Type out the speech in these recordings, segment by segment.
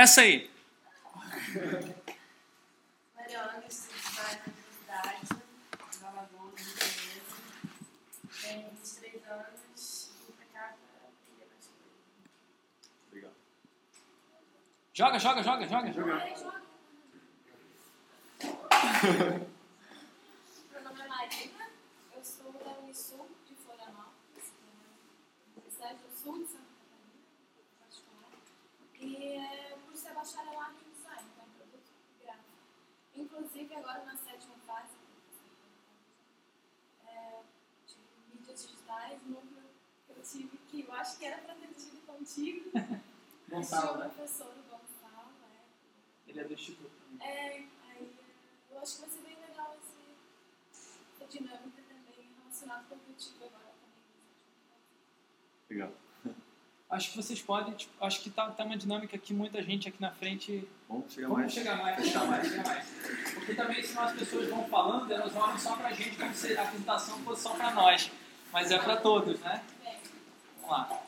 Essa aí. Mariana, universidade, de Alagoas, Rio. Tenho 23 anos e vim pra cá pra. Legal. Joga, joga, joga, joga. Ai, joga. Meu nome é Marina, eu sou da Unisul de Florianópolis, na Universidade do Sul de Santa Catarina, particular. E é, ser bacharelado em design, então produto gráfico. Inclusive agora na sétima fase é, de mídias digitais, núcleo que eu tive que eu acho que era para ter tido contigo. Gonçalo, o né? professor Gonçalo, é, Ele é do Instituto. também. é, aí eu acho que vai ser bem legal esse, essa dinâmica também relacionada com o que eu tive agora também. Legal. Acho que vocês podem, tipo, acho que tá, tá uma dinâmica que muita gente aqui na frente. Vamos chegar Vamos mais. chegar mais, Fechar mais, chegar mais. Porque também, senão as pessoas vão falando, elas olham só pra gente como se a apresentação fosse só pra nós. Mas é pra todos, né? Vamos lá.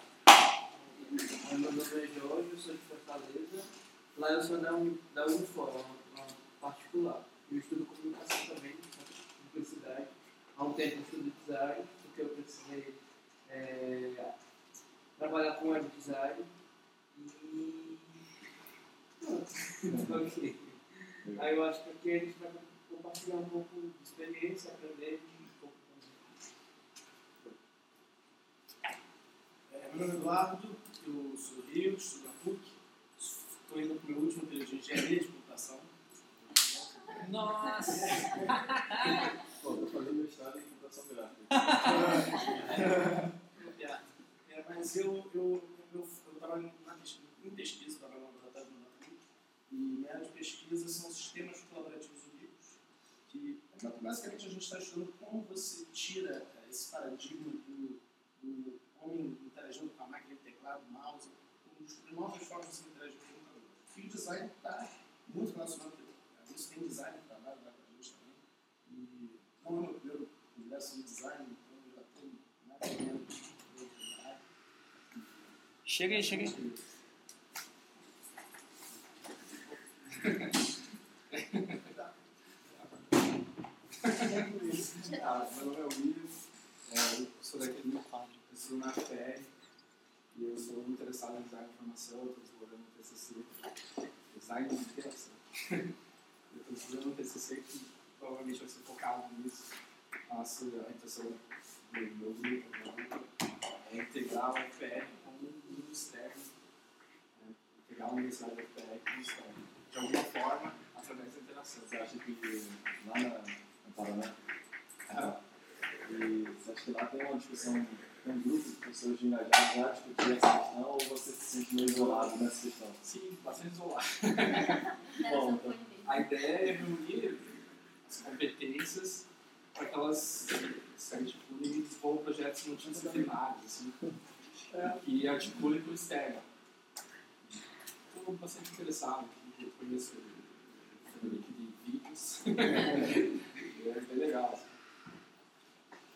Meu nome é Jorge, eu sou de Fortaleza. Lá eu sou da, Uni- da Unifor, uma, uma particular. Eu estudo comunicação também, publicidade. Há um tempo eu estudo design, porque eu precisei é, trabalhar com web design. E. Pronto. Aí eu acho que aqui a gente vai compartilhar um pouco de experiência, aprender e um pouco É, meu nome é Eduardo, eu sou do Rio, estudo na PUC. Estou indo para o meu último período de engenharia de computação. Nossa! Pô, tô fazendo mestrado em computação gráfica. É, mas eu, eu, eu, eu trabalho na pesquisa, em pesquisa, trabalho no laboratório do. E minha área de pesquisa são sistemas colaborativos únicos, que basicamente a gente está estudando como você tira eh, esse paradigma do, do homem interagindo com a máquina teclado, mouse, construir novas formas de interagir com o computador. E o design está muito relacionado a isso. Tem design que trabalha lá com a gente também. E não é o meu primeiro universo de design, então eu já tenho mais ou menos. Chega aí, chega aí. Ah, meu nome é Williams, é, eu sou daqui do eu sou na FPR e eu sou interessado em design de informação, eu estou desenvolvendo um TCC, design de interação. eu estou desenvolvendo um TCC que provavelmente vai ser focado nisso, faço a intenção do meu grupo, é integrar o FPR um mundo externo, né, integrar a universidade da FPR como externo, de alguma forma, através da interação. Você acha que lá na, no Paraná, ah, e você acha que lá tem uma discussão, tem um grupo de pessoas de engajadas já discutir essa questão ou você se sente meio isolado nessa questão? Sim, bastante isolado. Bom, então. A ideia é reunir as competências para que elas se articulem e desenvolvam projetos multidisciplinares, assim, que articulem para o externo. Estou bastante interessado, eu conheço o de vídeos, e é bem legal.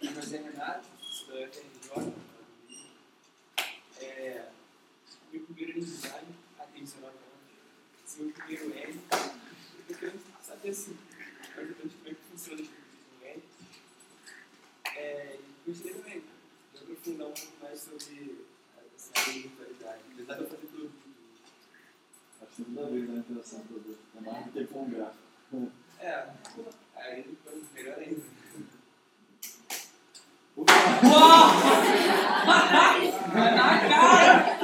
nome é sou da FRJ. É, meu primeiro design, há 19 anos. Esse meu primeiro L. Eu tô querendo saber assim, como é que funciona no L. É, e gostei também de aprofundar um pouco mais sobre essa virtualidade. Apesar de eu fazer tudo. acho que toda vez na interação do produto, é mais do que com o gráfico. É, aí depois melhor ainda. Na cara!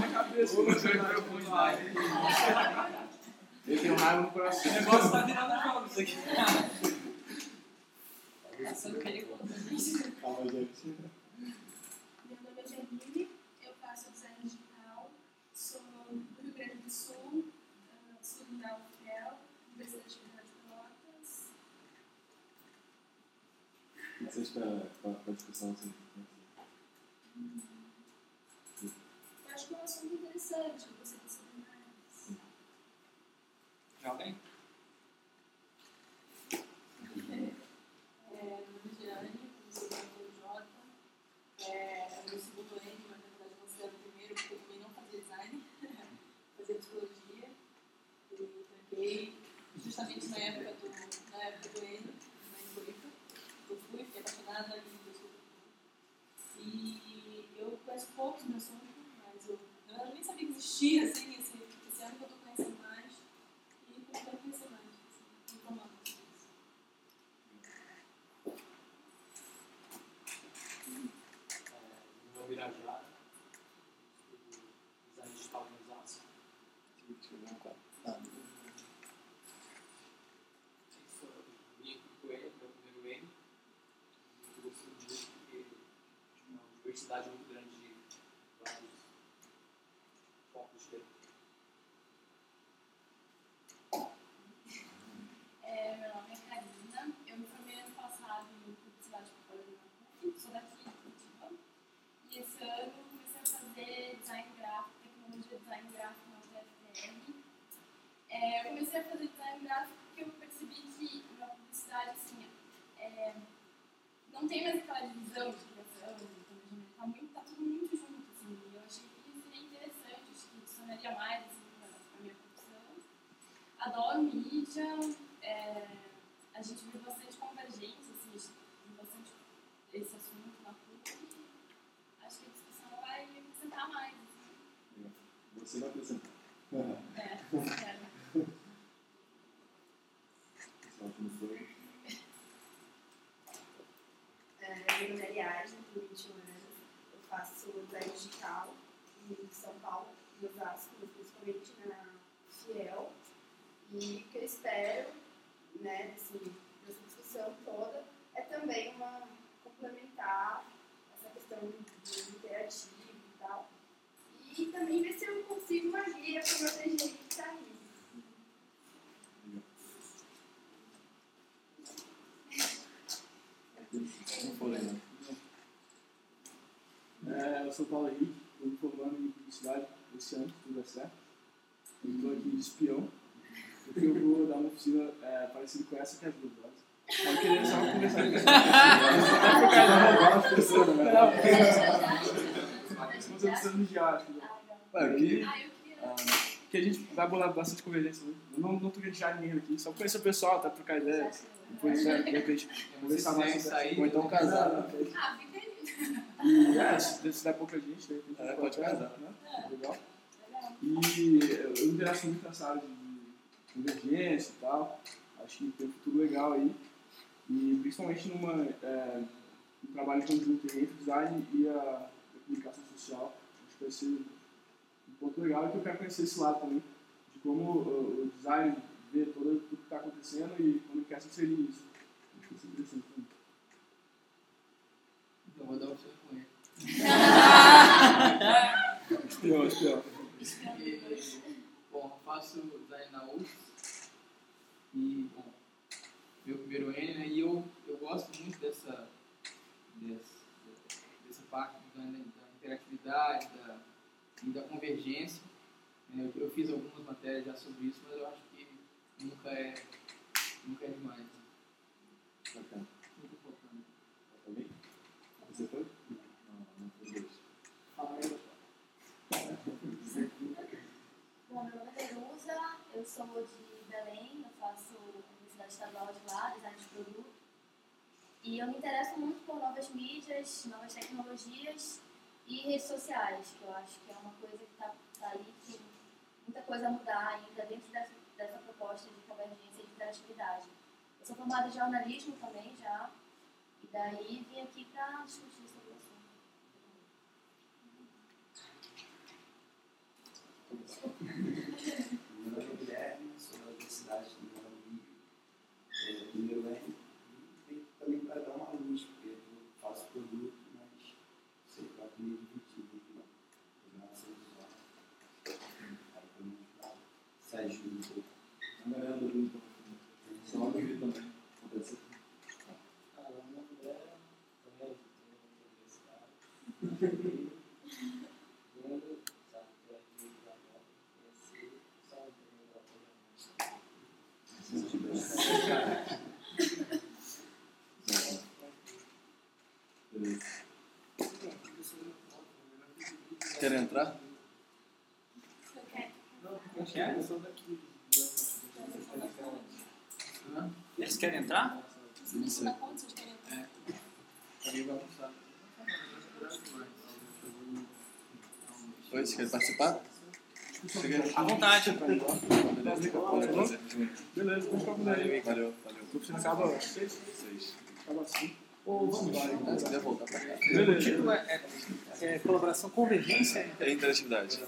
Na cabeça, não. Eu tenho raiva no coração. O negócio tá virando jogo isso aqui. Essa não pegou. Calma, gente. vocês para, para, a discussão? Assim? Eu acho que é um assunto interessante, você receber mais. Já alguém? justamente na época do, na época do e eu conheço poucos meus sonhos, mas eu, eu nem sabia que existia assim, diversidade muito grande de vários focos diferentes. É, meu nome é Karina. Eu me formei ano passado em Publicidade e Propaganda na PUC, sou daqui de Curitiba. E esse ano comecei a fazer design gráfico, tecnologia de design gráfico na UFRN. É, eu comecei a fazer design gráfico porque eu percebi que na publicidade, assim, é, não tem mais aquela divisão de criação, de planejamento, tá, muito, tá tudo muito junto, assim. E eu achei que seria interessante, acho que adicionaria mais, assim, pra, pra minha profissão. Adoro mídia, é, a gente viu bastante convergência, assim, a gente viu bastante esse assunto na PUC e acho que a discussão vai acrescentar mais. Assim. Você vai apresentar. É, espero. Pessoal, como foi? É, meu nome é Ariadne, tenho 21 anos. Eu faço design digital em São Paulo, em Osasco, principalmente na Fiel. E o que eu espero, né, assim, dessa discussão toda, é também uma complementar essa questão do interativo e tal. E também ver se eu consigo uma guia para proteger que está aí. Como foi, né? É, eu sou o Paulo Henrique, estou me formando em publicidade esse ano, se tudo der certo. Estou aqui de espião, porque eu vou dar uma oficina é, parecida com essa que é as duas. Eu queria só conversar com você. Não, né? Mas eu estou precisando de arte. né? Ah, que a gente vai bolar bastante convergência. Né? Eu não, não tô querendo ninguém aqui, só conhecer o pessoal, tá? Trocar ideia. Depois, né, de repente, conversar mais Ou então casar. Né? Ah, fica aí. E é, se, se der pouca gente, de repente, a gente É, pode casar. Né? Legal. Legal. E eu me interesso muito nessa área de convergência e tal. Acho que tem um futuro legal aí. E principalmente numa, é, um trabalho conjunto entre o design e a, a comunicação social. Acho que vai ser um ponto legal e que eu quero conhecer esse lado também, de como uh, o design vê todo, tudo que está acontecendo e como ele quer se inserir nisso. Acho que vai ser interessante também. Então, vou dar um sonho com ele. Espião, espião. E, bom, eu faço design na UFS e, bom, meu primeiro N, né, e eu, eu gosto muito dessa, dessa, dessa parte do design da, da interatividade da, e da convergência. né, eu, eu fiz algumas matérias já sobre isso, mas eu acho que nunca é, nunca é demais. né. bacana. Nunca faltando. Tá bem? Bom, meu nome é Verusa, eu sou de Belém, eu faço Universidade Estadual de lá, design de produto. E eu me interesso muito por novas mídias, novas tecnologias e redes sociais, que eu acho que é uma coisa que está tá aí, tem muita coisa a mudar ainda dentro dessa, dessa proposta de convergência e de interatividade. Eu sou formada em jornalismo também já, daí vim aqui para discutir sobre o assunto. Meu nome é Guilherme, sou da Universidade de Morumbi, é, primeiro N, e também para dar uma luz, porque eu faço produto, mas sei que vai meio divertido aqui, programação visual. Aí pelo menos para se ajuda um pouco. A galera do grupo, seu nome aqui também. Acontece. Ah, o nome dela também tem uma universidade. Vendo, sabe, que é de Israel, conheci, só um pouquinho da Beleza. Quer entrar? Eles querem entrar? Não sei. Onde vocês querem entrar? Alguém vai almoçar. Oi, você quer participar? À vontade. Beleza. Beleza, vamos ficar por aí. Valeu, valeu. Oficina acaba às seis, Seis. acaba cinco. Ou vamos Ah, embora. Se quiser voltar pra cá. O título é, é- é colaboração convergência. É interatividade.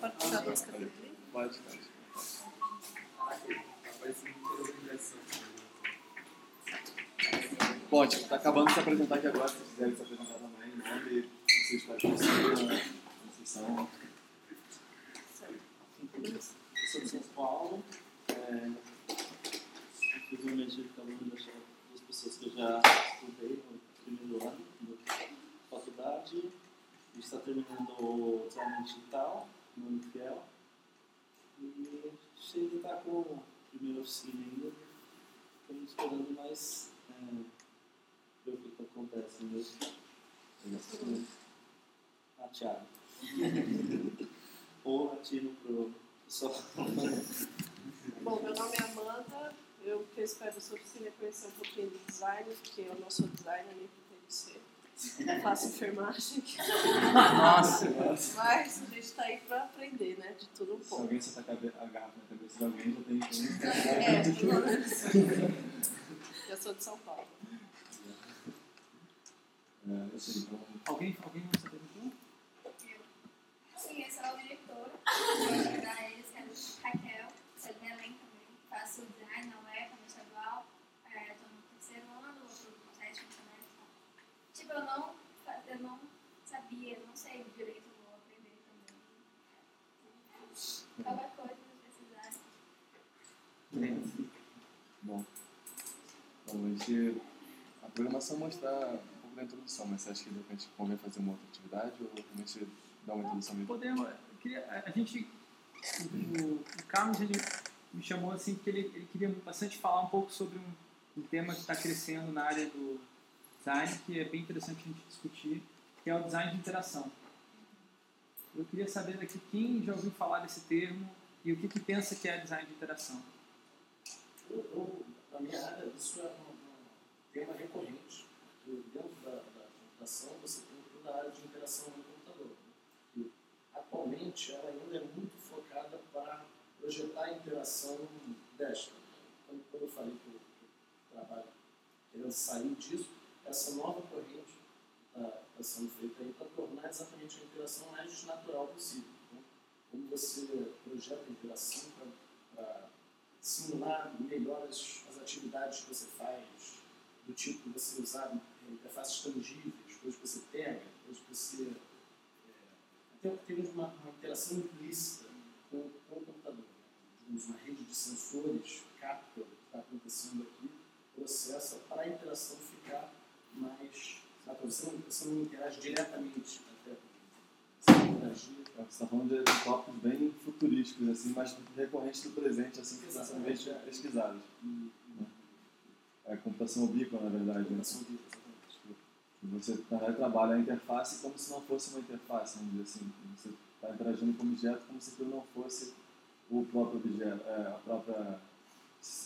Pode puxar a música dele? Pode, pode. Tá acabando de se apresentar aqui agora, se quiserem se apresentar também, nome, vocês participam, vocês são. Eu sou de São Paulo. É, infelizmente, acabamos de achar pessoas que eu já estudei no primeiro ano da faculdade. A gente está terminando o design digital no Unifiel. E chega estar com o primeiro oficina ainda. Estamos esperando mais é, ver o que acontece mesmo. Ah, Thiago. Ou atiro pro pessoal. Bom, meu nome é Amanda. Eu participo dessa oficina conhecer um pouquinho de design, porque eu não sou designer nem pretendo ser. Eu faço enfermagem. Nossa. Mas a gente está aí para aprender, né? De tudo um Se pouco. alguém soltar a cabe- a garrafa na cabeça de alguém, já tem É, pelo menos. Eu sou de São Paulo. Eu então, Alguém, alguém não se apresentou? Sim, eu sou a diretora. Vou ajudar eles, que é a Raquel. Sou de Belém também. Faço design na UECA, no estadual. Estou no terceiro ano, outro sétimo semestre. Tipo, eu não, eu não sabia, não sei direito, vou aprender também. Qualquer coisa que precisar. Bom. Bom, a gente. A programação mostra pouco da introdução, mas você acha que de repente convém fazer uma outra atividade ou realmente dar uma introdução mesmo? Podemos. queria- a gente. O, o Carlos ele me chamou assim porque ele, ele queria bastante falar um pouco sobre um, um tema que está crescendo na área do design, que é bem interessante a gente discutir, que é o design de interação. Eu queria saber daqui quem já ouviu falar desse termo e o que, que pensa que é design de interação. Eu, eu, na minha área, isso é um, um tema recorrente. Dentro da, da computação, você tem toda a área de interação no computador. né? Atualmente, ela ainda é muito focada para projetar a interação destra. Quando, quando eu falei que eu, que trabalho querendo sair disso, essa nova corrente está sendo feita aí para tornar exatamente a interação mais natural possível. Então, como você projeta a interação para simular melhor as, as atividades que você faz, do tipo de você usar interfaces tangíveis, coisas que você pega, coisas que você. É, até temos uma, uma interação implícita com, com o computador. Temos uma rede de sensores, capta o que está acontecendo aqui, processa para a interação ficar mais. Sabe? Você, não, você não interage diretamente até está falando de tópicos bem futurísticos, assim, mas recorrentes do presente, assim, que bem Exatamente, é. pesquisados. né? É computação ubíqua, na verdade. Né? Computação exatamente. Você, verdade, trabalha a interface como se não fosse uma interface, vamos dizer assim. Você está interagindo com o objeto como se aquilo não fosse o próprio objeto, é, a própria...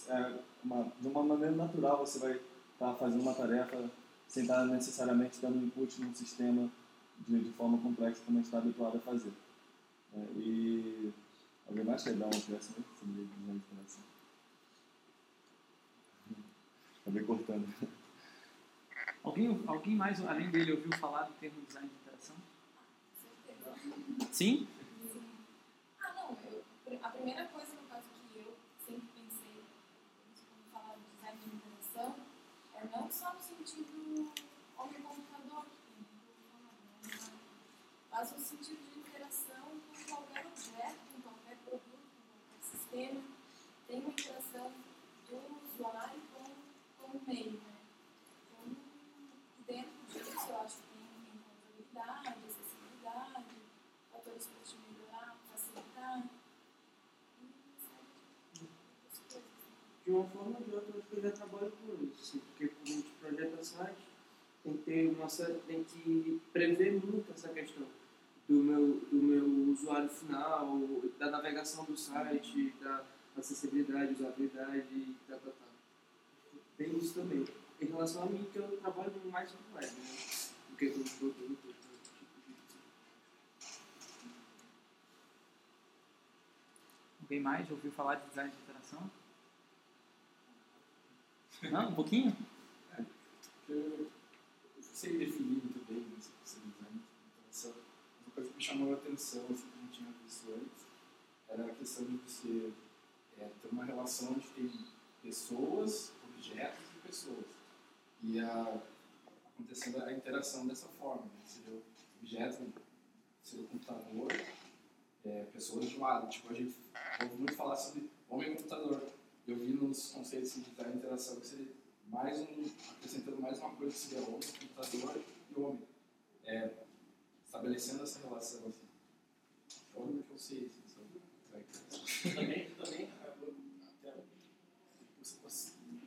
É, uma, de uma maneira natural, você vai estar fazendo uma tarefa sem estar necessariamente dando input num sistema de, de forma complexa como a gente está habituado a fazer. É, e alguém mais quer dar uma peça interação? Acabei cortando. Alguém, alguém mais, além dele, ouviu falar do termo design de interação? Sim? Ah, não. A primeira coisa, no caso, que eu sempre pensei quando falar de design de interação é não só no sentido homem-computador, né? mas no sentido de interação com qualquer objeto, com qualquer produto, com qualquer sistema. Tem uma interação do usuário com, com o meio, né? Então, dentro disso, eu acho que tem, tem usabilidade, acessibilidade, fatores para te melhorar, facilitar. E uma série de outras coisas. De uma forma ou de outra, eu já com isso, assim, porque quando a gente projeta site, tem que ter uma tem que prever muito essa questão do meu, do meu usuário final, da navegação do site, da acessibilidade, usabilidade e tal, tal, tal. Tem isso também. Em relação a mim, que eu trabalho mais com web, né? Do que com produto, tipo Alguém mais ouviu falar de design de interação? Não? Um pouquinho? Eu sei definir muito bem esse esse design de interação, mas coisa que me chamou a atenção, assim, que não tinha visto antes, era a questão de você é, ter uma relação tem pessoas, objetos e pessoas. E a, acontecendo a interação dessa forma. Né? Seria o objeto, seria o computador, é, pessoas de um lado. Tipo, a gente ouve muito falar sobre homem computador. Eu vi nos conceitos de design interação que seria mais um, acrescentando mais uma coisa que seria homem, computador e homem. É, estabelecendo essa relação. Assim. É o único que eu sei. Assim, também, também, até,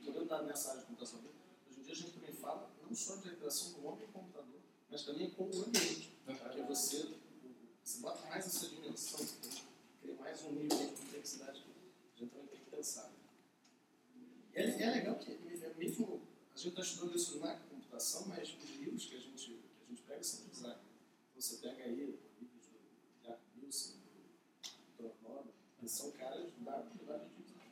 olhando na mensagem de computação, hoje em dia a gente também fala não só de interação do homem com o computador, mas também com o ambiente. Porque você, você bota mais essa dimensão, você cria mais um nível de complexidade que a gente também tem que pensar. É, é legal que, mesmo, a gente está estudando isso na computação, mas os livros que a gente, que a gente pega são de design. Então você pega aí livros do Jack Wilson, do Dr. eles são caras da comunidade de design.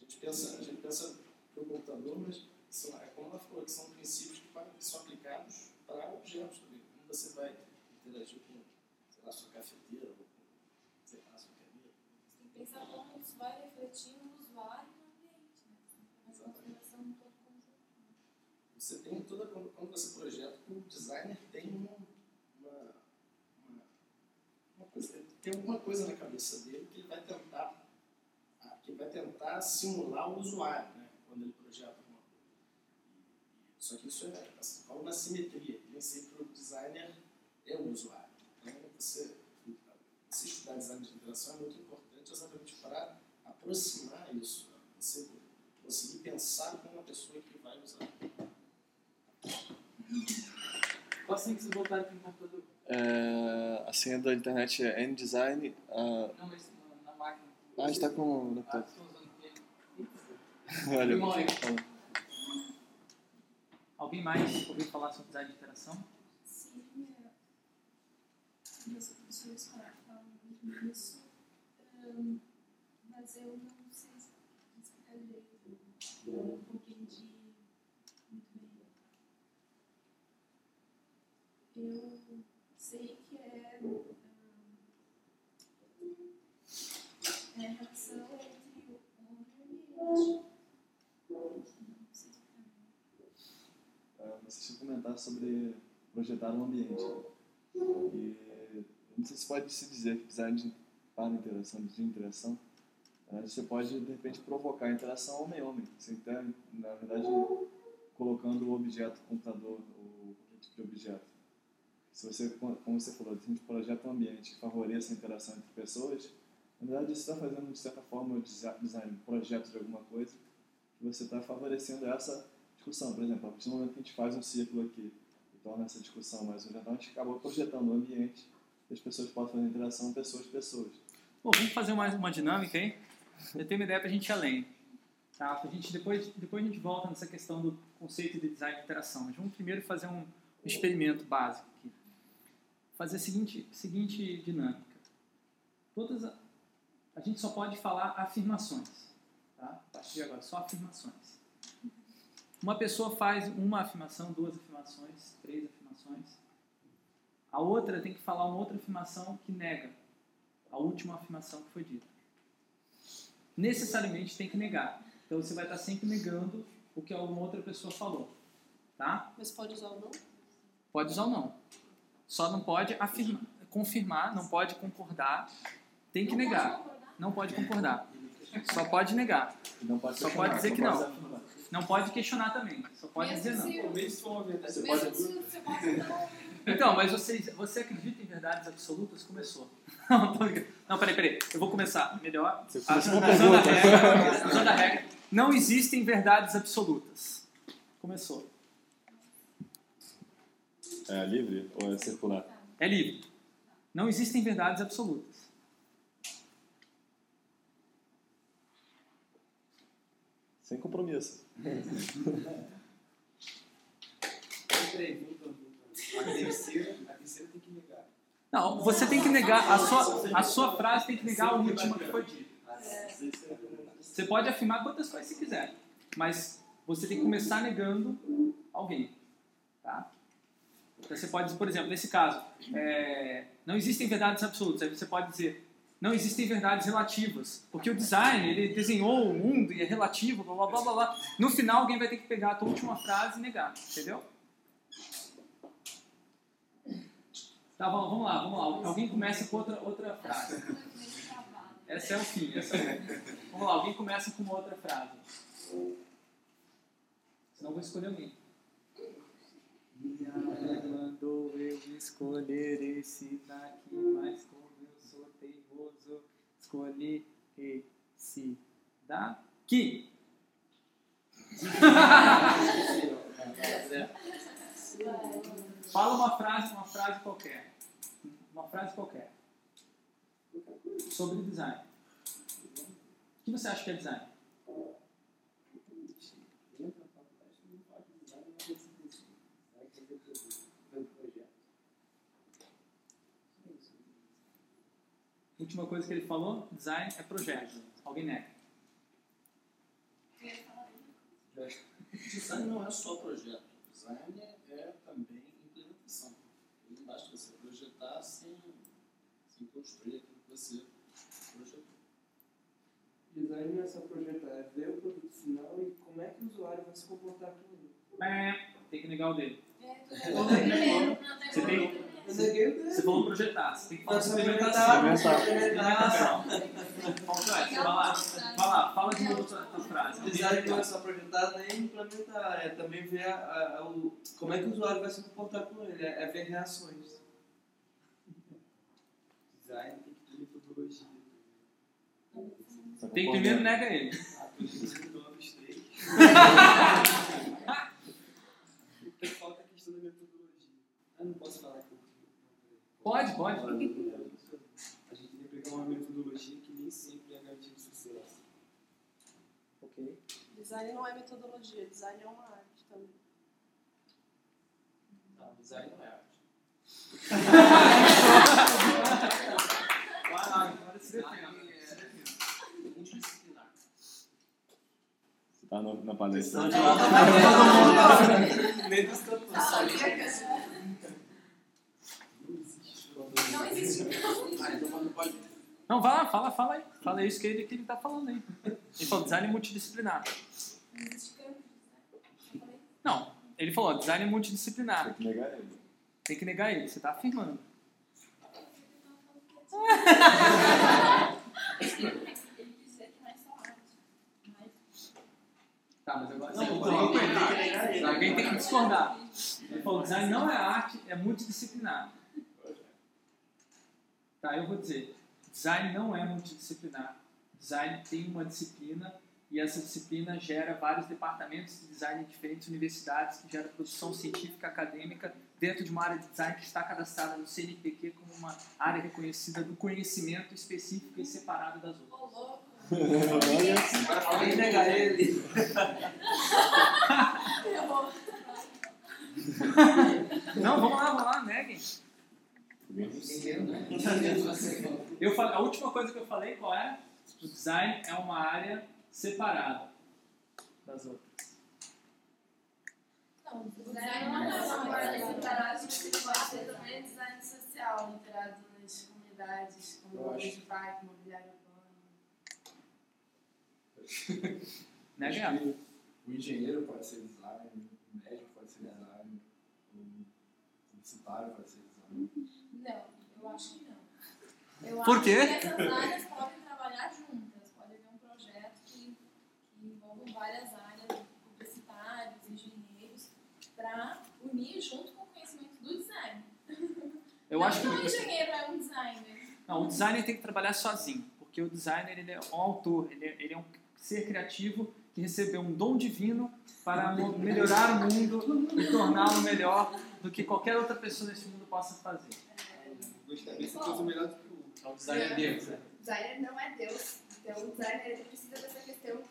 A gente pensa, a gente pensa para computador, mas são, é como ela falou, que são princípios que ser aplicados para objetos também. Como você vai interagir com, sei lá, sua cafeteira, ou com, sei lá, sua cadeira. Você tem que pensar como vai refletir no usuário e no ambiente, né? Você tem toda, quando, quando você projeta, o designer tem uma, uma, uma, coisa, tem alguma coisa na cabeça dele que ele vai tentar, que vai tentar simular o usuário, né? Quando ele projeta alguma coisa. Só que isso é rola uma simetria. Nem sempre o designer é o usuário. Então, você, você estudar design de interação é muito importante exatamente para aproximar isso. Você conseguir pensar como uma pessoa que vai usar. Qual assim que vocês voltaram para o computador? É, a senha da internet é ndesign. Uh, Não, mas na, na máquina. ah, a gente tá com o Ah, laptop. estão usando Olha? Alguém mais ouviu falar sobre design de interação? Sim, é. Meus professores falam muito disso, hum, mas eu não sei explicar direito. Eu não compreendi muito bem. Eu sei que é, hum, é a relação entre o homem e o ambiente. Ah, Você tinha comentar sobre projetar um ambiente. E eu não sei se pode se dizer que design de, para interação, de interação, ah, você pode de repente provocar interação homem-homem. Você está, na verdade, colocando o objeto computador, ou qualquer tipo de objeto. Se você, como você falou, a gente projeta um ambiente que favoreça a interação entre pessoas, na verdade você está fazendo, de certa forma, o desi- design, um projeto de alguma coisa, que você está favorecendo essa discussão. Por exemplo, a partir do momento que a gente faz um círculo aqui e torna essa discussão mais horizontal, a gente acabou projetando um ambiente que as pessoas possam fazer interação pessoas-pessoas. Vamos fazer mais uma dinâmica aí? Eu tenho uma ideia para a gente ir além. Tá? Pra gente, depois, depois a gente volta nessa questão do conceito de design de interação. Mas vamos primeiro fazer um experimento básico aqui. Fazer a seguinte, seguinte dinâmica. Todas a, a gente só pode falar afirmações. Tá? A partir de agora, só afirmações. Uma pessoa faz uma afirmação, duas afirmações, três afirmações. A outra tem que falar uma outra afirmação que nega a última afirmação que foi dita. Necessariamente tem que negar. Então você vai estar sempre negando o que alguma outra pessoa falou. Tá? Mas pode usar ou não? Pode usar ou não. Só não pode afirmar, confirmar, não pode concordar. Tem que negar. Não pode concordar. Só pode negar. Não pode Só questionar, pode dizer só que pode não. afirmar. Não pode questionar também. Só pode Mesmo dizer não. se- Talvez se for uma verdade. Você Mesmo pode... se você pode não. Então, mas você, você acredita em verdades absolutas? Começou. Não, tô brincando. não, peraí, peraí. Eu vou começar melhor. Você a Usando a regra, usando a regra. Não existem verdades absolutas. Começou. É livre ou é circular? É livre. Não existem verdades absolutas. Sem compromisso. A terceira, a terceira tem que negar. Não, você tem que negar, a sua, a sua frase tem que negar a última que foi dita. Você pode afirmar quantas coisas você quiser, mas você tem que começar negando alguém. Tá? Então, você pode dizer, por exemplo, nesse caso, é, não existem verdades absolutas. Aí você pode dizer, não existem verdades relativas. Porque o design, ele desenhou o mundo e é relativo, blá blá blá. blá. No final, alguém vai ter que pegar a tua última frase e negar. Entendeu? Tá bom, vamos lá, vamos lá. Alguém começa com outra, outra frase. Essa é o fim. Essa é... Vamos lá, alguém começa com uma outra frase. Senão eu vou escolher alguém. Minha mãe mandou eu escolher esse daqui, mas como eu sou teimoso, escolhi esse daqui. Fala uma frase, uma frase qualquer. Uma frase qualquer. Sobre design. O que você acha que é design? Última coisa que ele falou, design é projeto. Alguém nega? Design não é só projeto. Design é também implementação. Não basta você projetar sem, sem construir aquilo que você projetou. Design não é só projetar, é ver o produto final e como é que o usuário vai se comportar com ele. É, tem que negar o dele. É, Eu neguei. Você tem, Dele. você falou projetar, você tem que falar sobre implementação. implementação. Vai lá, vai lá, fala de novo a frase. Design não é só projetar nem implementar, é também ver a, a- a- o, como é que o usuário vai se comportar com ele, é, é ver reações. Design tem que ter metodologia. Tem que primeiro nega ele. Ah, falta a questão da metodologia. Eu não posso falar. Pode, pode. A gente tem que pegar uma metodologia que nem sempre é garantia de sucesso. Ok. Design não é metodologia, design é uma arte também. Não, design não é arte. É. Você tá no- na palestra. Nem dos cantores. Não existe. Ah, então não pode. Não, vai lá, fala, fala aí. Fala isso que ele, que ele tá falando aí. Ele falou design multidisciplinar. Não existe campo de design. Eu falei, Não, ele falou design multidisciplinar. Tem que negar ele. Tem que negar ele, você tá afirmando. Ele quis dizer que não é só arte. Mas Tá, mas agora Não, você então, com tem. Alguém tem que discordar. Ele falou design não é arte, é multidisciplinar. Tá, eu vou dizer. Design não é multidisciplinar. Design tem uma disciplina e essa disciplina gera vários departamentos de design em diferentes universidades, que gera produção científica acadêmica dentro de uma área de design que está cadastrada no CNPq como uma área reconhecida do conhecimento específico e separado das outras. Alguém nega ele. Não, vamos lá, vamos lá, neguem. Eu falei, a última coisa que eu falei, qual é? O design é uma área separada das outras. Não, o Design não é é uma área separada, separada. mas pode ser também design social, integrado nas comunidades, como o acho. de parque, mobiliário urbano. Nega ela. O engenheiro pode ser design, o médico pode ser design, o publicitário pode ser design. Eu acho que não. Eu Por acho quê? que essas áreas podem trabalhar juntas. Pode haver um projeto que, que envolva várias áreas, publicitários, engenheiros, para unir junto com o conhecimento do design. Eu não acho que um que engenheiro é um designer. não, o designer tem que trabalhar sozinho, porque o designer ele é um autor, ele é, ele é um ser criativo que recebeu um dom divino para melhorar o mundo e torná-lo melhor do que qualquer outra pessoa nesse mundo possa fazer. Gostaria de ser coisa melhor do que o outro. É o design é Deus, né? O designer não é Deus. Então, o designer ele precisa dessa questão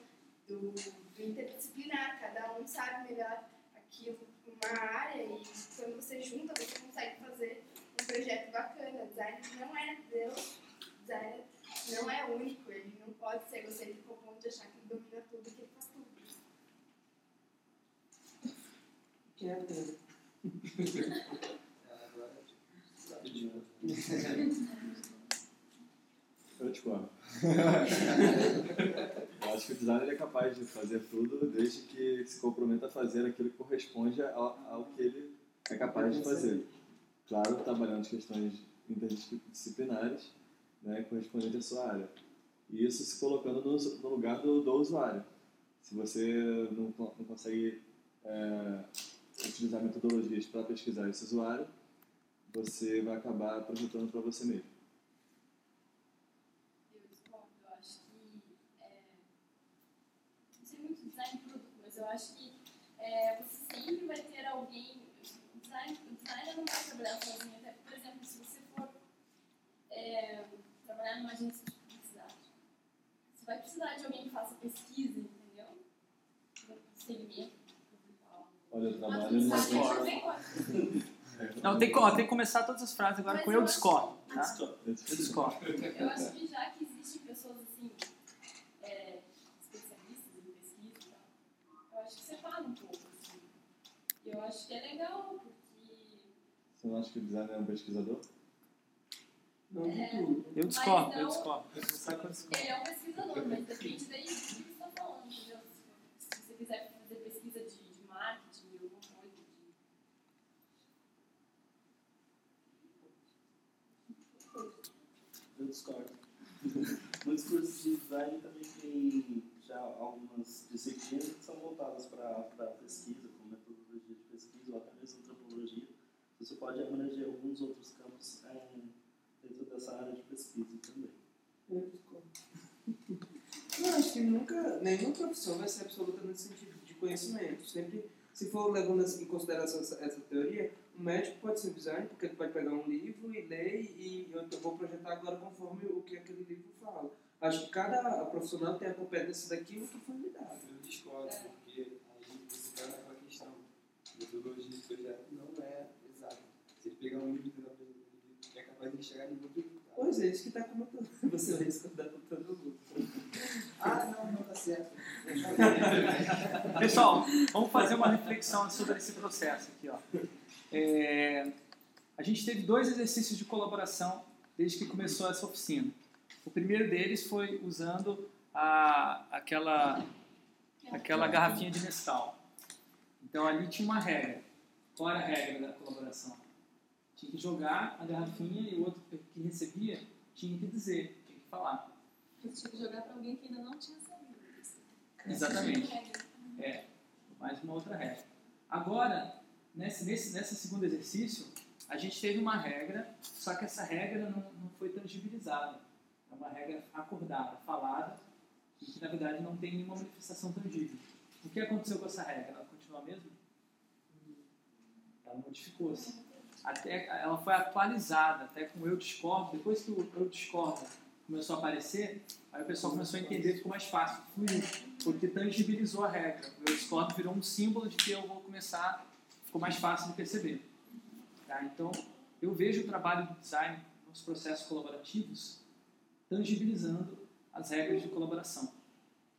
do, do interdisciplinar. Cada um sabe melhor aquilo, uma área, e quando você junta, você consegue fazer um projeto bacana. O designer não é Deus. O designer não é único. Ele não pode ser egocêntrico ao ponto de achar que ele domina tudo e que ele faz tudo. Quem é Eu discordo. eu acho que o designer é capaz de fazer tudo desde que se comprometa a fazer aquilo que corresponde ao, ao que ele é capaz de fazer. Claro, trabalhando as questões interdisciplinares, né, correspondente à sua área. E isso se colocando no, no lugar do, do, usuário. Se você não, não consegue é, utilizar metodologias para pesquisar esse usuário, você vai acabar projetando para você mesmo. Eu discordo, eu acho que. É, não sei muito design de produto, mas eu acho que é, você sempre vai ter alguém. O design, designer não vai trabalhar sozinho. Até, por exemplo, se você for é, trabalhar numa agência de publicidade, você vai precisar de alguém que faça pesquisa, entendeu? Segmento. Olha, eu trabalho numa Não, tem que, ó, tem que começar todas as frases agora Mas com eu eu acho- discordo. Tá? Eu discordo. Eu acho que já que existem pessoas assim, é, especialistas em pesquisa e tal, eu acho que separa um pouco. Assim. Eu acho que é legal, porque. Você não acha que o designer é um pesquisador? Não É. Eu discordo, eu não- discordo. Eu discordo. Ele é um pesquisador, mas depende daí do que você está falando, entendeu? Se se você quiser fazer pesquisa de, de marketing, de alguma coisa, de. Eu discordo. Muitos cursos de design também têm já algumas disciplinas que são voltadas para pesquisa, como metodologia de pesquisa ou até mesmo antropologia. Você pode abranger alguns outros campos é, dentro dessa área de pesquisa também. Eu. Não, acho que nunca, nenhuma profissão vai ser absoluta nesse sentido de conhecimento. Sempre, se for levando em consideração essa, essa teoria, o médico pode ser designer, porque ele pode pegar um livro e ler e eu vou projetar agora conforme o que aquele livro fala. Acho que cada profissional tem a competência daquilo que foi lhe dado. Eu discordo, porque aí você cai naquela questão. Metodologia de projeto não é exata. Se ele pegar um livro e tentar fazer um livro, é capaz de chegar em muito resultado. Pois é, isso que está comentando. Você vai discordar com todo mundo. Ah, não, não tá certo. Pessoal, vamos fazer uma reflexão sobre esse processo aqui. Ó. É, a gente teve dois exercícios de colaboração desde que começou essa oficina. O primeiro deles foi usando a, aquela, aquela garrafinha de Nescau. Então ali tinha uma regra. Qual era a regra da colaboração? Tinha que jogar a garrafinha e o outro que recebia tinha que dizer, tinha que falar. Tinha que jogar para alguém que ainda não tinha sabido. Exatamente. É, mais uma outra regra. Agora, nesse, nesse, nesse segundo exercício, a gente teve uma regra, só que essa regra não, não foi tangibilizada. É uma regra acordada, falada, e que na verdade não tem nenhuma manifestação tangível. O que aconteceu com essa regra? Ela continua a mesma? Ela modificou-se. Até, ela foi atualizada, até com o eu discordo. Depois que o eu discordo começou a aparecer, aí o pessoal começou a entender, ficou mais fácil, porque tangibilizou a regra. O eu discordo virou um símbolo de que eu vou começar, ficou mais fácil de perceber. Tá? Então, eu vejo o trabalho do design nos processos colaborativos tangibilizando as regras de colaboração.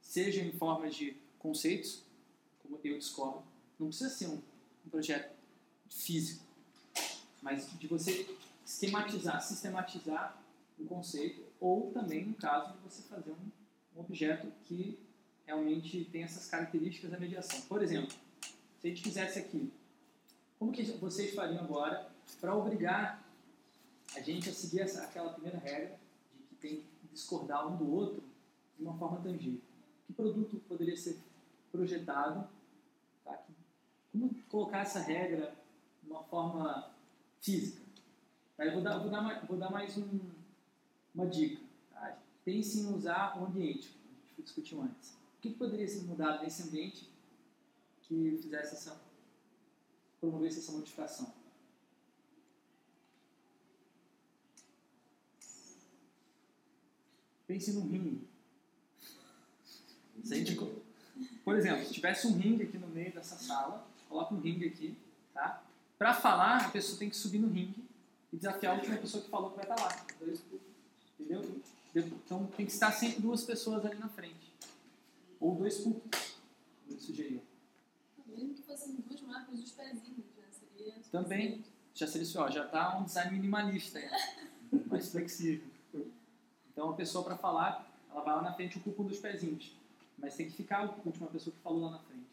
Seja em forma de conceitos, como eu discordo, não precisa ser um, um projeto físico, mas de você esquematizar, sistematizar um conceito, ou também no caso de você fazer um, um objeto que realmente tem essas características da mediação. Por exemplo, se a gente fizesse aqui, como que vocês fariam agora para obrigar a gente a seguir essa, aquela primeira regra de que tem que discordar um do outro de uma forma tangível? Que produto poderia ser projetado? Tá? Como colocar essa regra de uma forma física? Tá? Eu vou dar, vou dar, mais, vou dar mais um, uma dica. Tá? Pense em usar o ambiente, como a gente discutiu antes. O que poderia ser mudado nesse ambiente que fizesse essa, promovesse essa modificação? Pense num ringue. Se a gente co- por exemplo, se tivesse um ringue aqui no meio dessa sala, coloca um ringue aqui, tá? Para falar, a pessoa tem que subir no ringue e desafiar a última pessoa que falou que vai estar lá. Entendeu? Então tem que estar sempre duas pessoas ali na frente. Ou dois como ele sugeriu. Mesmo que fossem duas marcas dos pezinhos, já seria. Também já selecionou, já está um design minimalista, mais flexível. Então a pessoa para falar, ela vai lá na frente e ocupa um dos pezinhos, mas tem que ficar a última pessoa que falou lá na frente.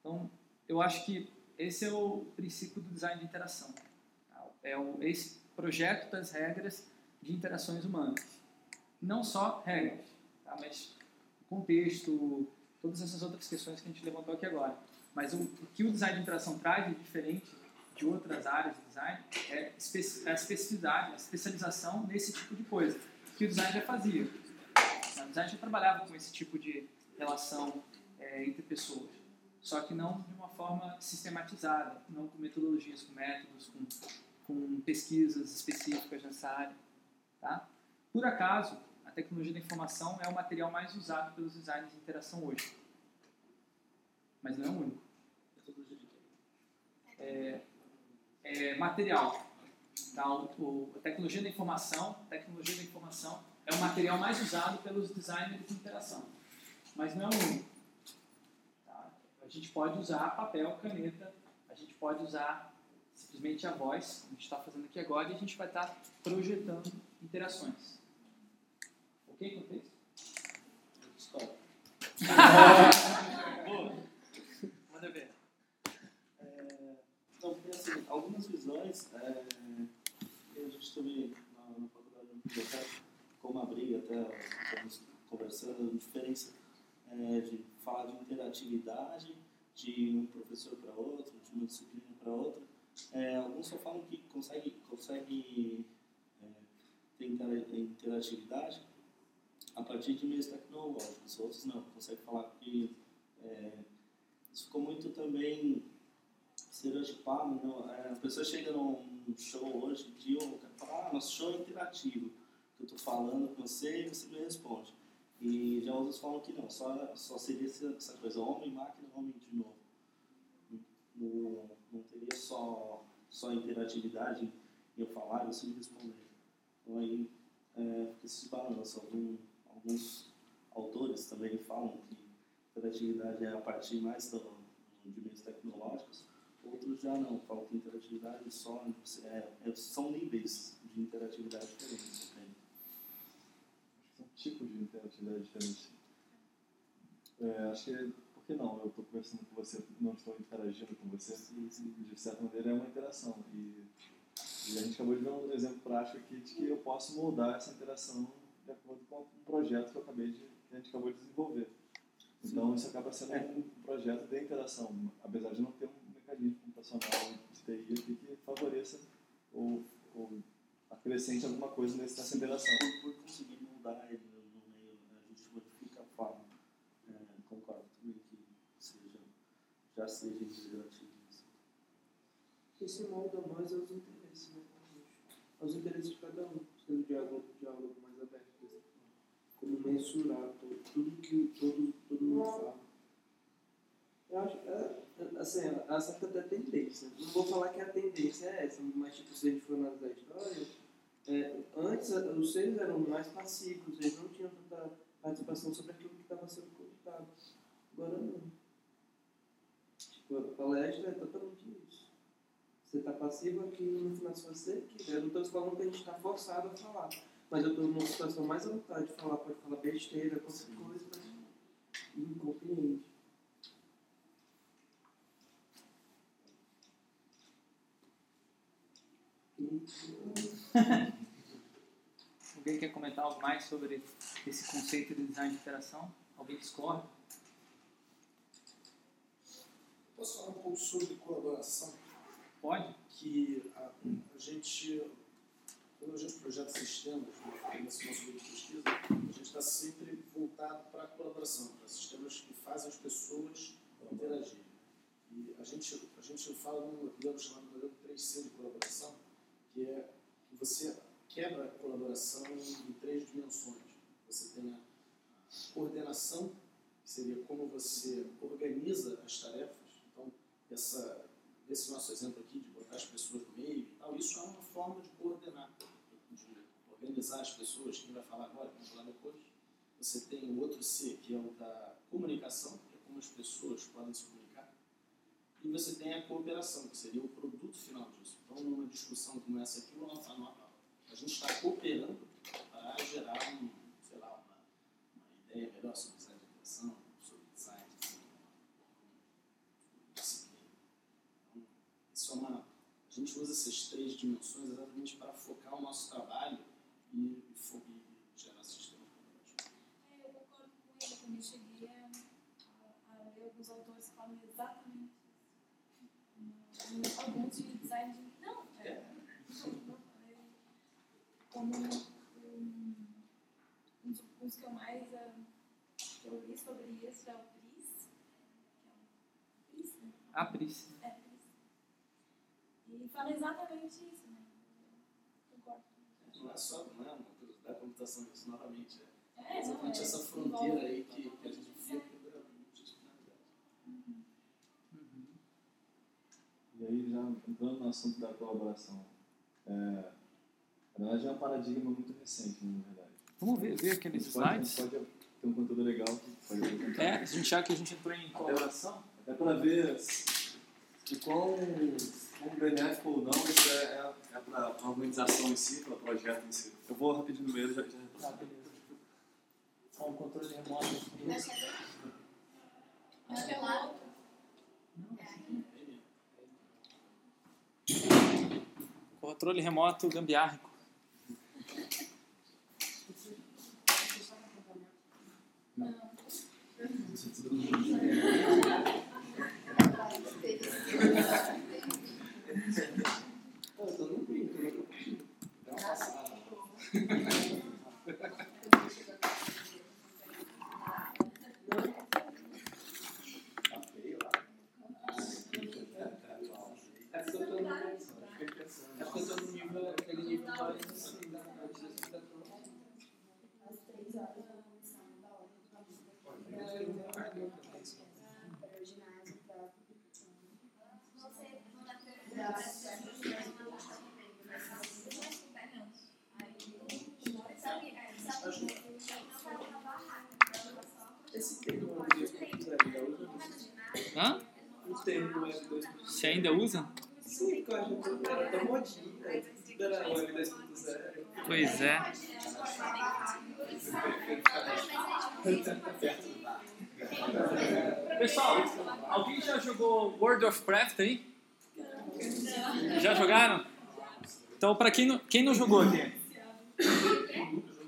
Então eu acho que esse é o princípio do design de interação. tá? É o, esse projeto das regras de interações humanas. Não só regras, tá? mas contexto, todas essas outras questões que a gente levantou aqui agora. Mas o, o que o design de interação traz de diferente de outras áreas de design é espe- a especificidade, a especialização nesse tipo de coisa, que o design já fazia. O design já trabalhava com esse tipo de relação é, entre pessoas, só que não de uma forma sistematizada, não com metodologias, com métodos, com, com pesquisas específicas nessa área. Tá? Por acaso, a tecnologia da informação é o material mais usado pelos designers de interação hoje. Mas não é o único. É, é material. Tá? O, o- a tecnologia da informação, tecnologia da informação é o material mais usado pelos designers de interação. Mas não é o único. Tá? A gente pode usar papel, caneta, a gente pode usar simplesmente a voz, como a gente está fazendo aqui agora, e a gente vai estar projetando interações. Ok com o texto? Boa. Manda ver. É, então, tem assim, algumas visões é, que a gente também na, na faculdade de biblioteca, como abrir até estamos conversando, a diferença é, de falar de interatividade de um professor para outro, de uma disciplina para outra. É, alguns só falam que consegue, consegue é, ter intera- interatividade a partir de meios tecnológicos, outros não, consegue falar que é, isso ficou muito também estereotipado. Não? É, a pessoa chega num show hoje dia, fala, ah, nosso show é interativo, eu estou falando com você e você me responde. E já outros falam que não, só, só seria essa, coisa, homem, máquina, homem de novo. Não, não teria só, só interatividade em eu falar e você me responder. Então aí é, fica balanço. Algum, alguns autores também falam que interatividade é a partir mais do, de meios tecnológicos, outros já não, falam que interatividade só é, é, são níveis de interatividade diferentes. entende? São tipos de interatividade diferentes. É, acho que, por que não? Eu estou conversando com você, não estou interagindo com você. De certa maneira, é uma interação. E, e a gente acabou de ver um exemplo prático aqui de que eu posso moldar essa interação de acordo com um projeto que, eu acabei de, que a gente acabou de desenvolver. Então, isso acaba sendo um projeto de interação, apesar de não ter um mecanismo computacional de TI aqui que favoreça ou, ou acrescente alguma coisa nessa interação. Por, por conseguir mudar ele no, meio, né, a gente modifica a forma. É, concordo também que seja, já seja interativo. Quem se molda mais aos interesses, né? Aos interesses de cada um, sendo diálogo, diálogo mais. Como mensurar tudo, tudo que todo, todo mundo fala. Eu acho, é, é, assim, há certa até tendência. Não vou falar que a tendência é essa, mas tipo, se a gente for analisar a história, é, antes os seres eram mais passivos, eles não tinham tanta participação sobre aquilo que estava sendo contado. Agora não. Tipo, a palestra é totalmente isso. Você está passivo aqui no final se você quiser. Não estou falando que a gente está forçado a falar. Mas eu estou numa situação mais à vontade de falar, pode falar besteira, qualquer coisa, mas não compreende. Alguém quer comentar algo mais sobre esse conceito de design de interação? Alguém discorda? Posso falar um pouco sobre colaboração? Pode. Que a, a gente, quando a gente projeta sistemas, nesse nosso grupo de pesquisa, a gente está sempre voltado para a colaboração, para sistemas que fazem as pessoas interagirem. E a gente, a gente fala num modelo chamado modelo 3C de colaboração, que é que você quebra a colaboração em três dimensões. Você tem a coordenação, que seria como você organiza as tarefas. Então, essa, esse nosso exemplo aqui de botar as pessoas no meio e tal, isso é uma forma de coordenar, de organizar as pessoas. Quem vai falar agora, vai falar depois. Você tem o outro C, que é o da comunicação, que é como as pessoas podem se comunicar. e você tem a cooperação, que seria o produto final disso. Então, numa discussão como essa aqui, a nossa- a a gente está cooperando para gerar um, sei lá, uma, uma ideia melhor sobre design de aplicação, sobre design de disciplina. Então, isso é uma, a gente usa essas três dimensões exatamente para focar o nosso trabalho e, e, e gerar sistemas. É, eu concordo com ele, também cheguei a, a, ler alguns autores que falam exatamente isso. Um- Alguns de design de. Não, é. Como um, um, um dos um dos que eu mais que eu li sobre isso é o Pris. que é o Pris, né? A Pris. É, Pris. E fala exatamente isso. Não é só não é uma coisa da computação, isso novamente é, É, exatamente é, essa envolve- fronteira aí que, que a gente vê da multidisciplinaridade. E aí, já entrando no assunto da colaboração, é, na verdade é um paradigma muito recente, na verdade. Vamos ver, ver aqueles gente pode- a gente slides? Pode ter um conteúdo legal que pode apresentar. É, a gente já que a gente entrou em colaboração. Até para ver o quão, quão benéfico ou não isso é, é, é para a organização em si, para o projeto em si. Eu vou rapidinho no e já, já Tá, beleza. Ó, o controle remoto aqui. Acho que é lá. Controle remoto gambiarrico. Pô, eu tô no brinco, né? Dá uma passada. Tá feio lá. É porque eu tô no, é porque eu tô no nível, aquele nível mais assim, da antes da explicação. Às três horas da comissão da hora do É, eu tenho uma pergunta, mas- para o ginásio para Você não dá Esse termo Web 2.0 ainda usa? Hã? O termo Web 2.0. Você ainda usa? Sim, cara, era tão modinha. Era Web 2.0. Pois é. Pessoal, alguém já jogou World of Craft aí? Já jogaram? Então, para quem não, quem não jogou aqui?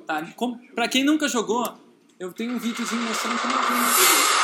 Tá, pra quem nunca jogou, eu tenho um videozinho mostrando como é que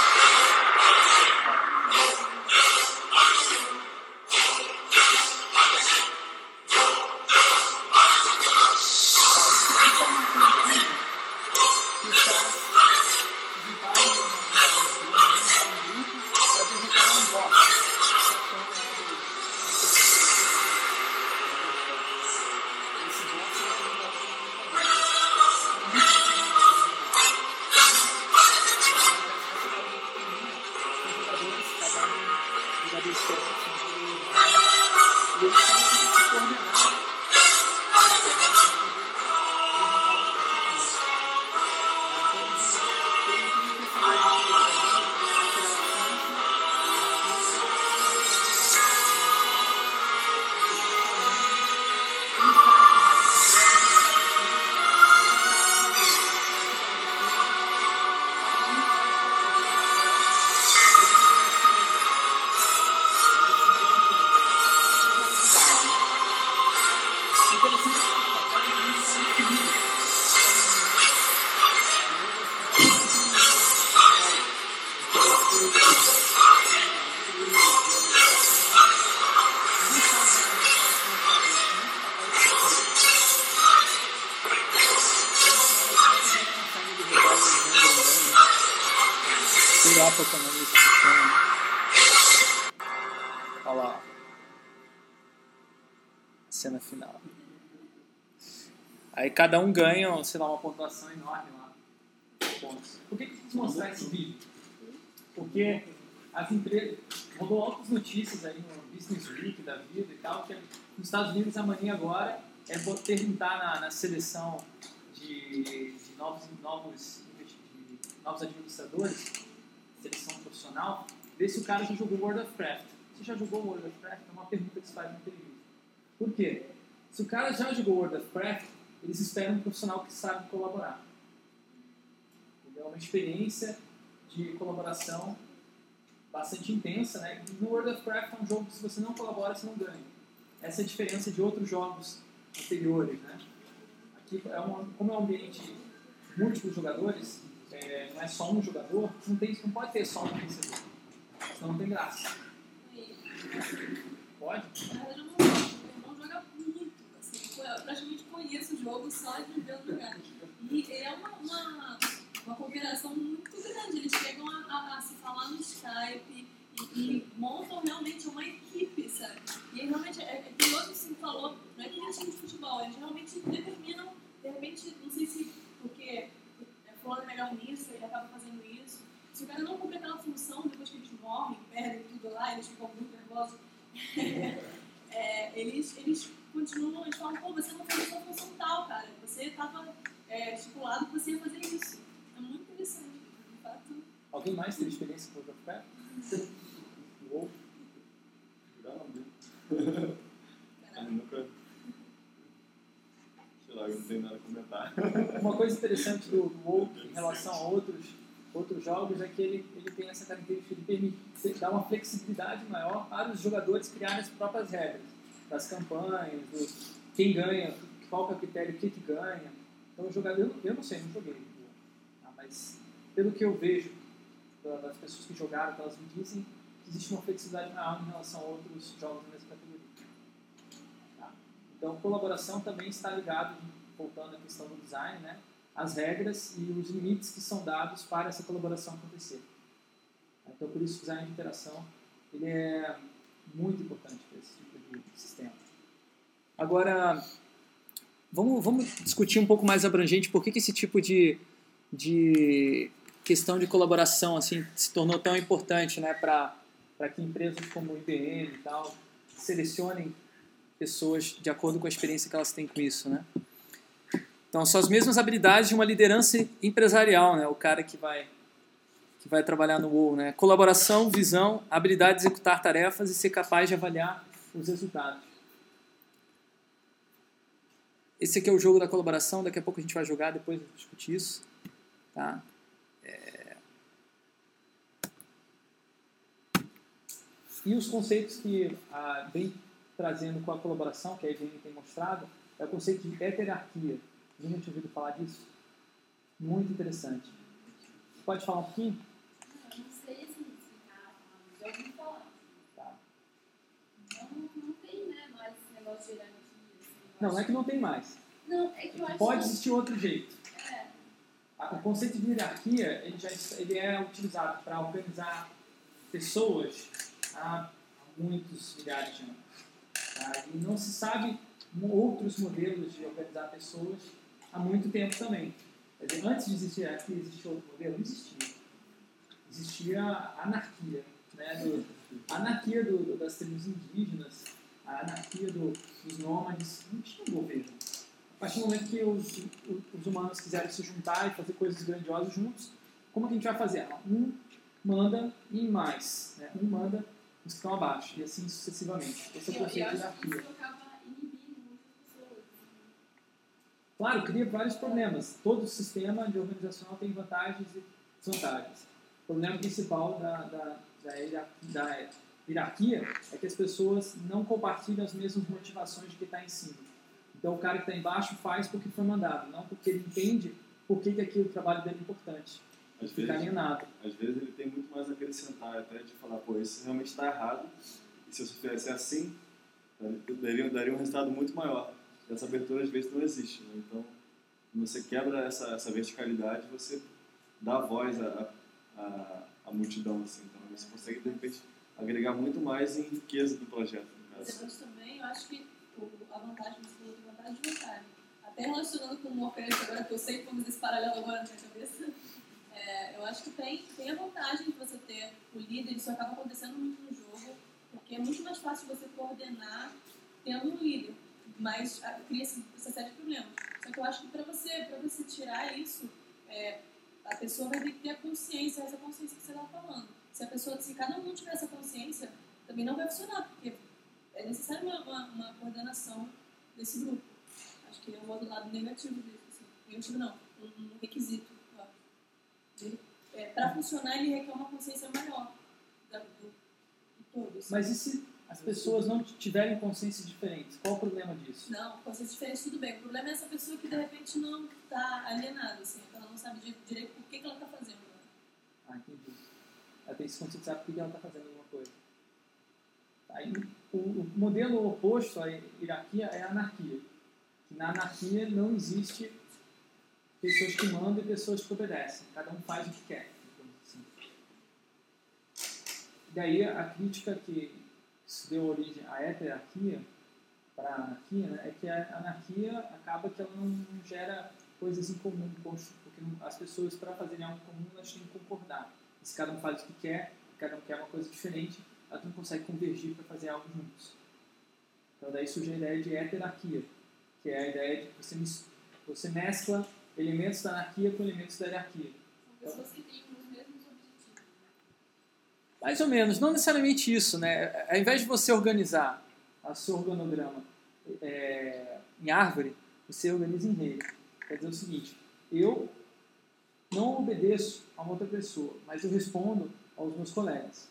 Sei lá qual que o nome desse sistema. Olha lá. Cena final. Aí cada um ganha, sei lá, uma pontuação enorme lá. Por que eu quis mostrar esse vídeo? Porque as empresas. Rolou altas notícias aí no Business Week da vida e tal, que nos Estados Unidos amanhã agora é perguntar na, na seleção de, de novos, novos, de novos administradores, seleção profissional, ver se o cara já jogou World of Craft. Você já jogou World of Warcraft? É uma pergunta que se faz na entrevista. Por quê? Se o cara já jogou World of Warcraft, eles esperam um profissional que sabe colaborar. É uma experiência de colaboração bastante intensa, né? E no World of Warcraft é um jogo que se você não colabora, você não ganha. Essa é a diferença de outros jogos anteriores, né? Aqui, é um, como é um ambiente múltiplos jogadores, é, não é só um jogador, não, tem, não pode ter só um vencedor. Senão não tem graça. Pode? Não, irmão joga muito. Assim, eu praticamente conheço o jogo só de ver o jogar. E é uma, uma, uma cooperação muito grande. Eles chegam a, a, a se falar no Skype e, e, montam realmente uma equipe, sabe? E realmente, é, é curioso assim, falou, não é que nem time de futebol, eles realmente determinam, de repente, não sei se porque é, fulano é melhor nisso, ele acaba fazendo isso. Se o cara não cumpre aquela função, depois que eles morrem, perdem tudo lá, eles ficam muito nervosos, é, eles, eles continuam, eles falam, pô, você não fez a sua função tal, cara. Você estava é, estipulado que você ia fazer isso. É muito interessante, de fato. Alguém mais teve experiência com o Warcraft? Uou. Não, né? Nunca. Não nada a comentar. Uma coisa interessante do WoW em relação a outros, outros jogos é que ele, ele tem essa característica de permitir dar uma flexibilidade maior para os jogadores criarem as próprias regras das campanhas, do quem ganha, qual é o critério, o que, que ganha. Então, o jogador, eu, eu não sei, não joguei, tá? mas pelo que eu vejo das pessoas que jogaram, que elas me dizem, existe uma flexibilidade maior em relação a outros jogos da mesma categoria. Tá? Então, colaboração também está ligado, voltando à questão do design, né? as regras e os limites que são dados para essa colaboração acontecer. Então, por isso, o design de interação ele é muito importante para esse tipo de sistema. Agora, vamos, vamos discutir um pouco mais abrangente por que, que esse tipo de, de questão de colaboração assim se tornou tão importante né, para que empresas como IBM e tal selecionem pessoas de acordo com a experiência que elas têm com isso. Né? Então, são as mesmas habilidades de uma liderança empresarial, né? o cara que vai que vai trabalhar no WoW, né? Colaboração, visão, habilidade de executar tarefas e ser capaz de avaliar os resultados. Esse aqui é o jogo da colaboração, daqui a pouco a gente vai jogar, depois discutir isso. Tá? É... E os conceitos que ah, vem trazendo com a colaboração, que a IBM tem mostrado, é o conceito de heterarquia. Alguém tinha ouvido falar disso? Muito interessante. Pode falar um pouquinho? Não sei assim, explicar, já ouvi falar. Tá. Não, não tem, né, mais esse negócio de hierarquia. Não, não é que não tem mais. Não, é que eu acho Pode existir outro jeito. É, O conceito de hierarquia ele já ele é utilizado para organizar pessoas há muitos milhares de anos. E não se sabe outros modelos de organizar pessoas há muito tempo também. Antes de existir hierarquia, existia outro modelo? Existia. Existia a anarquia. Né? Do, a anarquia do- das tribos indígenas, a anarquia do- dos nômades. Não tinha governo. A partir do momento que os, os humanos quiserem se juntar e fazer coisas grandiosas juntos, como que a gente vai fazer? Um manda em mais, né? um manda os que estão abaixo, e assim sucessivamente. Esse é o conceito de hierarquia. Claro, cria vários problemas. Todo sistema de organizacional tem vantagens e desvantagens. O problema principal da, da, da, da hierarquia é que as pessoas não compartilham as mesmas motivações de quem está em cima. Então, o cara que está embaixo faz porque foi mandado, não porque ele entende por que, que aquilo, o trabalho dele é importante. Às Ficar vezes, alienado. às vezes ele tem muito mais a acrescentar, até de falar, pô, isso realmente está errado, e se eu fizesse assim, daria, daria um resultado muito maior. E essa abertura às vezes não existe. Né? Então, quando você quebra essa, essa verticalidade, você dá voz à, à, à multidão. Assim. Então, você consegue, de repente, agregar muito mais em riqueza do projeto. No caso. Depois também, eu acho que a vantagem, você falou de vantagem e vantagem. Até relacionando com o Morpheus, agora que eu sei que vamos esse paralelo agora na minha cabeça, é, eu acho que tem, tem a vantagem de você ter o líder, isso acaba acontecendo muito no jogo, porque é muito mais fácil você coordenar tendo um líder, mas ah, cria-se essa série de problemas. Só que eu acho que para você, você tirar isso, é, a pessoa vai ter que ter a consciência, essa consciência que você está falando. Se a pessoa, se cada um tiver essa consciência, também não vai funcionar, porque é necessário uma, uma, uma coordenação desse grupo. Acho que é o outro lado negativo disso. Assim. Negativo não, um requisito. É, Para funcionar, ele requer uma consciência maior da, do, de todos. Mas e se as pessoas não tiverem consciências diferentes? Qual o problema disso? Não, consciência diferente, tudo bem. O problema é essa pessoa que de repente não está alienada, assim, que ela não sabe di- direito por que, que ela está fazendo. Ah, entendi. Ela tem que se conscientizar porque ela está fazendo alguma coisa. Aí, o, o modelo oposto à hierarquia é a anarquia. Que na anarquia não existe pessoas que mandam e pessoas que obedecem. Cada um faz o que quer. assim. Daí a crítica que deu origem à heterarquia para a anarquia né, é que a anarquia acaba que ela não, gera coisas em comum, porque as pessoas para fazerem algo comum elas têm que concordar. E se cada um faz o que quer, cada um quer uma coisa diferente, elas não conseguem convergir para fazer algo juntos. Então daí surge a ideia de heterarquia, que é a ideia de que você, você mescla elementos da anarquia com elementos da hierarquia. São pessoas que têm os mesmos objetivos. Mais ou menos, não necessariamente isso, né? Ao invés de você organizar o seu organograma é, em árvore, você organiza em rei. Quer dizer o seguinte, eu não obedeço a uma outra pessoa, mas eu respondo aos meus colegas.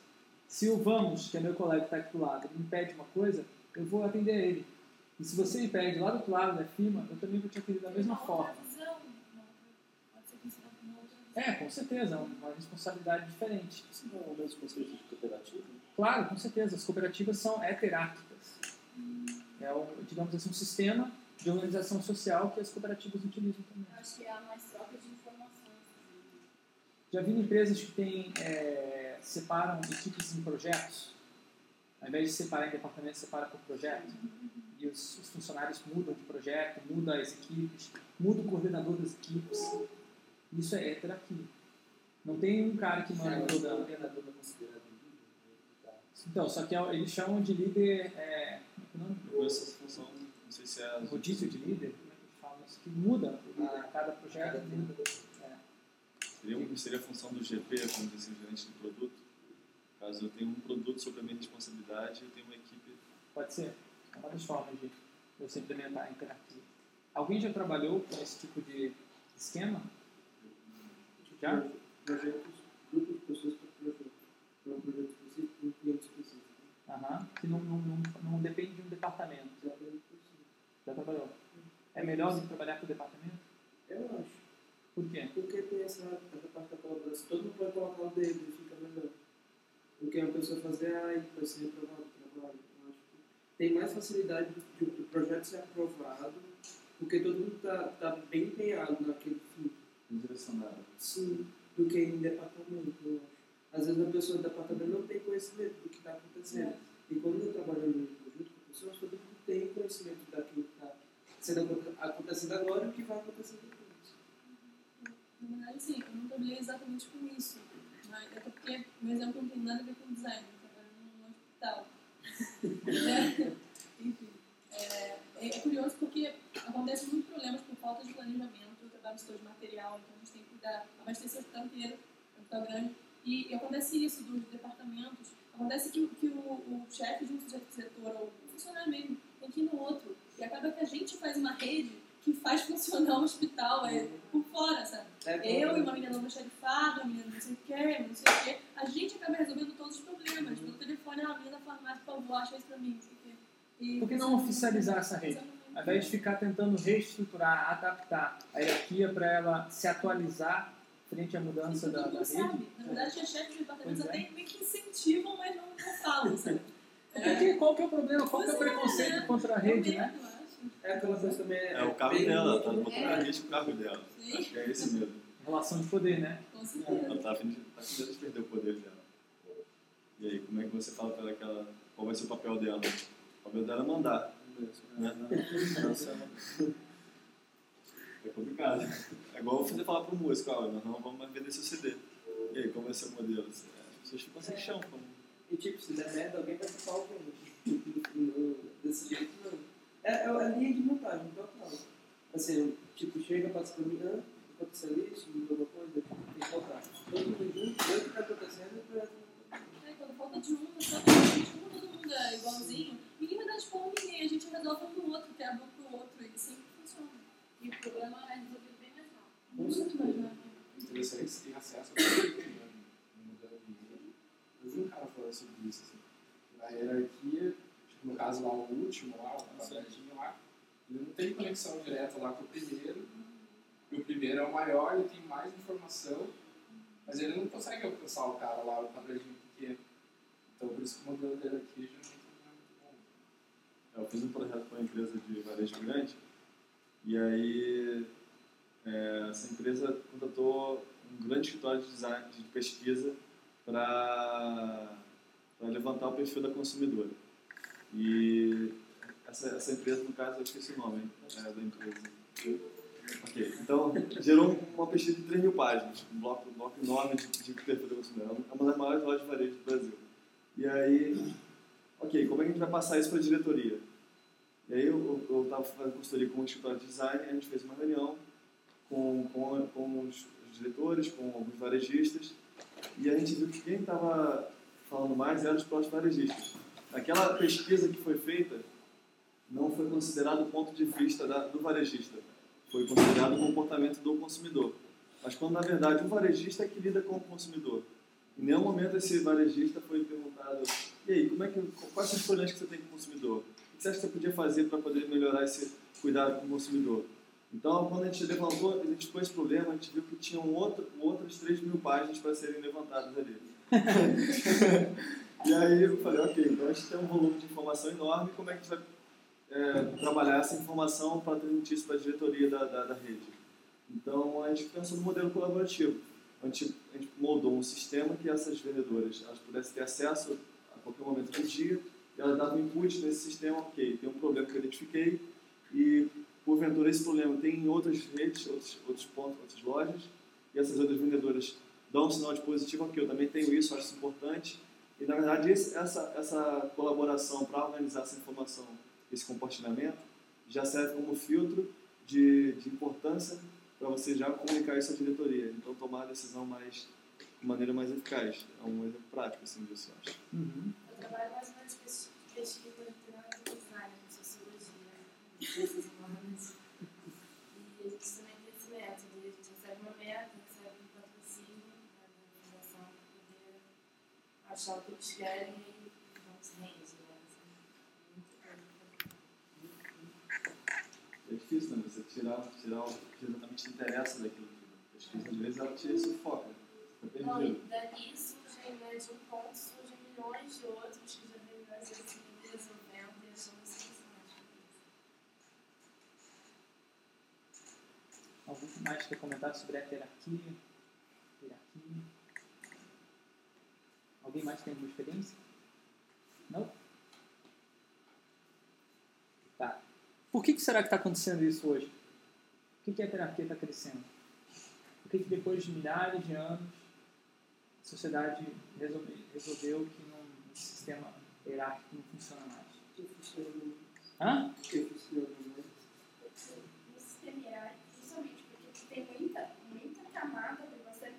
Se o Vamos, que é meu colega que está aqui do lado, me pede uma coisa, eu vou atender a ele. E se você me pede lá do outro lado, da firma, eu também vou te atender da mesma forma. outra visão, uma outra- pode ser considerado uma outra visão. É, com certeza, uma responsabilidade diferente. Isso não é o mesmo conceito de cooperativa? Claro, com certeza. As cooperativas são heterárquicas. É, um, digamos assim, um sistema de organização social que as cooperativas utilizam também. Eu acho que há mais troca de informações. Já vi empresas que têm, é, separam equipes em projetos. Ao invés de separar em departamentos, separa por projeto. E os, os funcionários mudam de projeto, mudam as equipes, muda o coordenador das equipes. Isso é heterarquia. Não tem um cara que manda toda a coordenador não considerado líder? Então, só que é- eles chamam de líder. É, como é que é o nome? Eu conheço essa função, não sei se é rodízio de líder, como é que eles falam isso? Que muda o líder, cada projeto muda. É. Seria, um- seria a função do GP, como dizer assim, gerente de produto? Caso eu tenha um produto sobre a minha responsabilidade, eu tenho uma equipe... Pode ser. É uma das formas de você implementar a interactiva. Alguém já trabalhou com esse tipo de esquema? Já? Projetos, grupos de pessoas para. Para um projeto específico, um cliente específico. Aham. Que não, não, não, não depende de um departamento. Já. Já trabalhou? É melhor que trabalhar com o departamento? Eu acho. Por quê? Porque tem essa, essa parte da colaboração. Todo mundo pode colocar o dedo e fica melhor. Do que uma pessoa fazer, ai, vai ser reprovado o trabalho. Eu acho que tem mais facilidade do, do projeto ser aprovado, porque todo mundo está tá bem empenhado naquele fim. Direcionado. Sim, do que em departamento, eu acho. Às vezes a pessoa do departamento não tem conhecimento do que está acontecendo. E quando eu trabalho junto com pessoas, todo mundo tem conhecimento daquilo que está sendo aconte- acontecendo agora e o que vai acontecer depois. Na verdade, sim, eu não trabalhei exatamente com isso. Até porque o meu exemplo não tem nada a ver com design, eu trabalho num hospital. Né? Enfim, é, é curioso porque acontecem muitos problemas por falta de planejamento. Setor de material, então a gente tem que cuidar, abastecer o hospital inteiro, é um hospital grande. E, e acontece isso dos departamentos. Acontece que, o- que o, o chefe de um setor, ou o funcionário mesmo, tem que ir no outro. E acaba que a gente faz uma rede que faz funcionar o hospital é, por fora, sabe? É, Eu e uma menina do almoxarifado, uma menina não sei o que, não sei o que, a gente acaba resolvendo todos os problemas. Pelo telefone, ela menina da farmácia, por favor, acha isso pra mim, não sei o quê. E- Por que não oficializar essa rede? Ao invés de ficar tentando reestruturar, adaptar a hierarquia para ela se atualizar frente à mudança da, da rede. Na verdade, as chefes de departamentos é. até meio que incentivam, mas não, não falam, sabe? É que qual que é o problema? Qual que é o é, preconceito né? contra a É rede, né? É aquela coisa também. É o carro dela, muito- tá botando É. a risco o carro dela. Sim. Acho que é esse mesmo. Relação de poder, né? Com certeza. Ela tá afim de, tá com de perder o poder dela. E aí, como é que você fala pra ela que ela, qual vai ser o papel dela? O papel dela é mandar. É complicado. É igual você falar pro músico, ó, nós não vamos mais vender seu CD. E aí, qual vai ser o modelo? As pessoas ficam sem chão. Como... E tipo, se der merda, alguém vai ficar alguém. Não, Desse jeito não. É, é a linha de montagem total. Assim, tipo, chega, passa pra mim, ah, aconteceu isso, mudou alguma coisa, tem que voltar. Todo mundo junto, vê o que tá acontecendo e pra É, quando conta de um, só que como todo mundo é igualzinho, dar de pão ninguém, a gente resolve um pro outro, quebra um pro outro, e assim funciona. E o problema é resolvido bem mais rápido. Muito mais rápido. interessante você tem acesso a tudo né, modelo de rede. Eu vi um cara falando sobre isso, assim, na hierarquia, tipo, no caso lá o último, lá, o quadradinho lá, ele não tem conexão direta lá com o primeiro, e o primeiro é o maior, ele tem mais informação, mas ele não consegue alcançar o cara lá, o quadradinho pequeno. Então por isso que o modelo de hierarquia geralmente não é muito bom. Eu fiz um projeto com uma empresa de varejo grande e aí é, essa empresa contratou um grande escritório de design, de pesquisa para levantar o perfil da consumidora. E essa, essa empresa, no caso, eu esqueci o nome é, da empresa. Ok, então gerou uma pesquisa de 3 mil páginas, um bloco, um bloco enorme de, de perfil da consumidora. É uma das maiores lojas de varejo do Brasil. E aí, ok, como é que a gente vai passar isso para a diretoria? E aí eu estava fazendo consultoria com o escritório de design e a gente fez uma reunião com, com, com os diretores, com alguns varejistas, e a gente viu que quem estava falando mais eram os próprios varejistas. Aquela pesquisa que foi feita não foi considerado o ponto de vista da, do varejista, foi considerado o comportamento do consumidor. Mas quando na verdade o varejista é que lida com o consumidor. Em nenhum momento esse varejista foi perguntado: e aí, como é que, quais são os problemas que você tem com o consumidor? O que você acha que você podia fazer para poder melhorar esse cuidado com o consumidor? Então, quando a gente levantou, identificou esse problema, a gente viu que tinham outro, outras 3 mil páginas para serem levantadas ali. e aí eu falei, ok, então a gente tem um volume de informação enorme, como é que a gente vai é, trabalhar essa informação para transmitir isso para a diretoria da, da, da, rede? Então, a gente pensou no modelo colaborativo. A gente, a gente moldou um sistema que essas vendedoras elas pudessem ter acesso a qualquer momento do dia, e elas davam input nesse sistema, ok, tem um problema que eu identifiquei, e porventura esse problema tem em outras redes, outros, outros pontos, outras lojas, e essas outras vendedoras dão um sinal de positivo, ok, eu também tenho isso, acho isso importante. E na verdade esse, essa, essa colaboração para organizar essa informação, esse compartilhamento, já serve como filtro de, de importância para você já comunicar isso à diretoria. Então tomar a decisão mais, de maneira mais eficaz. É um exemplo prático assim, disso, eu acho. Uhum. Eu trabalho mais ou menos com esse tipo de pesquisa literatura e design, de sociologia, ciências humanas. E a gente também tem esse método. A gente recebe uma meta, recebe um patrocínio né, da fundação para poder achar o que eles querem e vamos rende. Né? É difícil, né? Você tirar, tirar o que exatamente interessa daquilo. A pesquisa, às vezes, ela tira esse foco. Né? Fica Não, e dali surgem, né, de um ponto surgem milhões de outros que já vêm às vezes resolvendo e achando sensacionais. Algum mais quer comentar sobre a hierarquia? Hierarquia? Alguém mais tem alguma experiência? Não? Tá. Por que, que será que está acontecendo isso hoje? Por que, que a hierarquia está crescendo? Por que, que depois de milhares de anos a sociedade resolve, resolveu que não, esse sistema hierárquico não funciona mais? Hã? No sistema hierárquico, justamente porque tem muita, muita camada para você,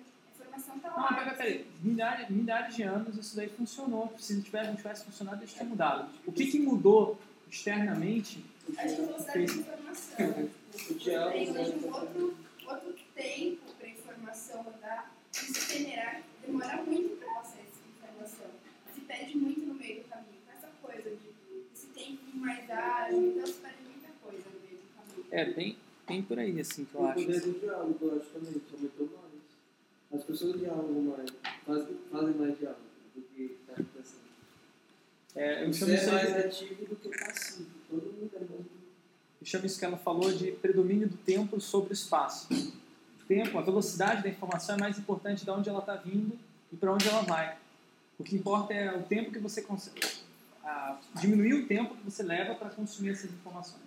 está Não, peraí, peraí. Milhares, milhares de anos isso daí funcionou. Se não tivesse, não tivesse funcionado, isso tinha mudado. O que, que mudou externamente A velocidade fez de informação. diálogo, Tem hoje né? um outro, outro tempo para a informação andar. O sistema hierárquico demora muito para passar essa informação. Se perde muito no meio do caminho. Essa coisa de esse tempo mais ágil, então se perde muita coisa no meio do caminho. É, bem, bem por aí, assim, que eu O acho. poder do diálogo, logicamente, aumentou mais. As pessoas dialogam mais, fazem, fazem mais diálogo do que está acontecendo. É, eu Você é mais aí, ativo do que passivo. Todo mundo é muito. eu chamo isso que ela falou de predomínio do tempo sobre o espaço. O tempo, a velocidade da informação é mais importante de onde ela está vindo e para onde ela vai. O que importa é o tempo que você consegue. diminuir o tempo que você leva para consumir essas informações.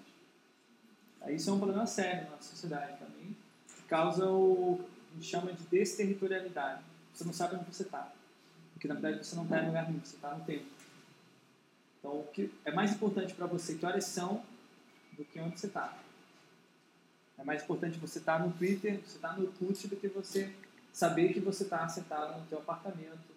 Isso é um problema sério na sociedade também, que causa o chama de desterritorialidade. Você não sabe onde você está. Porque na verdade você não está em lugar nenhum, você está no tempo. Então, o que é mais importante para você que horas são do que onde você está. É mais importante você estar no Twitter, você estar no Orkut, do que você saber que você está sentado no teu apartamento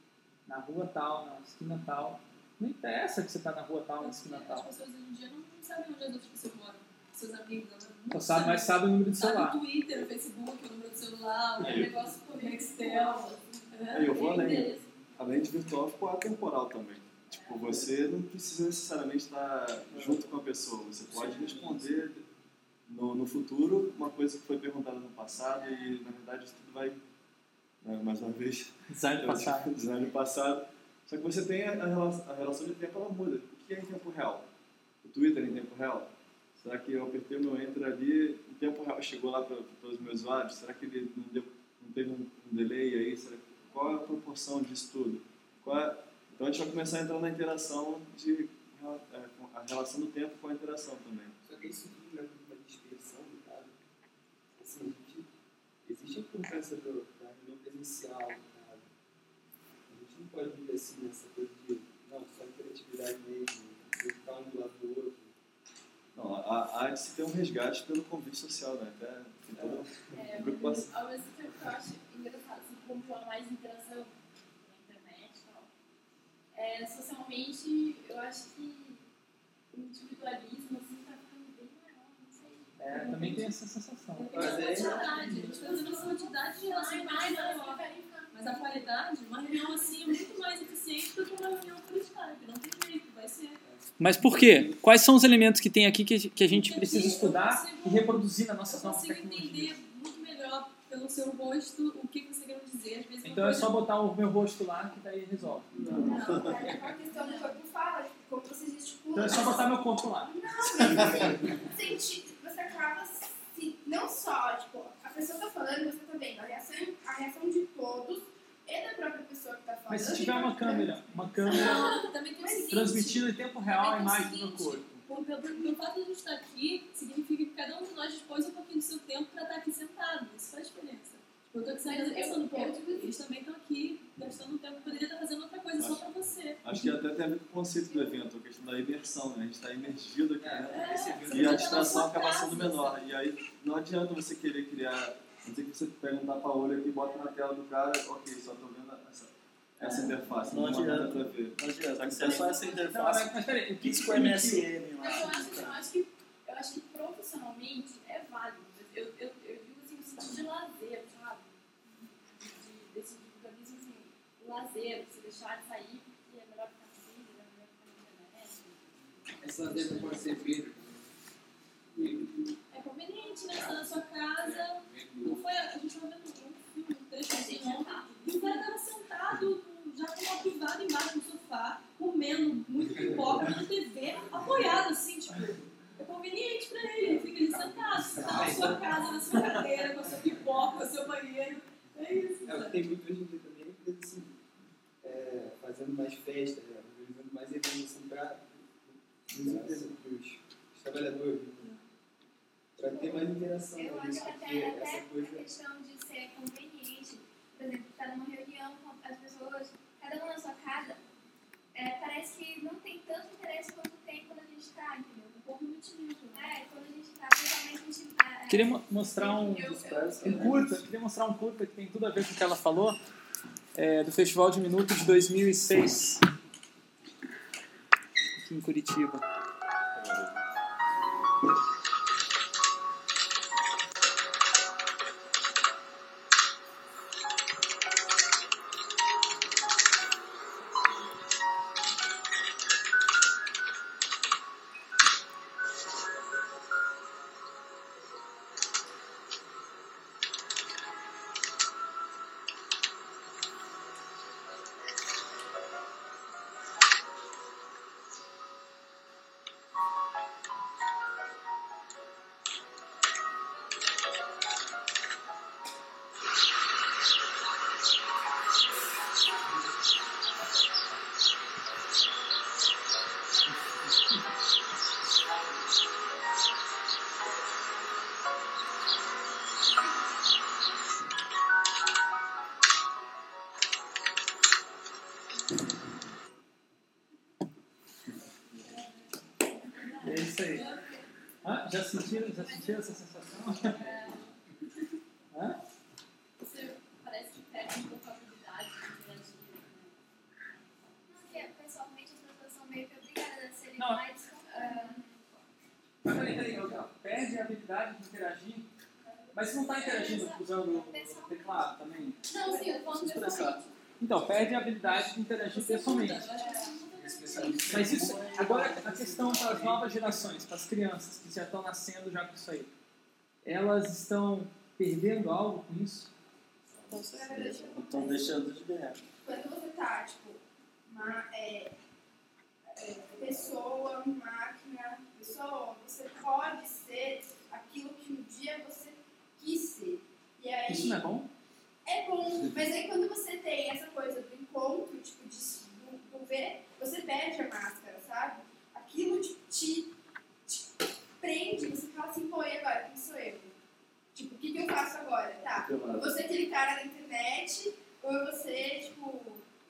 na rua tal, na esquina tal. Não interessa que você está na rua tal, na esquina As tal. pessoas hoje em dia não sabem onde as outras pessoas moram. Seus amigos, Só sabe, mas sabe o número do Sabe celular. o Twitter, o Facebook, o número do celular, o É, negócio por Nextel. Aí eu vou além. Além de virtual, ficou atemporal também. Tipo, você não precisa necessariamente estar junto com a pessoa. Você pode responder no, no futuro uma coisa que foi perguntada no passado e, na verdade, isso tudo vai, né, mais uma vez, Design do eu passado. digo Design do passado. Só que você tem a, a relação, a relação de tempo, ela muda. O que é em tempo real? O Twitter é em tempo real? Será que eu apertei o meu enter ali, tempo real chegou lá para todos os meus usuários? Será que ele não, deu, não teve um, delay aí? Será, qual é a proporção disso tudo? É- então a gente vai começar a entrar na interação de é, a relação do tempo com a interação também. Só que isso tudo leva uma dispersão do dado. Assim, existe a importância do, da reunião presencial do dado. A gente não pode viver assim nessa coisa de, não, só interatividade mesmo, ficar um do lado do outro. Não, há, há de se ter um resgate pelo convívio social, né? Até tem toda É, preocupação. ao mesmo tempo que eu acho engraçado, assim, como rola mais interação na internet e tal. É, socialmente, eu acho que o individualismo, assim, tá ficando bem maior, não sei. É, também tem essa sensação. Tem uma quantidade, a gente está fazendo uma quantidade de relações mais maior. Mas a qualidade, uma reunião assim é muito mais eficiente do que uma reunião por Skype. Não tem jeito, vai ser. Mas por quê? Quais são os elementos que tem aqui que, que a gente precisa estudar consigo- e reproduzir novas consigo tecnologias? entender muito melhor pelo seu rosto o que você quer dizer. Às vezes uma Então é só botar o meu rosto lá que daí resolve. Não, é a questão do corpo fala, tipo, como você gesticula. Então é só botar meu corpo lá. Não, senti, você acaba se, não só, tipo, a pessoa tá falando, você tá vendo a reação, a reação de todos e da própria pessoa que tá falando. Mas se tiver uma tá- câmera, uma câmera Não, também tem o seguinte, transmitindo em tempo real a imagem do corpo. Pelo, fato de a gente estar aqui, significa que cada um de nós dispôs um pouquinho do seu tempo para estar aqui sentado. Isso faz diferença. Tipo, eu estou aqui eu- pensando, pô, digo eles também estão aqui gastando tempo, poderia estar fazendo outra coisa só para você. Acho que até tem a ver com o conceito do evento, a questão da imersão, né? A gente está imergido aqui dentro. É, E a tá distração acaba sendo menor. E aí não adianta você querer criar. Não ser que você pega um tapa-olho aqui, bota na tela do cara, ok, só tô vendo essa, essa interface, Não não, adianta. pra ver. Não adianta, Só que se é só essa Não, interface. mas, mas peraí, o que Isso com? MSN Mas eu lá. acho, eu acho que, eu acho que profissionalmente é válido. Eu, eu, eu digo assim, no sentido de lazer, sabe? De, de, desse individualismo, assim, o lazer, você deixar de sair, porque é melhor ficar assim, é melhor ficar na internet. Essa letra pode ser verde. Né? Na sua casa. Não foi, a gente estava vendo um filme, um trecho assim e o cara estava sentado já com uma privada embaixo do sofá, comendo muito pipoca na TV, apoiado assim, tipo. É conveniente pra ele, ele fica ali sentado, você tá na sua casa, na sua cadeira, com a sua pipoca, com o seu banheiro. É isso, É, o que tem muito hoje em dia também é empresa assim, é, fazendo mais festas, né, organizando mais eventos assim, para os trabalhadores. Né, para ter mais interação Eu com acho isso, porque até, até essa a coisa. questão de ser conveniente, por exemplo, estar numa reunião com as pessoas, cada um na sua casa, é, parece que não tem tanto interesse quanto tem quando a gente está, entendeu? Um pouco inutilismo. É, quando a gente está, principalmente a gente tá, é, Queria mo- mostrar um, eu- um curta, queria mostrar um curta que tem tudo a ver com o que ela falou, é, do Festival de Minuto de 2006, aqui em Curitiba. Interagir pessoalmente. Mas isso, agora a questão para as novas gerações, para as crianças que já estão nascendo já com isso aí, elas estão perdendo algo com isso? Estão deixando de ganhar. Quando você tá, tipo, uma é, é, pessoa, máquina, pessoa, você pode ser aquilo que um dia você quis ser. E aí, Isso não é bom? É bom, mas aí quando você tem essa coisa do encontro, tipo, de, ver, você perde a máscara, sabe? Aquilo tipo, te, te prende, você fala assim, pô, e agora, quem sou eu? Tipo, o que, que eu faço agora? Tá, você é aquele cara na internet, ou é você, tipo,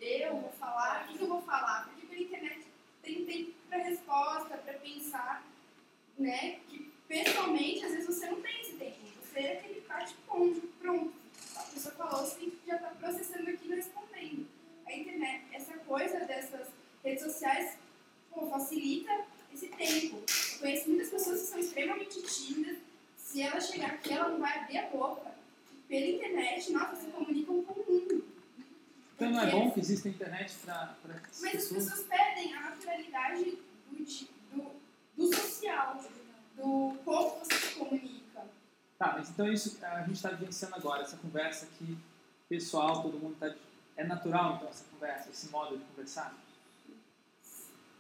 eu vou falar, o que, que eu vou falar? Porque pela internet tem tempo pra resposta, pra pensar, né? Que pessoalmente, às vezes você não tem esse tempo. Você é aquele cara, tipo, pronto, pronto. A pessoa falou, você já tá processando aquilo e respondendo. A internet, essa coisa dessas redes sociais, pô, facilita esse tempo. Eu conheço muitas pessoas que são extremamente tímidas. Se ela chegar aqui, ela não vai abrir a boca. Pela internet, nossa, se comunicam com o mundo. Então não é bom que exista internet para as Mas as pessoas? pessoas perdem a naturalidade do, do, do social, do como você se comunica. Tá, mas então isso a gente está vivenciando agora, essa conversa aqui, pessoal, todo mundo está... É natural então essa conversa, esse modo de conversar?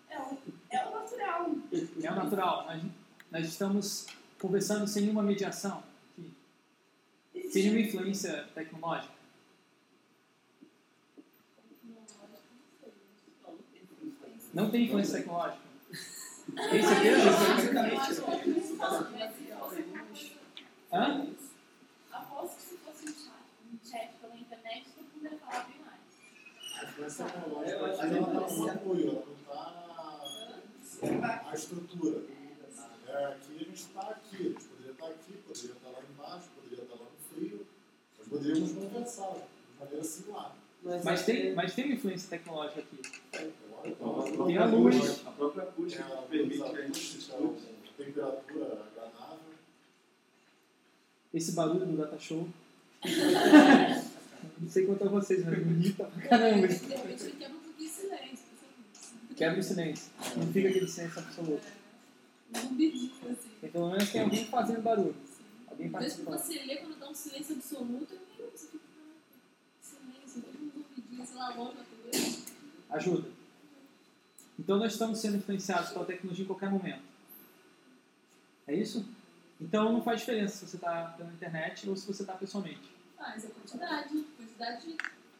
É o, é o natural. É o natural. Nós, nós estamos conversando sem nenhuma mediação aqui, sem nenhuma influência tecnológica. Não tem influência tecnológica. Tem certeza? Hã? Aposto que se fosse um chat, chat pela internet, todo mundo ia falar mais. A influência tecnológica, ela está no apoio, ela não está a estrutura. É, aqui a gente está aqui, a gente poderia estar aqui, poderia estar lá embaixo, poderia estar lá no frio, nós poderíamos conversar de maneira similar. Mas tem, mas tem uma influência tecnológica aqui. Então, Tem a luz. A própria acústica a que permite luz que a gente acústica, escute. temperatura agradável. Esse barulho do data show. Não sei quanto a vocês, mas me irrita pra caramba. De repente ele quebra um pouquinho de silêncio. Quebra o silêncio. Não fica aquele silêncio absoluto. Um zumbidinho, assim. Pelo menos tem alguém fazendo barulho. Alguém Mesmo que participando. você lê quando dá um silêncio absoluto, meu, você fica. "Caraca, Silêncio, sei lá, longe da. Ajuda. Então nós estamos sendo influenciados pela tecnologia em qualquer momento. É isso? Então não faz diferença se você está pela internet ou se você está pessoalmente. Faz a quantidade, quantidade de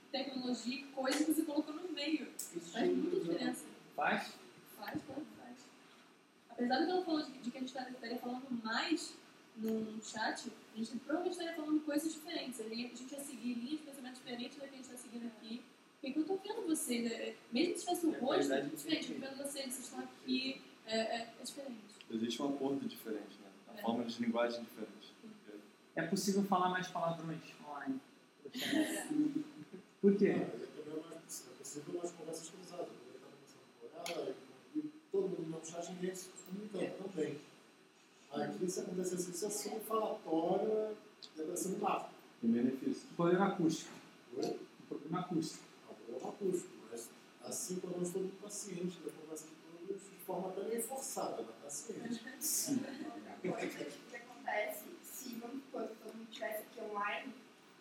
tecnologia e coisa que você colocou no meio. Isso faz muita diferença. Faz? Faz, claro que faz. Apesar do que ela falou de, de que a gente tá- estaria falando mais no chat, a gente provavelmente estaria falando coisas diferentes. A gente ia seguir linhas de pensamento diferentes da que a gente está seguindo aqui. Porque eu tô vendo vocês, é- é- mesmo que tivesse o É, rosto, é é diferente. Eu tô vendo vocês, vocês estão aqui, é, é, é diferente. Existe um acordo diferente, né? A É. forma de linguagem é diferente. É possível falar mais palavrões. Por quê? É, é é com todo mundo no chat ninguém se comunicando também. Aqui, se acontecesse isso, é assim, falatório, deve ser um mapa. Tem benefício. Problema acústico. Oi? Problema acústico. É um problema acústico, mas assim como eu estou muito paciente da conversa de todos, de forma até meio forçada, mas paciente. coisa que que acontece se, vamos supor, que todo mundo estivesse aqui online.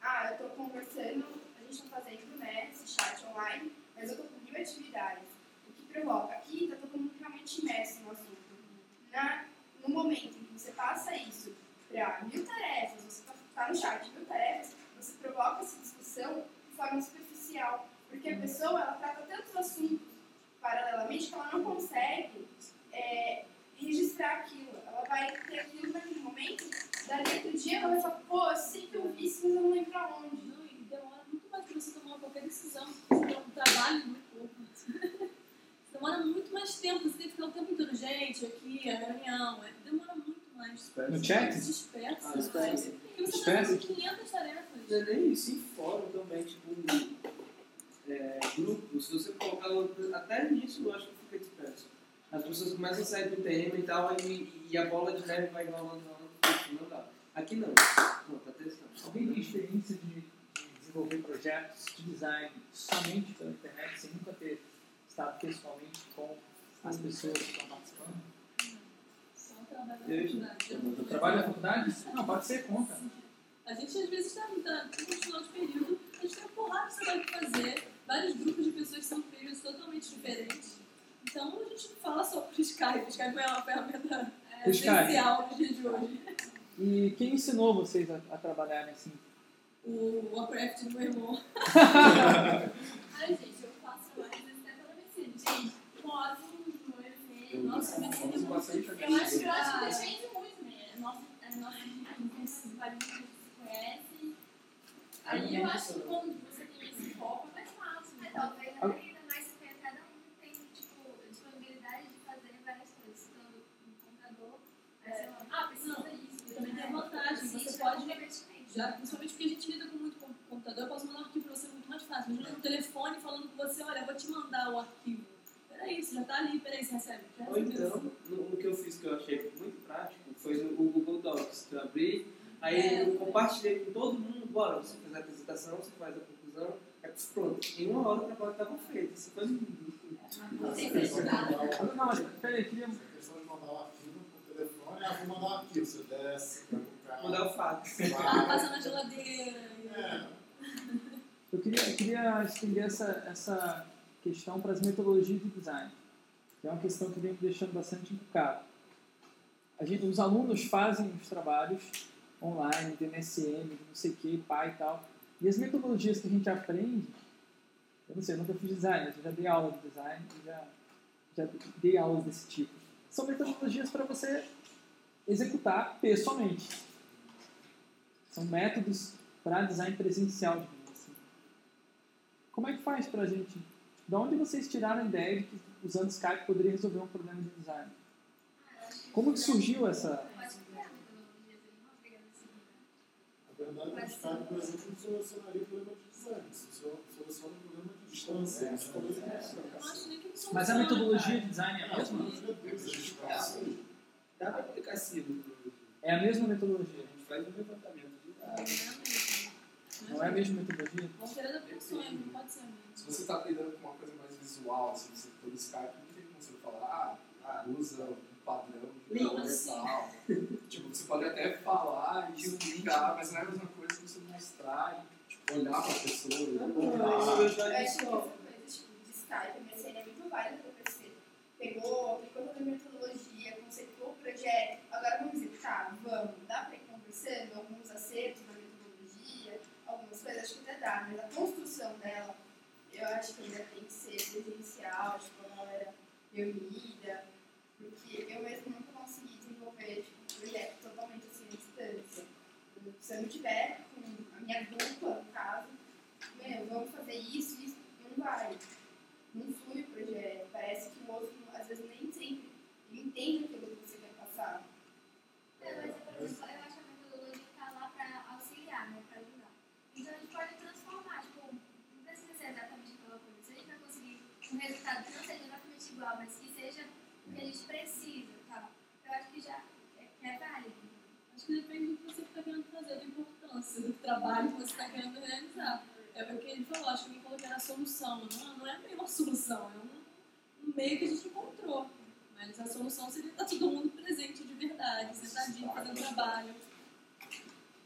Ah, eu estou conversando, a gente está fazendo né, esse chat online, mas eu estou com mil atividades. O que provoca? Aqui está todo mundo realmente imerso no assunto. Na, no momento em que você passa isso para mil tarefas, você está no chat mil tarefas, você provoca essa discussão de forma superficial. Porque a pessoa ela trata tantos assuntos paralelamente que ela não consegue é, registrar aquilo. Ela vai ter aquilo naquele momento, dali outro dia ela vai falar, pô, eu sei que eu vi isso, mas eu não lembro pra onde. Não, e demora muito mais para você tomar qualquer decisão. Você tem um trabalho muito pouco. Você demora muito mais tempo, você tem que ficar o tempo inteiro, gente, aqui, a reunião. é- Demora muito mais. No chat? Dispersa. Ah, dispersa. Porque você Dispersa? tá com 500 tarefas. Não é nem isso, em fórum também, tipo, é, grupo, se você colocar até nisso, eu acho que fica disperso. As pessoas começam a sair do tema e tal, e, e a bola de neve vai rolando, puxa, não dá. Aqui não. Não, tá testando. Alguém tem experiência de, de desenvolver projetos de design somente pela internet, sem nunca ter estado pessoalmente com as pessoas que estão participando? Só trabalho na Eu, trabalho na faculdade? Não, pode ser, conta. A gente às vezes está tá, no final de período, a gente tem uma porrada de trabalho para fazer, vários grupos de pessoas que são períodos totalmente diferentes. Então a gente não fala só por Skype, Skype é uma ferramenta é, essencial dias de hoje. E quem ensinou vocês a, a trabalharem assim? O Warcraft do meu irmão. Ai, gente, eu faço mais tempo da medicina. Gente, cosmos, no evento. Nossa, medicina é muito. Eu acho, eu acho que depende muito, né? Nossa, a nossa gente se conhece. Aí eu acho que quando você tem esse foco é mais fácil. É, né? talvez a ainda mais porque cada um tem, tipo, disponibilidade de fazer várias coisas. Então, no computador, aí você fala, Ah, precisa isso. Eu também tenho vantagem, você Existe pode. comprometimento. Já, principalmente porque a gente lida com muito com computador, eu posso mandar um arquivo pra você muito mais fácil. Imagina no telefone falando com você, olha, eu vou te mandar o arquivo. Peraí, você já tá ali, peraí, você recebe. Ou então, no, no que eu fiz que eu achei muito prático, foi no Google Docs, que eu abri, aí É. eu compartilhei com todo mundo, bora, você faz a apresentação, você faz a conclusão, aí pronto, em uma hora o trabalho estava feito. Isso foi lindo. Não, peraí, queria. Essa questão de mandar um arquivo por telefone, ah, vou mandar um arquivo, você desce, Mandar o fax. Ah, passa na geladeira. É, Eu queria, eu queria estender essa, essa questão para as metodologias de design, que é uma questão que vem me deixando bastante encucado. A gente, os alunos fazem os trabalhos online, de MSM, de não sei o que, pai e tal, e as metodologias que a gente aprende, eu não sei, eu nunca fiz design, mas eu já dei aula de design, já, já dei aulas desse tipo. São metodologias para você executar pessoalmente. São métodos para design presencial, digamos assim. Como é que faz pra gente? De onde vocês tiraram a ideia de que usando Skype poderia resolver um problema de design? Como que surgiu essa... Na verdade, o Skype, por exemplo, não solucionaria o problema de design, soluciona o problema de distância. Não são Mas a metodologia de design é a mesma? Dá para aplicar sim. É a mesma metodologia. A gente faz um dados. Não é a mesma metodologia? Vamos querer adaptações, não pode ser a mesma. Se você está lidando com uma coisa mais visual, assim, você pelo Skype, não tem como você falar, ah, usa um padrão de Sim, universal. tipo, você pode até falar e explicar, mas não é a mesma coisa que você mostrar e tipo, olhar para a pessoa e Não, que essa ó. coisa tipo, de Skype, a MSN é muito válida para você. Pegou, aplicou toda a metodologia, conceituou o projeto, agora vamos executar? Vamos. Dá para ir conversando alguns acertos da metodologia, algumas dá, mas a construção dela, eu acho que ainda tem que ser presencial, tipo, a galera reunida, porque eu mesmo nunca consegui desenvolver tipo, um projeto totalmente assim à distância. Se eu não tiver com a minha dupla, no caso, meu, vamos fazer isso, isso, não vai. Não flui o projeto. Parece que o outro, às vezes, nem sempre entende aquilo que você quer passar. É, mas, por exemplo, eu acho que a metodologia está lá para auxiliar, né, para ajudar. Então a gente pode transformar, tipo, não precisa ser exatamente aquela coisa. Se a gente vai conseguir um resultado que não seja exatamente igual, mas que seja o que a gente precisa, tá? Eu acho que já é, é válido. Acho que depende do que você está querendo fazer, da importância do trabalho que você está querendo realizar. É o que ele falou, acho que ele falou que era a solução. Não, não é uma solução, é um, um meio que a gente encontrou. Mas a solução seria estar todo mundo presente de verdade, sentadinho, fazendo trabalho.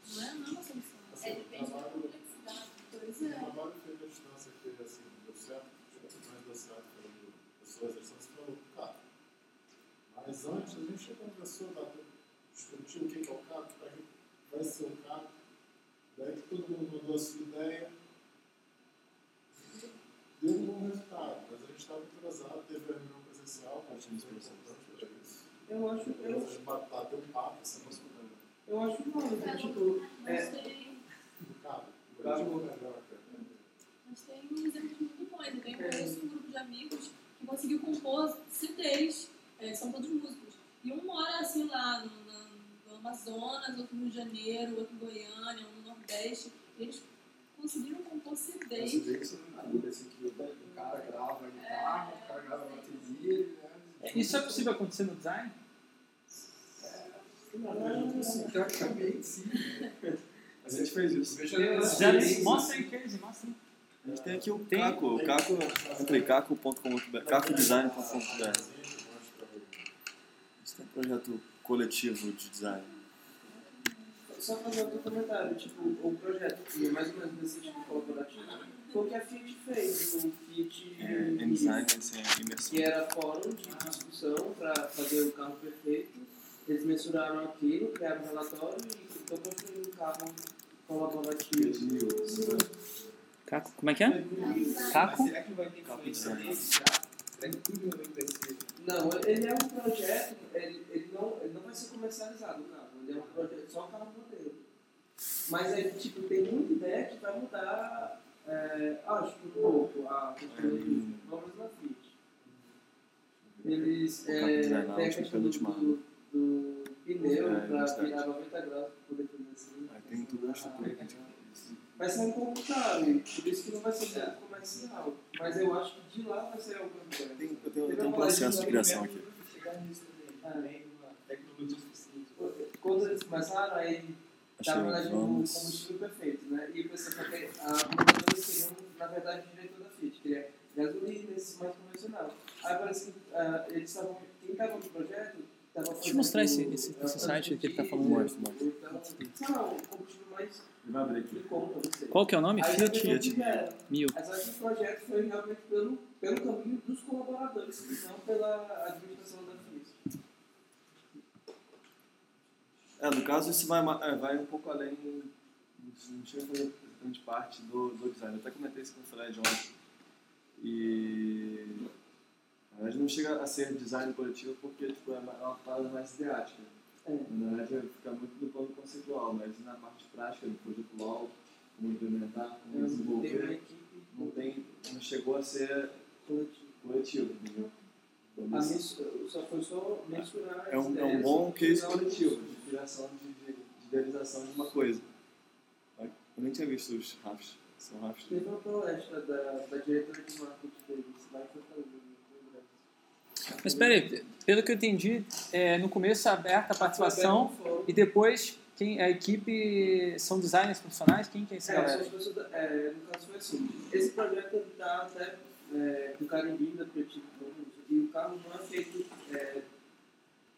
Não é, não é uma solução. É, depende da complexidade. Pois é. trabalho feito à distância que assim, deu certo, mas deu certo pelo pessoas à distância pelo carro. Mas antes a gente conversou, bateu, discutiu o que que é o carro, para que vai ser o carro. Daí todo mundo mandou a sua ideia. Deu um bom resultado, mas a gente estava atrasado, teve a reunião presencial, que que importante para isso. Eu acho, A eu, gente bateu um papo, mas com eu acho válido, tipo, é, Gostei. o carro. O carro. O melhor, cara. Mas tem exemplos muito bons. Eu tenho conheço um grupo de amigos que conseguiu compor CDs, é, são todos músicos. E um mora assim lá no, na- no Amazonas, outro no Rio de Janeiro, outro em Goiânia, um no Nordeste. E eles conseguiram compor Você CDs. vê que você não muda, assim, que o cara grava guitarra, o cara grava bateria, né? Isso é possível acontecer no design? Teoricamente, sim. A gente fez isso. Mostra aí, Casey, mostra aí. A gente tem aqui o Caco, o Caco, entre caco.com.br, cacodesign.com.br. Tem um projeto coletivo de design. Só fazer outro comentário, tipo, o projeto que é mais ou menos nesse tipo colaborativo foi o que a Fiat fez, o Fiat É, design, que era fórum de discussão para fazer o carro perfeito. Eles mensuraram aquilo, criaram um relatório e estão construindo um carro colaborativo. Caco, como é que é? Caco? Será que vai ter influência nele já? Será que tudo vai ser... Não, ele é um projeto, ele, ele, não, ele não vai ser comercializado o carro, ele é um projeto só um carro modelo. Mas ele tipo, tem muita ideia que vai mudar, é, acho que um pouco, a questão de obras na Fiat. Eles O é, têm a questão do, do, do pneu É, para virar 90 graus para poder fazer assim. Aí tem tudo uma estrutura que a gente Vai ser um pouco caro, por isso que não vai ser muito comercial. Mas eu acho que de lá vai ser algo Tem, eu tenho, eu tenho um processo de criação aqui. Suficiente. Quando eles começaram, aí estava na verdade no vamos- combustível perfeito, né? E o pessoal porque a montadores queriam, na verdade, o diretor da Fiat, queria gasolina, esse mais convencional. Aí parece que ah, eles estavam, quem estava no projeto, Deixa eu mostrar esse, esse, esse site que ele tá falando. Mostra, mostra. Qual que é o nome? Fiat? as pessoas tiveram. Mil. Mas acho que o projeto foi realmente pelo, pelo caminho dos colaboradores, não pela administração da Fiat. É, no caso, isso vai, é, vai um pouco além, não chega a fazer exatamente parte do, do design. Eu até comentei isso com o Fred ontem. E. Na verdade, não chega a ser design coletivo porque tipo, é uma é parada mais ideática. Na verdade, fica muito do plano conceitual, mas na parte prática do projeto LOL, como implementar, como desenvolver, não, tem, não chegou a ser coletivo, entendeu? Então, A mens- só foi só mensurar é um, é um bom case usar o coletivo, de criação de, de, de idealização de uma coisa. Eu nem tinha visto os RAFs. São RAFs. Teve uma palestra da, da diretora de marketing deles, lá em Fortaleza. Mas espera aí, pelo que eu entendi, é, no começo é aberta a participação e depois quem, a equipe são designers profissionais? Quem que é esse É, galera? pessoas da- é, no caso foi assim. Esse projeto está até é, carimbinho da Creative Commons e o carro não é feito é,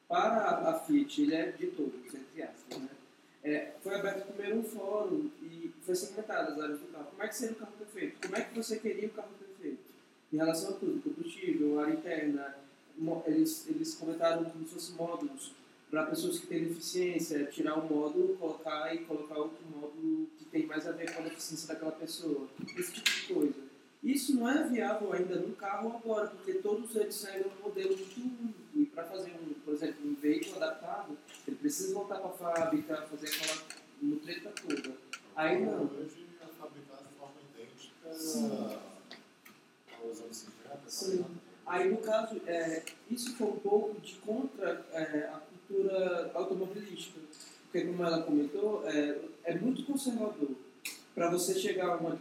para a Fiat, ele é de todos, entre aspas. Né? É, foi aberto primeiro um fórum e foi segmentado as áreas do carro. Como é que seria o carro perfeito? Como é que você queria o carro perfeito? Em relação a tudo, combustível, área interna, eles, eles comentaram como se fossem módulos para pessoas que têm deficiência, tirar um módulo, colocar e colocar outro módulo que tem mais a ver com a deficiência daquela pessoa. Esse tipo de coisa. Isso não é viável ainda no carro agora, porque todos eles seguem um modelo muito único. E para fazer, um, por exemplo, um veículo adaptado, ele precisa voltar para a fábrica, fazer aquela mutreta toda. Aí não. Hoje é fabricado de forma idêntica aos anos 50, Sim. 40. Aí, no caso, é, isso foi um pouco de contra é, a cultura automobilística. Porque, como ela comentou, é, é muito conservador. Para você chegar a uma.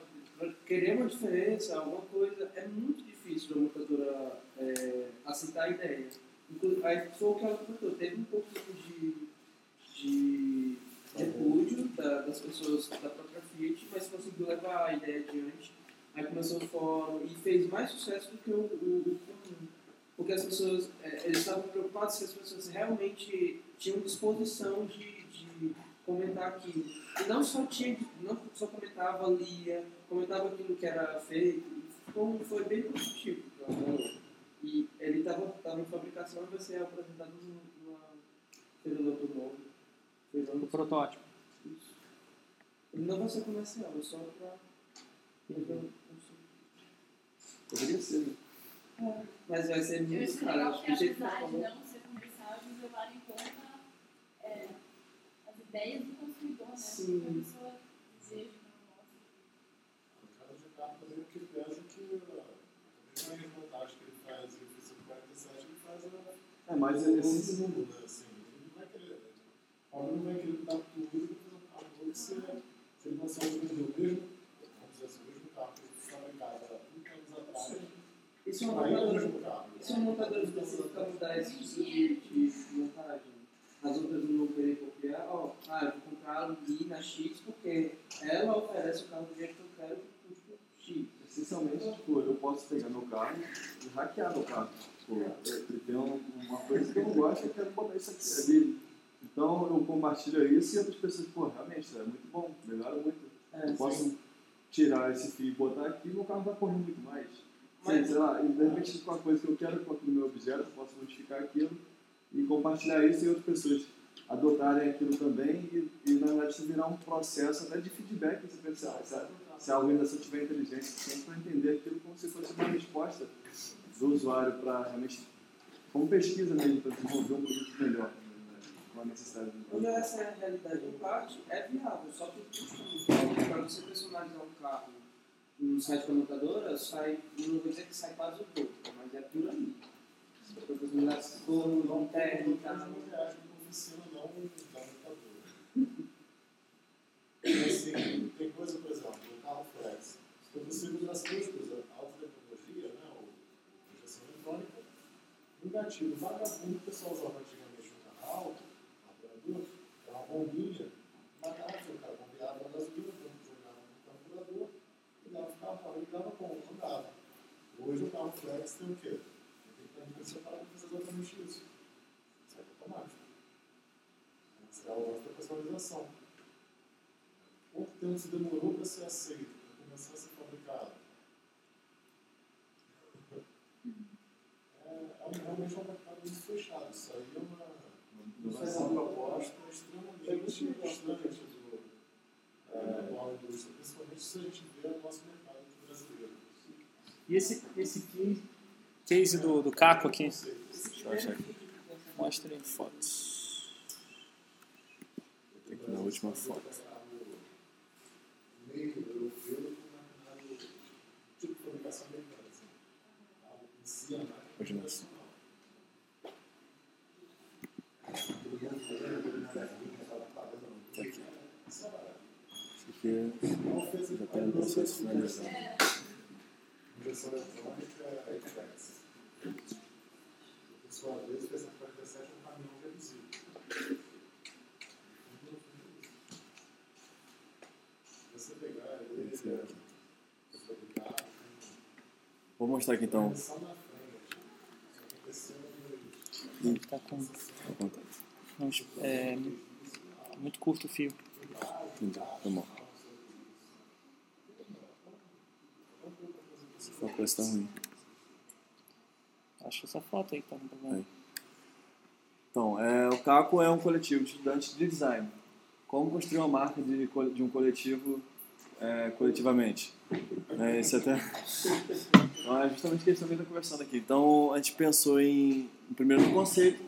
Querer uma diferença, alguma coisa, é muito difícil a montadora é, aceitar a ideia. Aí foi o que ela comentou, teve um pouco de, de repúdio da- das pessoas da própria Fiat, mas conseguiu levar a ideia adiante. Aí começou o fórum e fez mais sucesso do que o, o. Porque as pessoas, é, eles estavam preocupados se as pessoas realmente tinham disposição de, de comentar aquilo. E não só tinha, não só comentava, lia, comentava aquilo que era feito. Foi, foi bem positivo. E ele estava em fabricação e vai ser apresentado numa feira do automóvel. O protótipo. Isso. Ele não vai ser comercial, é só para. Poderia ser, né? É, mas vai ser muito caro. acho que que o jeito que apesar de falou. não ser comercial, eles levaram em conta é, as ideias do consumidor, né? Sim. A pessoa deseja O cara de também o que é que a mesma reportagem que ele faz em oficina 47, ele faz a. É, mas o esse- mundo, né? Assim, ele não vai querer. Alguém não vai querer dar tudo carro novo que se, se ele consegue vender o mesmo, vamos dizer assim, o mesmo carro que ele fabricava há 30 anos atrás. Isso Isso é uma Aí eu montadora, vejo o carro. Isso é uma montadora específica para mudar esse tipo de, de montagem. As outras não vão querer copiar, ó, ah, eu vou comprar ali na X porque ela oferece o carro do jeito que eu quero que custa X. Essencialmente, tipo, eu posso pegar meu carro e hackear meu carro. Tipo, tenho uma coisa que eu não gosto, eu quero botar isso aqui. Dele. Então eu compartilho isso e outras pessoas, pô, realmente, é muito bom, melhora muito. É, eu posso sim. tirar esse fio e botar aqui e meu carro vai correr muito mais. Sim, sei lá, e de repente com a coisa que eu quero com aquele meu objeto, eu posso modificar aquilo e compartilhar isso e outras pessoas adotarem aquilo também e, e na verdade isso virar um processo até de feedback, você pensa, ah, sabe? se a organização tiver inteligência suficiente para entender aquilo como se fosse uma resposta do usuário para realmente, como pesquisa mesmo, para desenvolver um produto melhor, com a necessidade do Quando essa é a realidade em parte, é viável, só que muito alto. Para você personalizar um carro no site da montadora, sai, não vou dizer que sai quase o dobro, mas é por aí. Se for personalizar se for no técnica, Não reais na oficina, não da montadora. Assim, tem coisa, por exemplo, o carro flex. Se você usa as duas coisas, a alta tecnologia, né, ou injeção eletrônica, um gatilho vagabundo o pessoal usava antigamente no carro, carburador, era uma bombinha na garrafa, o cara bombeava a gasolina, jogava no carburador, ligava o carro, o carro ligava como? Andava. Hoje o carro flex tem o quê? Tem que ter separada para fazer exatamente isso. Sai automático. Essa é a lógica da personalização. Quanto tempo se demorou para ser aceito, para começar a ser fabricado? É, é realmente um mercado muito fechado. Isso aí é uma, uma proposta extremamente distante do, é, da indústria, principalmente se a gente vê o nosso mercado. E esse, esse case, case do, do Caco aqui? Deixa eu achar aqui. Mostra em fotos. Ir na última foto. meio europeu com o mercado de fabricação americana. Assim. Algo em si? Hoje não sei. Tá aqui. Isso aqui já está no processo finalizado. Injeção eletrônica é flex. Por sua vez, o P147 é um caminhão reduzido. Se você pegar ele, Vou mostrar aqui então. ano Ele tá com. É, muito curto o fio. Entendi, tá bom. Se for coisa ruim. Acho essa foto aí que tá com problema. Então, é, o CACO é um coletivo de estudantes de design. Como construir uma marca de, de um coletivo é, coletivamente? É, esse até... Então, é justamente o que a gente também está conversando aqui. Então, a gente pensou em, primeiro no conceito.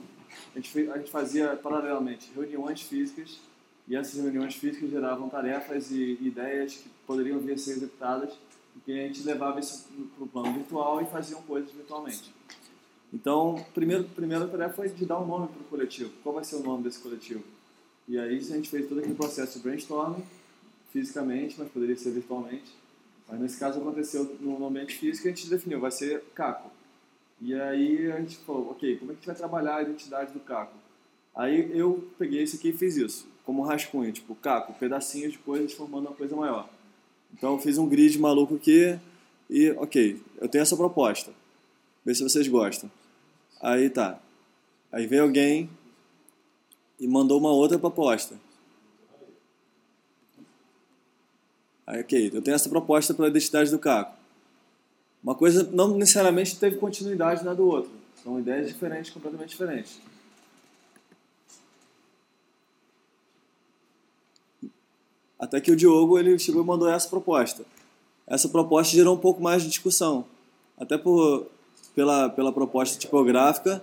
A gente, a gente fazia paralelamente reuniões físicas e essas reuniões físicas geravam tarefas e ideias que poderiam vir a ser executadas e que a gente levava isso para o plano virtual e faziam coisas virtualmente. Então, primeiro, primeira tarefa foi de dar um nome para o coletivo. Qual vai ser o nome desse coletivo? E aí a gente fez todo aquele processo de brainstorming, fisicamente, mas poderia ser virtualmente. Mas nesse caso aconteceu no ambiente físico e a gente definiu, vai ser Caco. E aí a gente falou, ok, como é que a gente vai trabalhar a identidade do Caco? Aí eu peguei esse aqui e fiz isso, como rascunho, tipo, Caco, pedacinhos de coisas formando uma coisa maior. Então fiz um grid maluco aqui e, ok, eu tenho essa proposta. Vê se vocês gostam. Aí tá. Aí veio alguém e mandou uma outra proposta. Aí, ok, eu tenho essa proposta para a identidade do Caco. Uma coisa não necessariamente teve continuidade na do outro. São ideias diferentes, completamente diferentes. Até que o Diogo ele chegou e mandou essa proposta. Essa proposta gerou um pouco mais de discussão. Até por, pela, pela proposta tipográfica,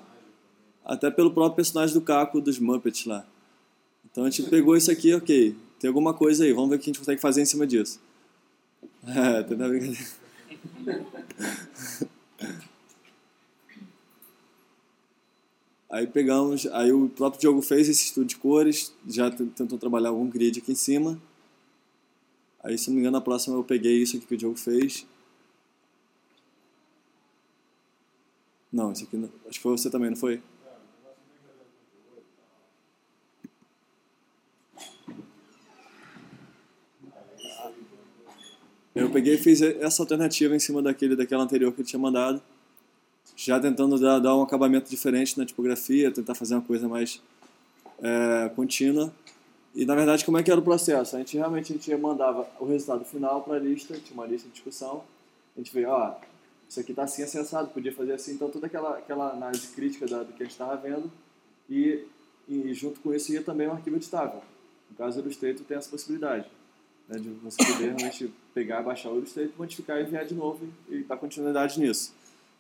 até pelo próprio personagem do Caco dos Muppets lá. Então a gente pegou isso aqui, ok, tem alguma coisa aí, vamos ver o que a gente consegue fazer em cima disso. É, tem na brincadeira. Aí pegamos, aí o próprio Diogo fez esse estudo de cores, já tentou trabalhar algum grid aqui em cima. Aí, se não me engano, a próxima eu peguei isso aqui que o Diogo fez. Não, esse aqui não. Acho que foi você também, não foi? Eu peguei e fiz essa alternativa em cima daquele, daquela anterior que ele tinha mandado, já tentando dar, dar um acabamento diferente na tipografia, tentar fazer uma coisa mais é, contínua. E na verdade, como é que era o processo? A gente realmente a gente mandava o resultado final para a lista, tinha uma lista de discussão, a gente veio, ó, isso aqui está assim acessado, podia fazer assim, então toda aquela, aquela análise crítica da, do que a gente estava vendo e, e junto com isso ia também um arquivo editável. No caso do Illustrator tem essa possibilidade né, de você poder realmente pegar, baixar o Illustrator, modificar e enviar de novo e, e dar continuidade nisso.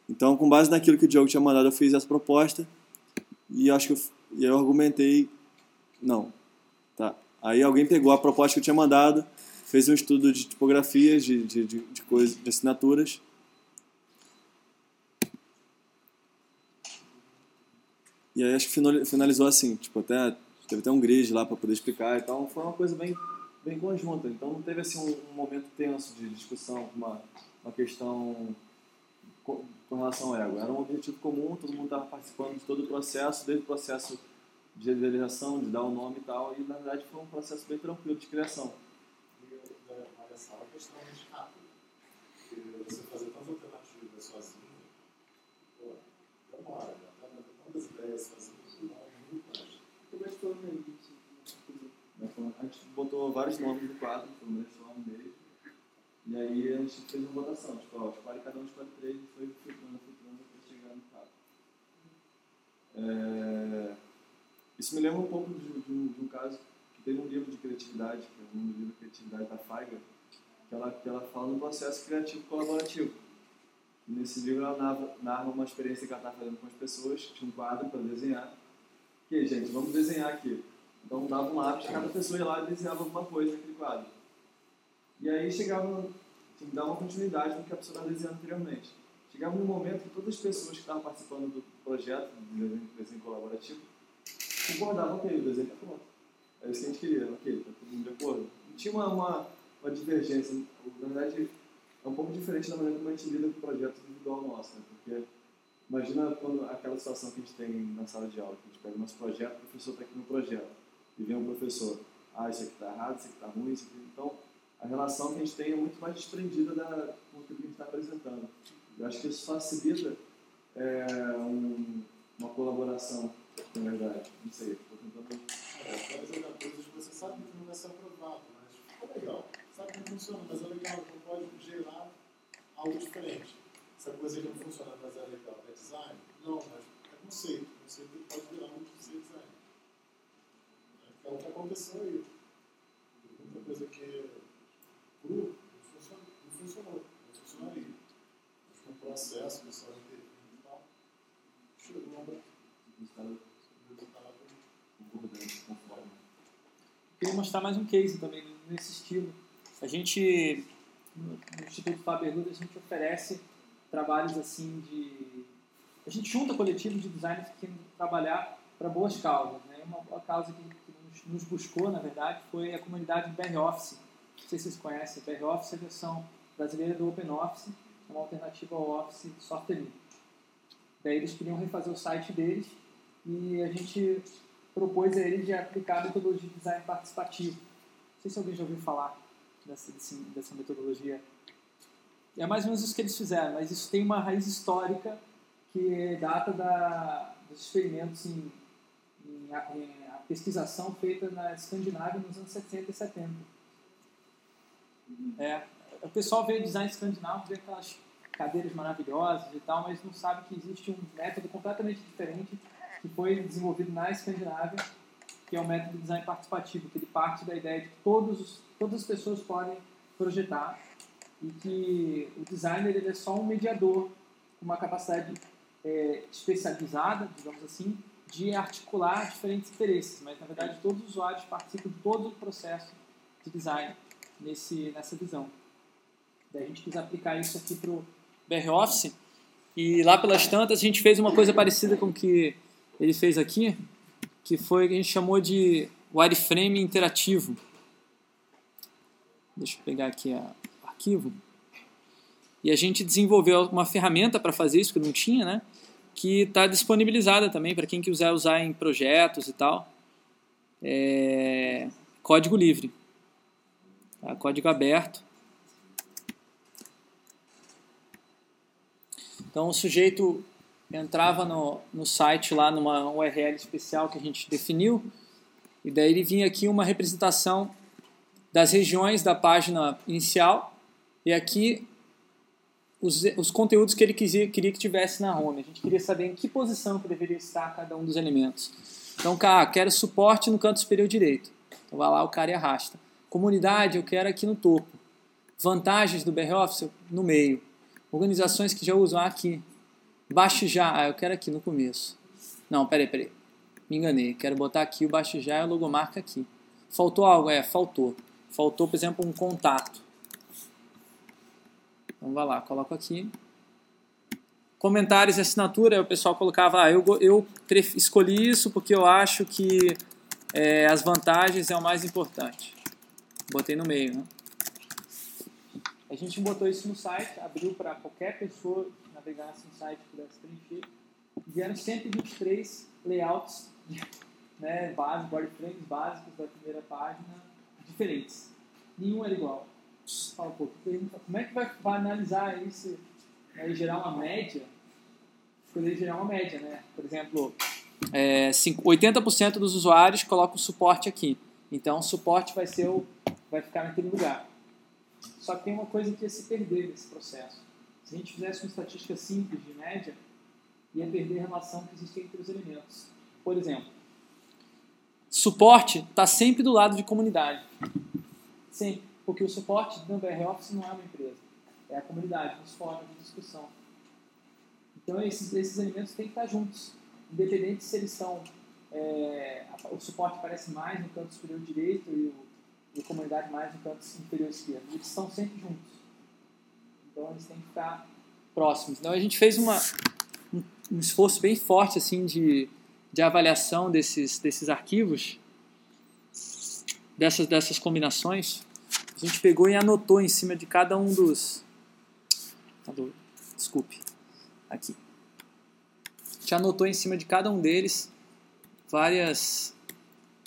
Então, com base naquilo que o Diogo tinha mandado, eu fiz essa proposta e acho que eu, e eu argumentei, não, tá. Aí alguém pegou a proposta que eu tinha mandado, fez um estudo de tipografias, de, de, de, de coisas, de assinaturas. E aí acho que finalizou assim, tipo, até teve até um grid lá para poder explicar, então foi uma coisa bem bem conjunta. Então não teve assim um, um momento tenso de discussão, uma, uma questão com, com, relação ao ego. Era um objetivo comum, todo mundo estava participando de todo o processo, desde o processo de idealização, de dar o um nome e tal, e na verdade foi um processo bem tranquilo de criação. E olha só, a questão de rápido. Você fazer tantas alternativas sozinho, pô, demora, tantas ideias sozinho, demora muito mais. Como é que foi a gente botou vários nomes no quadro, foi um brainstorm mesmo. E aí a gente fez uma votação, tipo, ó, escolhe cada um escolhe três e foi filtrando, filtrando até chegar no quadro. É... Isso me lembra um pouco de, de, de, um caso que tem um livro de criatividade, que é um livro de criatividade da Feiger, que ela, que ela fala no processo criativo colaborativo. E nesse livro ela narra, narra uma experiência que ela estava fazendo com as pessoas, tinha um quadro para desenhar. E gente, vamos desenhar aqui. Então dava um lápis, cada pessoa ia lá e desenhava alguma coisa naquele quadro. E aí chegava, tinha que dar uma continuidade no que a pessoa estava desenhando anteriormente. Chegava um momento que todas as pessoas que estavam participando do projeto de desenho colaborativo concordavam, ok, o desenho está pronto. É isso que a gente queria, ok, está todo mundo de acordo. Não tinha uma, uma, uma divergência, na verdade é um pouco diferente da maneira como a gente lida com o projeto individual nosso, né? porque imagina quando, aquela situação que a gente tem na sala de aula, que a gente pega o nosso projeto, o professor está aqui no projeto e vem um professor, ah, isso aqui está errado, isso aqui está ruim, isso aqui... Então, a relação que a gente tem é muito mais desprendida da, do que a gente está apresentando. Eu acho que isso facilita é, um, uma colaboração, na verdade. Não sei, estou tentando... É, apresentar coisas que você sabe que não vai ser aprovado, mas ficou legal. Sabe que não funciona, mas é legal, então pode gerar algo diferente. Sabe coisa que não funciona, mas é legal. É design? Não, mas é conceito. Conceito pode virar ser design. É o que aconteceu aí. Muita coisa que cru não funcionou, não não funcionaria. Acho que um processo intervindo e tal, chegou a um resultado concordante, conforme. Queria mostrar mais um case também nesse estilo. A gente, no Instituto Faberluda, a gente oferece trabalhos assim de... A gente junta coletivos de designers que querem trabalhar para boas causas. Né? Uma causa que nos buscou, na verdade, foi a comunidade BR Office. Não sei se vocês conhecem, BR Office é a versão brasileira do OpenOffice, é uma alternativa ao Office software livre. Daí eles queriam refazer o site deles e a gente propôs a eles de aplicar a metodologia de design participativo. Não sei se alguém já ouviu falar dessa, dessa metodologia. É mais ou menos isso que eles fizeram, mas isso tem uma raiz histórica que data da, dos experimentos em, em, em pesquisação feita na Escandinávia nos anos 60 e 70. É, o pessoal vê design escandinavo, vê aquelas cadeiras maravilhosas e tal, mas não sabe que existe um método completamente diferente que foi desenvolvido na Escandinávia, que é o método de design participativo, que ele parte da ideia de que todos, todas as pessoas podem projetar e que o designer ele é só um mediador com uma capacidade é, especializada, digamos assim, de articular diferentes interesses, mas na verdade todos os usuários participam de todo o processo de design nesse, nessa visão. Daí a gente quis aplicar isso aqui para o BR Office e lá pelas tantas a gente fez uma coisa parecida com que ele fez aqui, que foi que a gente chamou de wireframe interativo. Deixa eu pegar aqui o arquivo. E a gente desenvolveu uma ferramenta para fazer isso, que não tinha, né? que está disponibilizada também para quem quiser usar em projetos e tal. É, código livre, tá? código aberto. Então o sujeito entrava no, no site lá numa URL especial que a gente definiu e daí ele vinha aqui uma representação das regiões da página inicial e aqui os, os conteúdos que ele quisia, queria que tivesse na home. A gente queria saber em que posição que deveria estar cada um dos elementos. Então, cara, quero suporte no canto superior direito. Então vai lá, o cara e arrasta. Comunidade, eu quero aqui no topo. Vantagens do BROffice, no meio. Organizações que já usam aqui. Baixe já, ah, eu quero aqui no começo. Não, peraí, peraí. Me enganei. Quero botar aqui o baixe já e a logomarca aqui. Faltou algo? É, faltou. Faltou, por exemplo, um contato. Então vai lá, coloco aqui. Comentários e assinatura, o pessoal colocava, ah, eu, eu escolhi isso porque eu acho que é, as vantagens é o mais importante. Botei no meio, né? A gente botou isso no site, abriu para qualquer pessoa que navegasse no site e pudesse preencher. Vieram 123 layouts né, básicos, frames básicos da primeira página, diferentes. Nenhum era igual. Fala, pô, como é que vai, vai analisar isso né, e gerar uma média? Poderia gerar uma média, né? Por exemplo, é, 80% dos usuários colocam o suporte aqui. Então, o suporte vai, ser o, vai ficar naquele lugar. Só que tem uma coisa que ia se perder nesse processo. Se a gente fizesse uma estatística simples de média, ia perder a relação que existe entre os elementos. Por exemplo, suporte está sempre do lado de comunidade. Sempre. Porque o suporte do BR Office não é uma empresa. É a comunidade, os fóruns de discussão. Então, esses, esses elementos têm que estar juntos. Independente se eles estão... É, o suporte aparece mais no canto superior direito e, o, e a comunidade mais no canto inferior esquerdo. Eles estão sempre juntos. Então, eles têm que estar próximos. Então, a gente fez uma, um, um esforço bem forte assim de, de avaliação desses, desses arquivos, dessas, dessas combinações, a gente pegou e anotou em cima de cada um dos. Desculpe. Aqui. A gente anotou em cima de cada um deles várias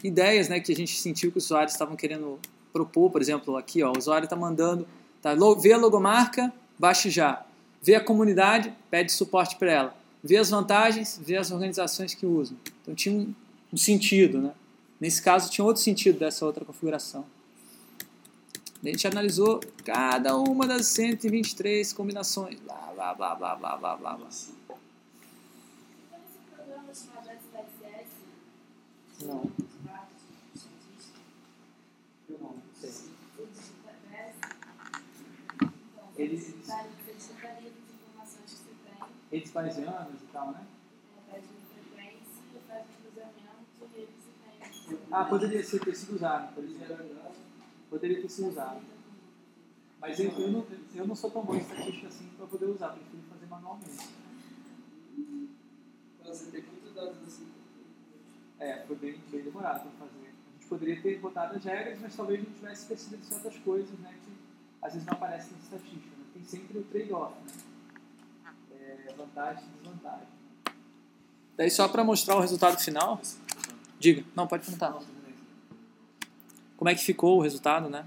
ideias né, que a gente sentiu que os usuários estavam querendo propor. Por exemplo, aqui, ó, o usuário está mandando. Tá, vê a logomarca, baixe já. Vê a comunidade, pede suporte para ela. Vê as vantagens, vê as organizações que usam. Então tinha um, um sentido. Né? Nesse caso, tinha outro sentido dessa outra configuração. A gente analisou cada uma das 123 combinações. Blá, blá, blá, blá, blá, blá, blá. blá. Não. Sei. Eles, bayesianos e tal, né? Ah, poderia ser ter sido usado, por exemplo poderia ter sido usado. Mas eu, eu, não, eu não sou tão bom em estatística assim para poder usar, prefiro fazer manualmente. Você tem muitos dados assim. É, foi bem, bem demorado para fazer. A gente poderia ter botado as regras, mas talvez não tivesse percebido certas coisas né, que às vezes não aparecem na estatística. Né? Tem sempre o trade-off, né? É, vantagem e desvantagem. Daí só para mostrar o resultado final. Diga, não, pode perguntar. Como é que ficou o resultado, né?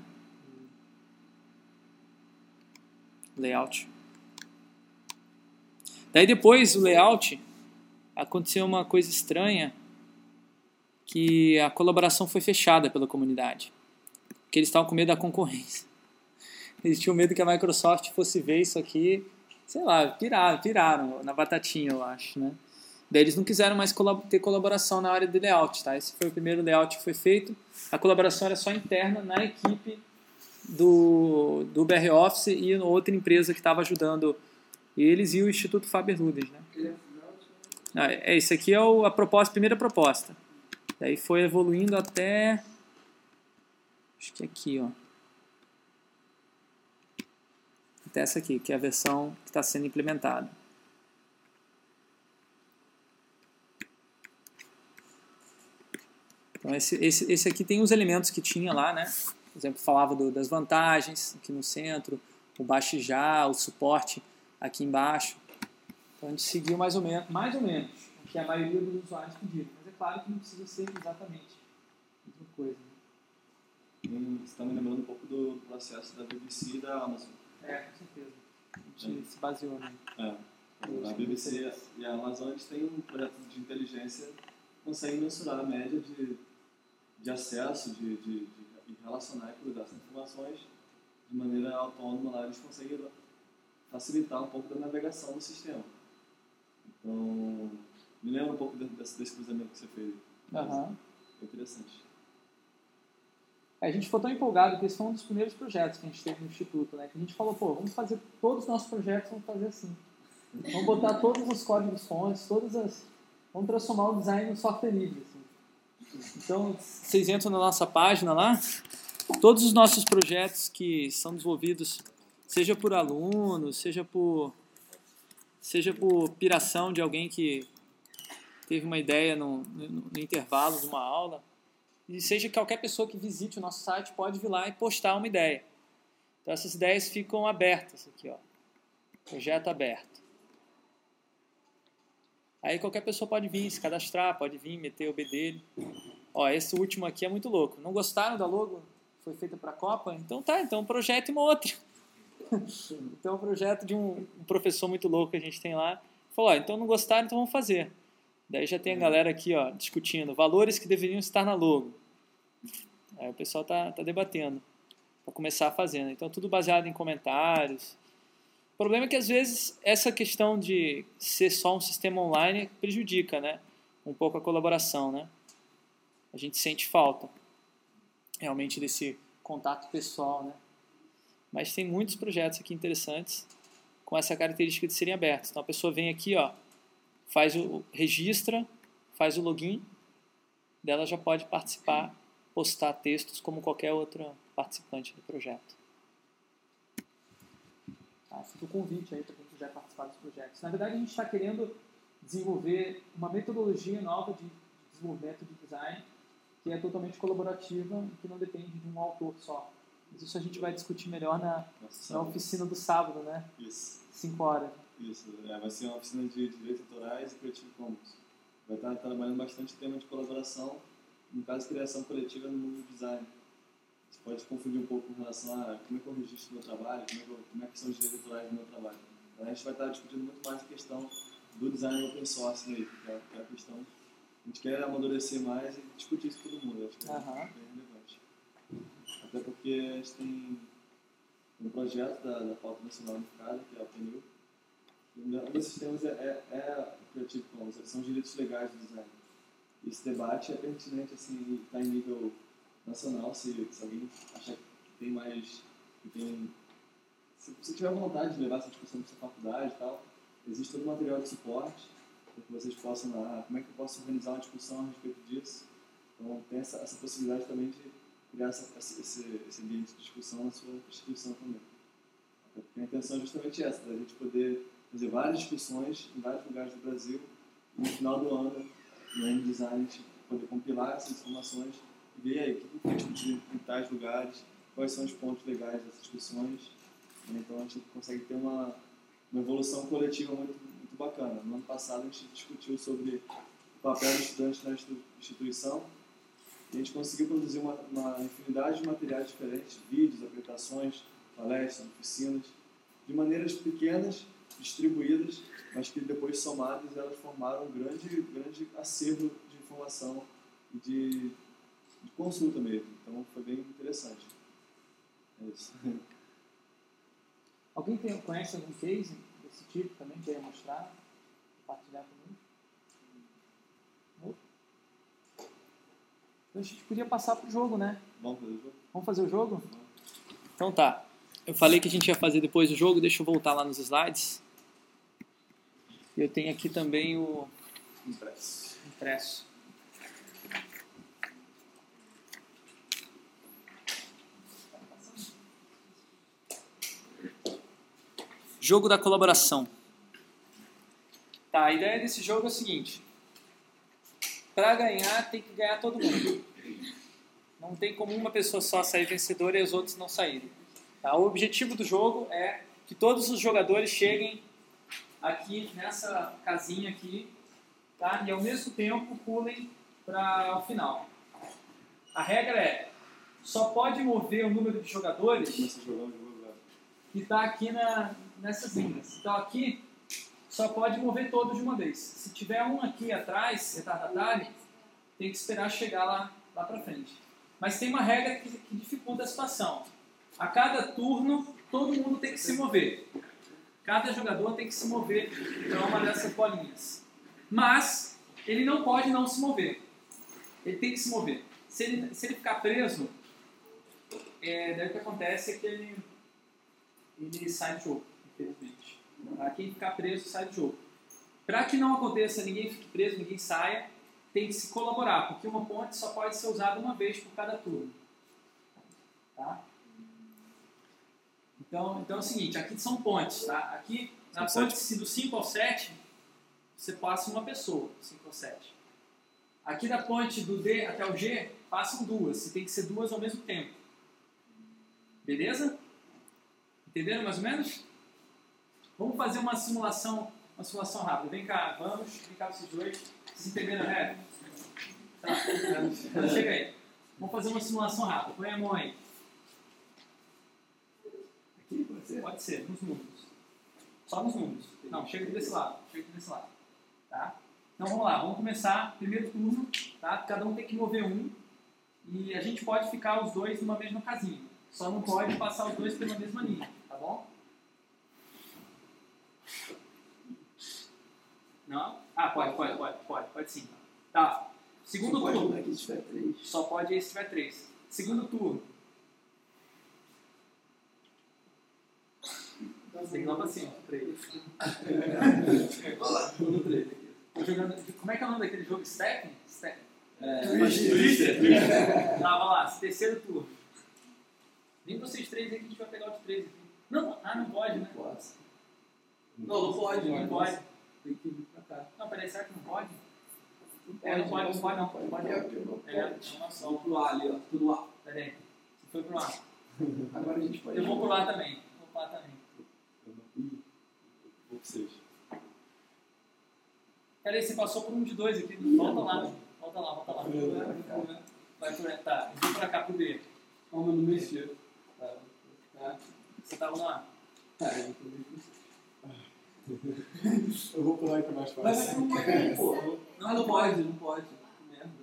Layout. Daí depois o layout aconteceu uma coisa estranha que a colaboração foi fechada pela comunidade. Porque eles estavam com medo da concorrência. Eles tinham medo que a Microsoft fosse ver isso aqui, sei lá, piraram, piraram na batatinha, eu acho, né? Daí eles não quiseram mais ter colaboração na área de layout, tá? Esse foi o primeiro layout que foi feito. A colaboração era só interna na equipe do, do BR Office e outra empresa que estava ajudando eles e o Instituto Faber-Ludens, né? Ah, é, esse aqui é o, a proposta, a primeira proposta. Daí foi evoluindo até acho que é aqui, ó. Até essa aqui, que é a versão que está sendo implementada. Então esse, esse, esse aqui tem os elementos que tinha lá, né? Por exemplo, falava do, das vantagens aqui no centro, o baixo já, o suporte aqui embaixo. Então a gente seguiu mais ou menos, mais ou menos o que a maioria dos usuários pediram. Mas é claro que não precisa ser exatamente a mesma coisa. Né? Hum, me lembrando um pouco do processo da BBC da Amazon. É, com certeza. A gente se baseou né? É. A BBC e a Amazon eles têm um projeto de inteligência que conseguem mensurar a média de, de acesso, de, de, de, de relacionar e cuidar dessas informações de maneira autônoma lá, eles conseguem facilitar um pouco da navegação do sistema. Então, me lembra um pouco desse, desse cruzamento que você fez. Aham. É interessante. A gente ficou tão empolgado que esse foi um dos primeiros projetos que a gente teve no Instituto, né? Que a gente falou, pô, vamos fazer todos os nossos projetos, vamos fazer assim. Vamos botar todos os códigos fontes, todas as... Vamos transformar o design em software livre, assim. Então, vocês entram na nossa página lá, todos os nossos projetos que são desenvolvidos, seja por alunos, seja por seja por piração de alguém que teve uma ideia no, no, no intervalo de uma aula, e seja qualquer pessoa que visite o nosso site pode vir lá e postar uma ideia. Então essas ideias ficam abertas aqui, ó. Projeto aberto. Aí qualquer pessoa pode vir se cadastrar, pode vir meter o B dele. Ó, esse último aqui é muito louco. Não gostaram da logo? Foi feita para a Copa? Então tá, então um projeto e uma outra. então um projeto de um, um, professor muito louco que a gente tem lá. Falou, ó, então não gostaram, então vamos fazer. Daí já tem a galera aqui, ó, discutindo valores que deveriam estar na logo. Aí o pessoal tá, tá debatendo para começar a fazer. Né? Então tudo baseado em comentários. O problema é que às vezes essa questão de ser só um sistema online prejudica, né? Um pouco a colaboração, né? A gente sente falta realmente desse contato pessoal, né? Mas tem muitos projetos aqui interessantes com essa característica de serem abertos. Então a pessoa vem aqui, ó, faz o registra, faz o login, dela já pode participar, postar textos como qualquer outro participante do projeto. Tá? Fica o convite aí para quem quiser participar dos projetos. Na verdade, a gente está querendo desenvolver uma metodologia nova de desenvolvimento de design que é totalmente colaborativa e que não depende de um autor só. Mas isso a gente vai discutir melhor na, na oficina do sábado, né? Isso. Cinco horas. Isso. É, vai ser uma oficina de direitos autorais e Creative Commons. Vai estar trabalhando bastante tema de colaboração, no caso, criação coletiva no mundo do design. Você pode confundir um pouco com relação a como é que eu registro o meu trabalho, como é que, eu, como é que são os direitos autorais do meu trabalho. Então, a gente vai estar discutindo muito mais a questão do design open source, aí, que é a questão a gente quer amadurecer mais e discutir isso com todo mundo. Acho que é Aham. bem relevante. Até porque a gente tem um projeto da, da Pauta Nacional Unificada, que é o PNU. Um desses temas é, é, é o Creative Commons, são os direitos legais do design. Esse debate é pertinente, assim, está em nível nacional, se, se alguém achar que tem mais. Que tem, se você tiver vontade de levar essa discussão para sua faculdade e tal, existe todo o material de suporte para que vocês possam, ah, como é que eu posso organizar uma discussão a respeito disso. Então, tem essa, essa possibilidade também de criar essa, esse, esse ambiente de discussão na sua instituição também. A intenção é justamente essa, da gente poder fazer várias discussões em vários lugares do Brasil e no final do ano, no ano design, a gente poder compilar essas informações e ver aí o que foi discutido em tais lugares, quais são os pontos legais dessas discussões. Então a gente consegue ter uma, uma evolução coletiva muito, muito bacana. No ano passado a gente discutiu sobre o papel do estudante na instituição e a gente conseguiu produzir uma, uma infinidade de materiais diferentes, vídeos, apresentações, palestras, oficinas, de maneiras pequenas, distribuídas, mas que depois somadas elas formaram um grande, grande acervo de informação e de, de consulta mesmo. Então foi bem interessante. É isso. Alguém tem, conhece algum case desse tipo também que quer mostrar? Compartilhar comigo? Então a gente podia passar pro jogo, né? Vamos fazer o jogo? Vamos fazer o jogo? Então tá. Eu falei que a gente ia fazer depois do jogo, deixa eu voltar lá nos slides. Eu tenho aqui também o Impresso. impresso. Jogo da colaboração. Tá, a ideia desse jogo é o seguinte: para ganhar tem que ganhar todo mundo. Não tem como uma pessoa só sair vencedora e os outros não saírem. Tá? O objetivo do jogo é que todos os jogadores cheguem aqui nessa casinha aqui, tá? E ao mesmo tempo pulem para o final. A regra é, só pode mover o número de jogadores agora. que está aqui na, nessas linhas. Então aqui só pode mover todos de uma vez. Se tiver um aqui atrás, retardatário, tem que esperar chegar lá, lá para frente. Mas tem uma regra que, que dificulta a situação. A cada turno, todo mundo tem que se mover. Cada jogador tem que se mover para uma dessas bolinhas. Mas ele não pode não se mover. Ele tem que se mover. Se ele, se ele ficar preso, é, daí o que acontece é que ele, ele sai do jogo, infelizmente. Quem ficar preso sai do jogo. Para que não aconteça, ninguém fique preso, ninguém saia, tem que se colaborar, porque uma ponte só pode ser usada uma vez por cada turno. Tá? Então, então é o seguinte, aqui são pontes, tá? Aqui, na São ponte se do 5 ao 7, você passa uma pessoa, 5 ao 7. Aqui da ponte do D até o G, passam duas, você tem que ser duas ao mesmo tempo. Beleza? Entenderam mais ou menos? Vamos fazer uma simulação, uma simulação rápida. Vem cá, vamos, vem cá vocês dois. Vocês entenderam a regra? Tá. Chega aí. Vamos fazer uma simulação rápida. Põe a mão aí. Aqui pode ser? Pode ser, nos números. Só nos números. Não, chega desse lado. Chega desse lado. Tá? Então vamos lá, vamos começar. Primeiro turno, tá? Cada um tem que mover um. E a gente pode ficar os dois numa mesma casinha. Só não pode passar os dois pela mesma linha, tá bom? Não? Ah, pode, pode, pode, pode, pode sim. Tá. Segundo Só pode turno. mudar aqui se tiver três. Só pode esse se tiver três. Segundo turno. Tem que ir lá pra cima. Três. Olha lá, turno três aqui. Tô jogando. Como é que é o nome daquele jogo? Step? Step. É, Twister. Twister. Twister. Tá, lá. Terceiro turno. Nem vocês três aí que a gente vai pegar os três aqui. Não, ah, não pode, né? Pode. Não, não pode, não pode. Tem que vir pra cá. Não, peraí, será que não pode? É, não pode, não pode, não. Não pode, É, não. eu não É, pode. uma só. Vou pro ar ali, ó. Tudo lá. Peraí. Você foi pro ar. Agora a gente pode. Eu vou pro ar também. Vou pro ar também. Vocês. Peraí, você passou por um de dois aqui. Volta lá. Volta lá, volta lá. Vai por Tá, vou pra cá pro B. Eu não. Tá. Você tava lá? Tá, eu vou pular é mais Mas fácil. não pode, pô. Não, não pode, não pode.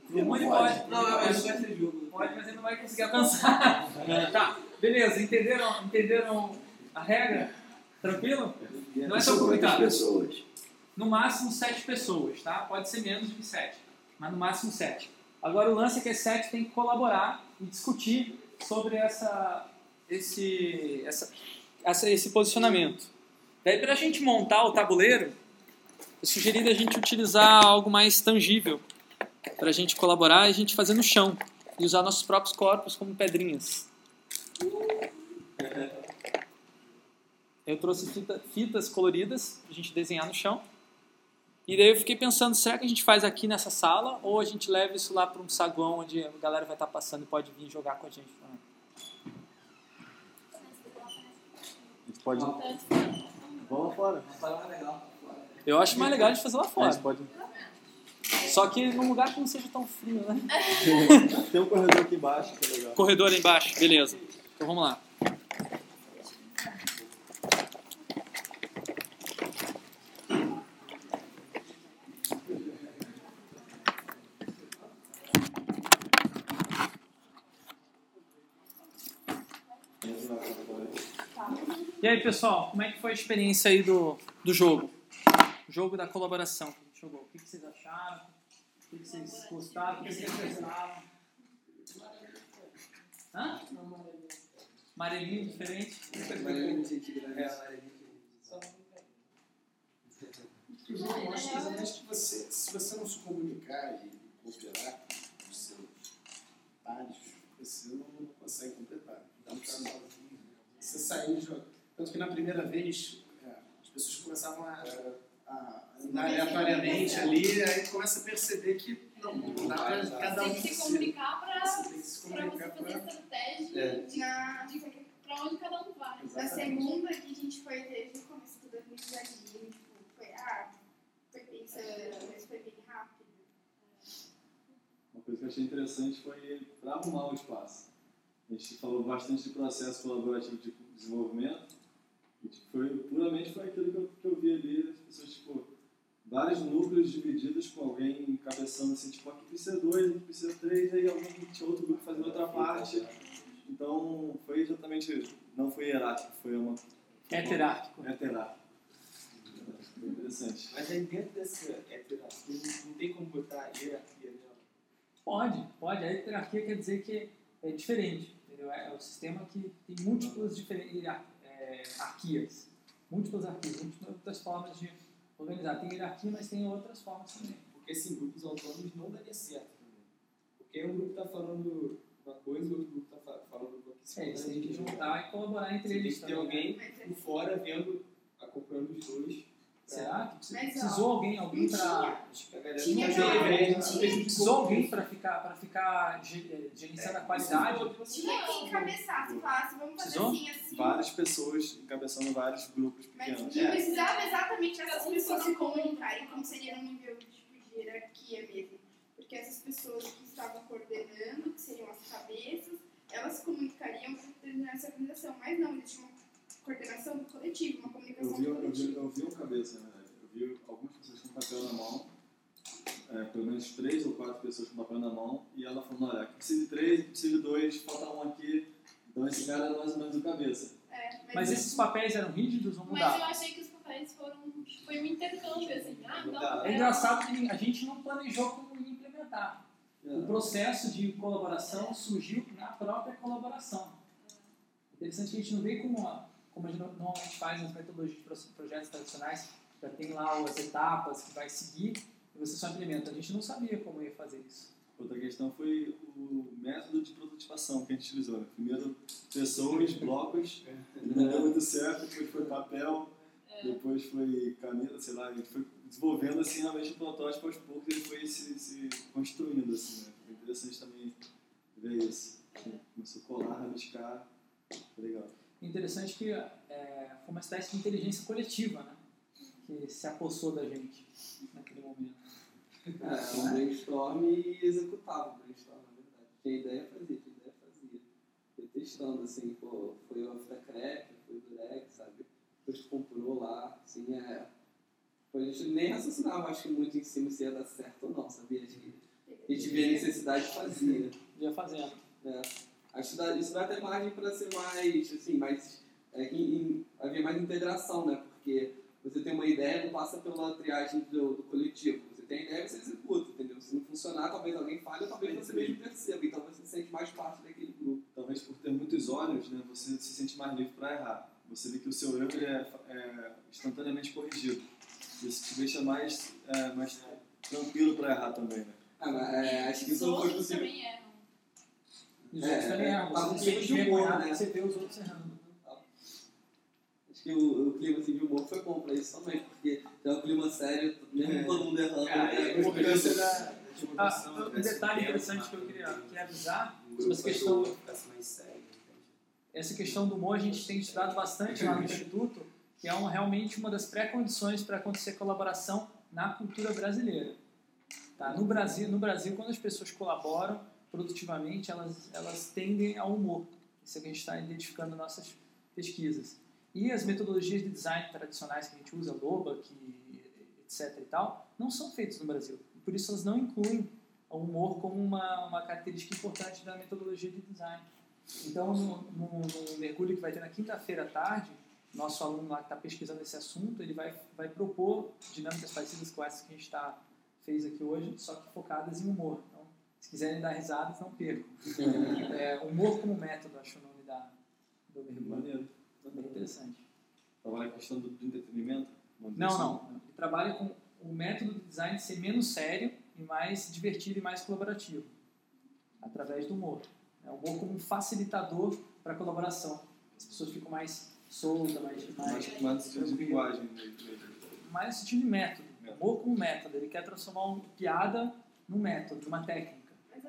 Todo mundo pode. Não, não, mas vai ser jogo. Pode, mas ele não vai conseguir alcançar. tá, beleza. Entenderam, entenderam a regra? Tranquilo? Não é tão complicado. pessoas? No máximo sete pessoas, tá? Pode ser menos de sete, mas no máximo sete. Agora o lance é que as sete tem que colaborar e discutir sobre essa, esse, essa, essa- esse posicionamento. Daí para a gente montar o tabuleiro, eu sugeri a gente utilizar algo mais tangível para a gente colaborar e a gente fazer no chão e usar nossos próprios corpos como pedrinhas. Eu trouxe fita- fitas coloridas para a gente desenhar no chão. E daí eu fiquei pensando, será que a gente faz aqui nessa sala ou a gente leva isso lá para um saguão onde a galera vai estar passando e pode vir jogar com a gente? também? A gente pode. Vamos lá fora. Eu acho mais legal a gente fazer lá fora. pode. Só que num lugar que não seja tão frio, né? Tem um corredor aqui embaixo que é legal. Corredor aí embaixo, beleza. Então vamos lá. Aí, pessoal, como é que foi a experiência aí do, do jogo? O jogo da colaboração que a gente jogou. O que vocês acharam? O que vocês gostaram? O que vocês gostaram? Hã? Amarelinho diferente? Amarelinho, gente grande. É. O jogo mostra exatamente que você, se você não se comunicar e cooperar com os seus pares, você não consegue completar. Então, pra- você de jogo. Tanto que na primeira vez é, as pessoas começavam a, a andar aleatoriamente é ali, aí começa a perceber que não, não dá para cada um. Tem que se comunicar para fazer estratégia é. de, para onde cada um vai. Na segunda que a gente foi desde o começo do 2019, tipo, foi, ah, foi eh, mas foi bem rápido. Uma coisa que eu achei interessante foi para arrumar o espaço. A gente falou bastante de processo colaborativo de desenvolvimento e tipo, foi, puramente foi aquilo que eu, que eu vi ali, as pessoas, tipo, vários núcleos divididos com alguém encabeçando assim, tipo, aqui precisa dois, aqui precisa três, aí alguém tinha outro grupo fazendo outra parte. Então, foi exatamente, não foi hierárquico, foi uma... Heterárquico. Heterárquico. Foi interessante. Mas aí dentro dessa heterarquia não- não tem como botar hierarquia nela. Pode, pode. A hierarquia quer dizer que é diferente, entendeu? É, é um sistema que tem múltiplas diferentes é, arquias, múltiplas arquias, múltiplas formas de organizar. Tem hierarquia, mas tem outras formas também. Porque assim, grupos autônomos não daria certo também. Porque um grupo está falando uma coisa e outro grupo está falando outra É, eles têm que juntar e colaborar entre eles tem que ter também, alguém né? por fora vendo, acompanhando os dois. Será que Mas, ó, precisou alguém, alguém para tinha. Tinha, Tinha, tinha. precisou alguém para ficar para ficar ge- gerenciando a qualidade? Tinha que encabeçar, se falasse, vamos fazer Precisou? assim, assim. Várias pessoas encabeçando vários grupos Mas pequenos. não precisava exatamente essas pessoas se comunicarem como seria no nível tipo, de hierarquia mesmo. Porque essas pessoas que estavam coordenando, que seriam as cabeças, elas se comunicariam para terminar essa organização. Mas não, eles tinham uma coordenação do coletivo, uma Eu comunicação vi, do eu, vi, eu vi um cabeça, na verdade. Eu vi algumas pessoas com papel na mão, é, pelo menos três ou quatro pessoas com papel na mão, e ela falando, olha, aqui precisa de três, aqui precisa de dois, falta um aqui. Então esse cara era mais ou menos o cabeça. É, Mas esses papéis eram rígidos ou Mas eu mudavam? achei que os papéis foram. Foi um intercâmbio, assim. Ah, não. É engraçado que a gente não planejou como implementar. O processo de colaboração surgiu na própria colaboração. Interessante que a gente não veio como, uma, como a gente normalmente faz nas metodologias de pro- projetos tradicionais, já tem lá as etapas que vai seguir e você só implementa. A gente não sabia como ia fazer isso. Outra questão foi o método de prototipação que a gente utilizou. né? Primeiro, pessoas, blocos, não deu muito certo, depois foi papel, depois foi caneta, sei lá, a gente foi desenvolvendo assim realmente o protótipo aos poucos ele foi se, se construindo assim, né? Foi interessante também ver isso. Começou a colar, rabiscar, foi legal. Interessante que é, foi uma espécie de inteligência coletiva, né? Que se apossou da gente naquele momento. É, um brainstorm e executava o brainstorm, na verdade. Tinha ideia, fazia, tinha ideia, fazia. Foi testando, assim, pô, foi o Aftercrack, foi o Durex, sabe? Depois comprou lá, assim, é... A gente nem raciocinava, acho que muito em cima se ia dar certo ou não, sabia? A gente, a gente via a necessidade e fazia. Ia fazendo. É. Acho que dá- isso dá até margem para ser mais, assim, mais... É, em, em, haver mais integração, né? Porque você tem uma ideia, não passa pela triagem do, do coletivo. Você tem a ideia, você executa, entendeu? Se não funcionar, talvez alguém falhe, ou talvez você mesmo perceba. Então você se sente mais parte daquele grupo. Talvez por ter muitos olhos, né, você se sente mais livre para errar. Você vê que o seu erro é, é instantaneamente corrigido. Isso te deixa mais, é, mais tranquilo para errar também, né? Ah, mas, é, acho que isso não foi possível. também erram. E os outros também erram. tá Você um clima de humor, né? você vê os outros errando. Acho que o, o clima assim, de humor foi bom pra isso também, porque é um clima sério, mesmo É. todo mundo errando. Cara, né? a importância da Ah, um detalhe interessante que eu queria, queria avisar sobre essa questão, mais sério. essa questão do humor a gente tem estudado bastante lá no Instituto, que é uma, realmente uma das pré-condições para acontecer colaboração na cultura brasileira. Tá? No, Brasil, no Brasil, quando as pessoas colaboram produtivamente, elas, elas tendem ao humor. Isso é o que a gente está identificando nas nossas pesquisas. E as metodologias de design tradicionais que a gente usa, Loba, que, etc. e tal, não são feitas no Brasil. Por isso elas não incluem o humor como uma, uma característica importante da metodologia de design. Então, no, no- no mergulho que vai ter na quinta-feira à tarde, nosso aluno lá que está pesquisando esse assunto, ele vai, vai propor dinâmicas parecidas com essas que a gente tá, fez aqui hoje, só que focadas em humor. Se quiserem dar risadas, não percam. É, humor como método, acho o nome da, do mergulho. Maneiro. Bem interessante. Trabalha a questão do, do entretenimento? Não, assim. não. Ele trabalha com o método de design ser menos sério e mais divertido e mais colaborativo, através do humor. É o humor como um facilitador para a colaboração. As pessoas ficam mais soltas, mais... Mais, sentido de linguagem. né? mais sentido de método. Humor como método. Ele quer transformar uma piada num método, numa técnica.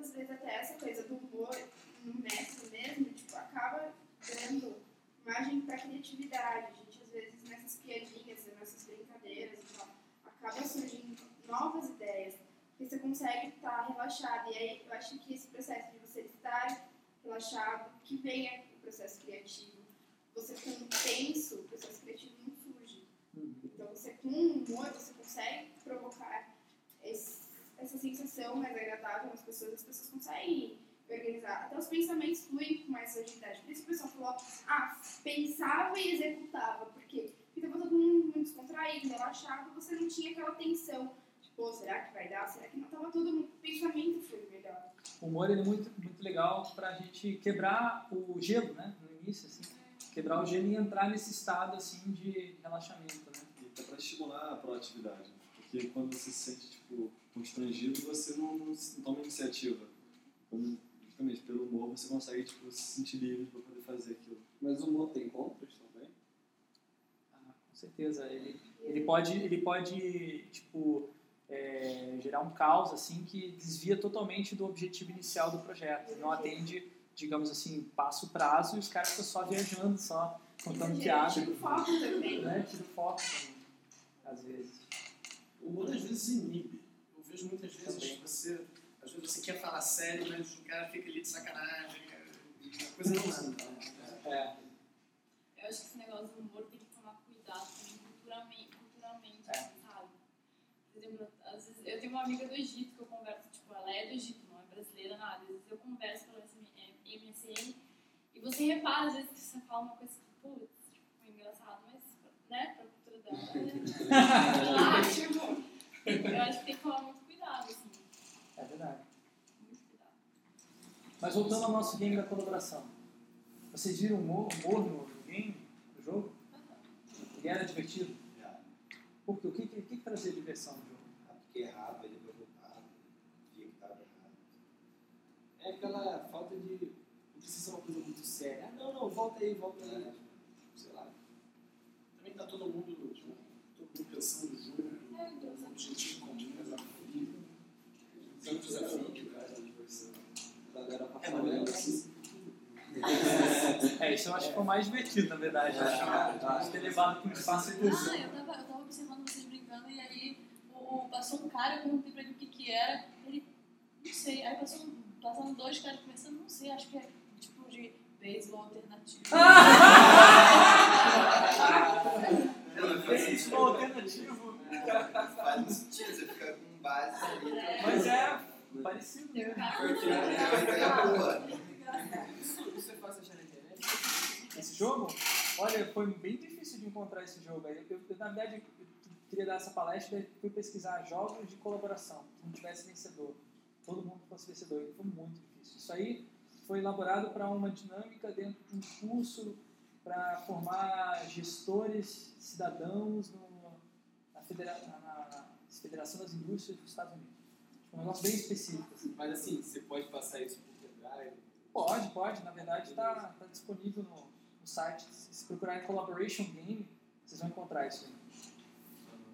Às vezes até essa coisa do humor no método mesmo, tipo, acaba dando margem para criatividade. A gente, às vezes, nessas piadinhas, nessas brincadeiras e tal, acaba surgindo novas ideias. porque você consegue estar relaxado. E aí eu acho que esse processo de você estar relaxado, que vem o processo criativo. Você ficando tenso, o processo criativo não surge. Então você com humor, você consegue provocar esse, essa sensação mais agradável nas pessoas, as pessoas conseguem organizar. Até os pensamentos fluem com mais agilidade. Por isso que o pessoal falou, ah, pensava e executava. Por quê? Porque estava todo mundo muito descontraído, relaxado, você não tinha aquela tensão. Tipo, será que vai dar? Será que não? Tava todo mundo, o pensamento foi melhor. O humor ele é muito, muito legal pra gente quebrar o gelo, né? No início, assim. Quebrar o gelo e entrar nesse estado, assim, de relaxamento, né? E até para estimular a proatividade. Porque quando você se sente, tipo, constrangido, você não, não, não toma iniciativa. Quando, justamente pelo humor, você consegue, tipo, se sentir livre para poder fazer aquilo. Mas o humor tem contras também? Ah, com certeza. Ele, ele, pode, ele pode, tipo, é, gerar um caos, assim, que desvia totalmente do objetivo inicial do projeto. Não atende, digamos assim, passa o prazo e os caras ficam só viajando, só contando piada. Tira o foco também. Né? Tira o foco também, às vezes. O humor às vezes inibe. Muitas vezes Também. você. Às vezes você quer falar sério, mas o cara fica ali de sacanagem. A coisa não anda. É. Eu acho que esse negócio do humor tem que tomar cuidado também culturalmente, culturalmente É. sabe? Por exemplo, às vezes eu tenho uma amiga do Egito que eu converso, tipo, ela é do Egito, não é brasileira, nada. Às vezes eu converso com ela assim, MSN e você repara, às vezes, que você fala uma coisa que, putz, tipo, foi engraçado, mas, né, pra cultura dela, né? Ah, tipo, eu acho que tem que tomar muito cuidado, assim. É verdade. Mas voltando ao nosso game da colaboração. Vocês viram humor, humor no, no game, no jogo? Ele era divertido? Por quê? O que, que, que trazia diversão no jogo? Porque errava, ele voltava, via que estava errado. É aquela falta de. Não precisa ser uma coisa muito séria. Ah, não, não, volta aí, volta aí. Sei lá. Também tá todo mundo, tipo, todo mundo pensando no jogo, no objetivo comum, desafio. Que É assim. É, isso eu acho que foi o mais divertido, na verdade. né? A gente ter levado para um espaço Ah, inclusivo. eu tava, eu tava observando vocês brincando e aí o, passou um cara, eu perguntei pra ele o que que era, ele, não sei, aí passou, um- passaram dois caras conversando, não sei, acho que é tipo de beisebol alternativo. Esse alternativo. Faz muito sentido, você fica com base ali. Mas é parecido. né? Isso, isso é fácil achar na internet? Esse jogo, olha, foi bem difícil de encontrar esse jogo aí. Eu, eu, na verdade, eu queria dar essa palestra e fui pesquisar jogos de colaboração, que não tivesse vencedor. Todo mundo fosse vencedor. E foi muito difícil. Isso aí foi elaborado para uma dinâmica dentro de um curso para formar gestores cidadãos no, na, federa na, na Federação das Indústrias dos Estados Unidos. Tipo, um negócio bem específico. assim. Mas assim, você pode passar isso por pendrive? Pode, pode. Na verdade, está tá disponível no, no site. Se procurarem Collaboration Game, vocês vão encontrar isso aí.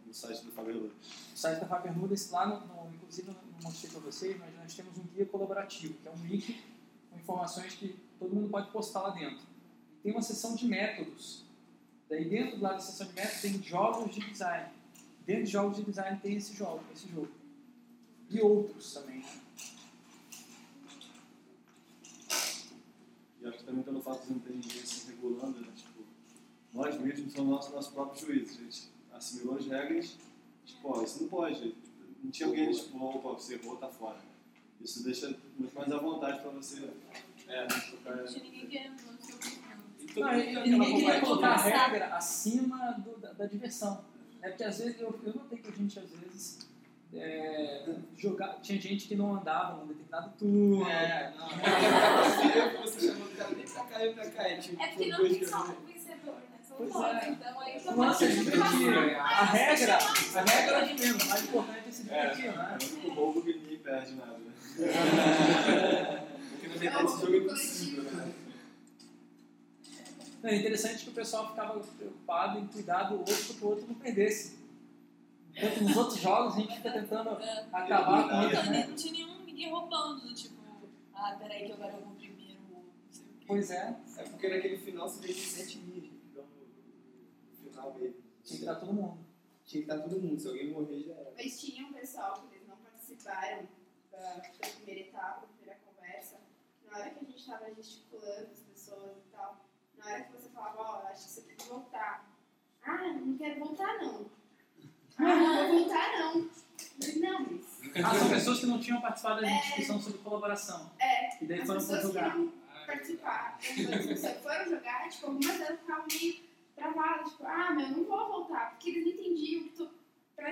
No site do Faberlu. O site da Fabermudas, lá, no, no, inclusive, não mostrei para vocês, mas nós temos um guia colaborativo, que é um link com informações que todo mundo pode postar lá dentro. E tem uma seção de métodos. Daí, dentro lá da seção de métodos, tem jogos de design. Dentro de jogos de design tem esse jogo. Esse jogo. E outros também. né? E acho que também pelo fato de não ter ninguém se regulando, né? Tipo, nós mesmos somos nossos, nossos próprios juízes. A gente assimilou as regras, tipo, ó, isso não pode. Tipo, Não tinha alguém, tipo, opa, você errou, tá fora. Isso deixa muito mais à vontade pra você. É, tocar. Não tinha ninguém querendo o seu. Não, ninguém queria colocar a regra acima do- da, da diversão. É porque às vezes eu, eu notei que a gente às vezes é, jogar, tinha gente que não andava num determinado turno. É, não. Você chamou o cara nem pra cá e pra cá. É, tipo, É porque não tem só um vencedor, né? São Pois todos, é. então aí O lance é divertir. A regra, a regra é de menos, o mais importante é se divertir, né? É o único roubo que ninguém perde nada. Porque na verdade esse jogo é impossível, né? Não, É interessante que o pessoal ficava preocupado em cuidar do outro para que o outro não perdesse. Enquanto nos outros jogos a gente fica tentando acabar com ele, né? não tinha nenhum ninguém roubando, do tipo, ah, peraí que agora eu vou primeiro, não sei o quê. Pois é, É porque naquele final você tem 17 ninjas. Então, no final mesmo. tinha que dar todo mundo. Tinha que estar todo mundo. Se alguém morrer, já era. Mas tinha um pessoal que eles não participaram participaram da, da primeira etapa, da primeira conversa, na hora que a gente estava gesticulando as pessoas e tal, na hora que você falava, ó, acho que você tem que voltar. Ah, não quero voltar não. Ah, não vou voltar não. Não, mas Ah, são pessoas que não tinham participado da discussão sobre colaboração. É, E daí as foram pessoas jogar. queriam participar. As pessoas que foram jogar, tipo, algumas delas ficavam meio travadas, tipo, ah, mas eu não vou voltar, porque eles não entendiam que tu, pra,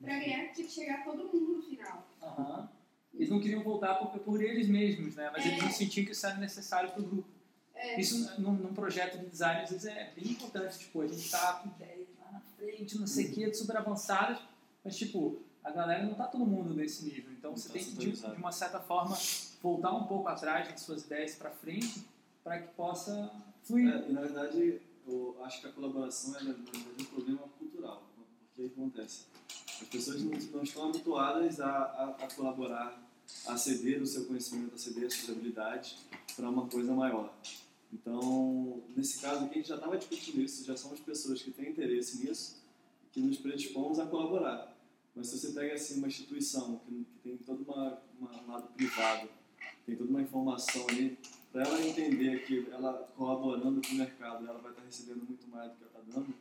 pra ganhar tinha que chegar todo mundo no final. Aham. Eles não queriam voltar por, por eles mesmos, né? Mas eles É. não sentiam que isso era necessário para o grupo. É. Isso num, num projeto de design às vezes é bem importante. Tipo, a gente está com ideias lá na frente, não sei o que, super avançadas, mas tipo, a galera não tá todo mundo nesse nível. Então Não você tá tem que, de, de uma certa forma, voltar um pouco atrás das suas ideias para frente para que possa fluir. É, e na verdade, eu acho que a colaboração é, na verdade, um problema cultural. Porque acontece? As pessoas não, não estão habituadas a, a, a colaborar, a ceder o seu conhecimento, a ceder as suas habilidades para uma coisa maior. Então, nesse caso aqui, a gente já estava discutindo isso, já somos pessoas que têm interesse nisso que nos predispomos a colaborar. Mas se você pega assim, uma instituição que, que tem todo uma, uma, um lado privado, tem toda uma informação ali, para ela entender que ela colaborando com o mercado, ela vai estar recebendo muito mais do que ela está dando,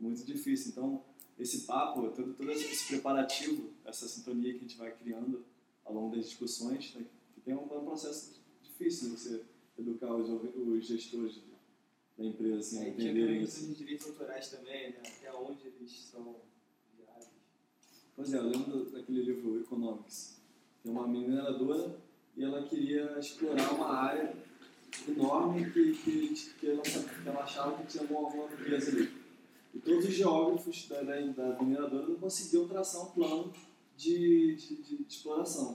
é muito difícil. Então, esse papo, todo, todo esse preparativo, essa sintonia que a gente vai criando ao longo das discussões, né, que tem um, um processo difícil de você educar os, os gestores da empresa assim, tinha entenderem isso. de direitos autorais também, né? Até onde eles são viáveis. Pois é, eu lembro daquele livro Economics. Tem uma mineradora e ela queria explorar uma área enorme que, que, que, ela, que ela achava que tinha uma, uma riqueza ali. E todos os geógrafos da, da, da mineradora não conseguiam traçar um plano de, de, de- de exploração.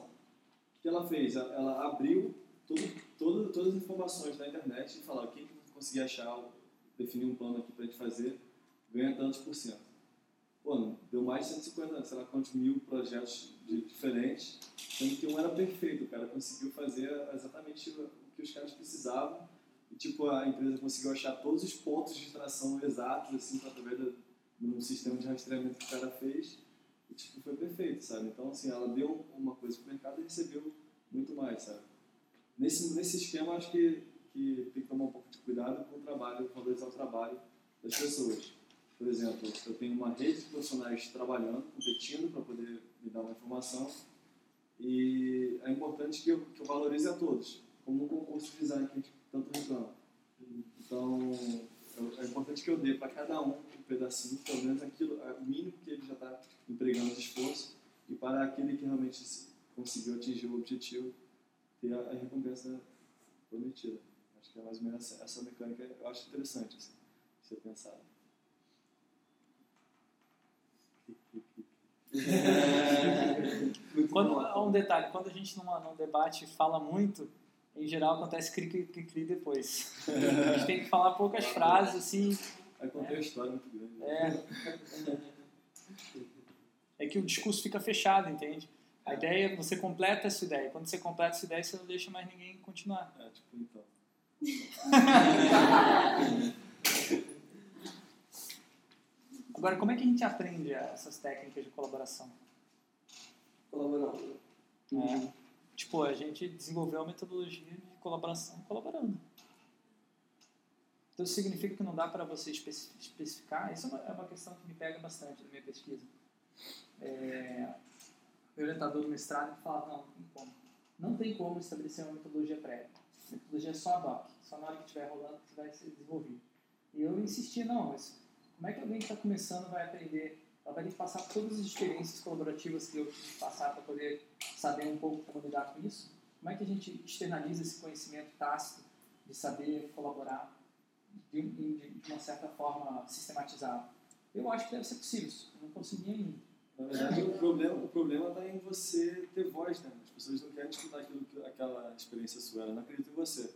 O que ela fez? Ela- Ela abriu todo, todas as informações da internet e falou: quem que conseguir achar, definir um plano aqui para a gente fazer, ganha tantos por cento. Pô, deu mais de 150, sei lá quantos mil projetos de- diferentes, sendo que um era perfeito, o cara conseguiu fazer exatamente o que os caras precisavam e tipo a empresa conseguiu achar todos os pontos de extração exatos assim através de um sistema de rastreamento que o cara fez e tipo foi perfeito, sabe? Então assim ela deu uma coisa para o mercado e recebeu muito mais, sabe? Nesse nesse esquema acho que que tem que tomar um pouco de cuidado com o trabalho, valorizar o trabalho das pessoas. Por exemplo, eu tenho uma rede de profissionais trabalhando, competindo para poder me dar uma informação e é importante que eu, que eu valorize a todos, como no concurso de design que a gente tanto reclama. Então, é importante que eu dê para cada um um pedacinho, pelo menos aquilo, é o mínimo que ele já está empregando de esforço, e para aquele que realmente se- conseguiu atingir o objetivo, ter a, a recompensa prometida. Acho que é mais ou menos essa, essa mecânica, eu acho interessante assim, ser pensado. Quando, um detalhe, quando a gente numa, num debate fala muito, em geral acontece cri cri cri, cri depois. A gente tem que falar poucas frases, assim. Aí contei uma história muito grande. É. É que o discurso fica fechado, entende? A ideia, você completa essa ideia. Quando você completa essa ideia, você não deixa mais ninguém continuar. É, tipo, então. Agora, como é que a gente aprende essas técnicas de colaboração? Colaborando. É. Tipo, a gente desenvolveu uma metodologia de colaboração colaborando. Então, isso significa que não dá para você especi- especificar? Isso é uma, é uma questão que me pega bastante na minha pesquisa. É, meu orientador do mestrado falava, não, não tem como. Não tem como estabelecer uma metodologia prévia. A metodologia é só ad hoc. Só na hora que estiver rolando que vai ser desenvolvido. E eu insisti, não, mas como é que alguém que está começando vai aprender? Ela vai ter que passar todas as experiências colaborativas que eu tive que passar para poder saber um pouco como lidar com isso. Como é que a gente externaliza esse conhecimento tácito de saber colaborar de, de, uma certa forma sistematizada? Eu acho que deve ser possível. Eu não consegui ainda. Na verdade, o problema problema está em você ter voz, né? As pessoas não querem escutar aquilo, que- aquela experiência sua, elas não acreditam em você.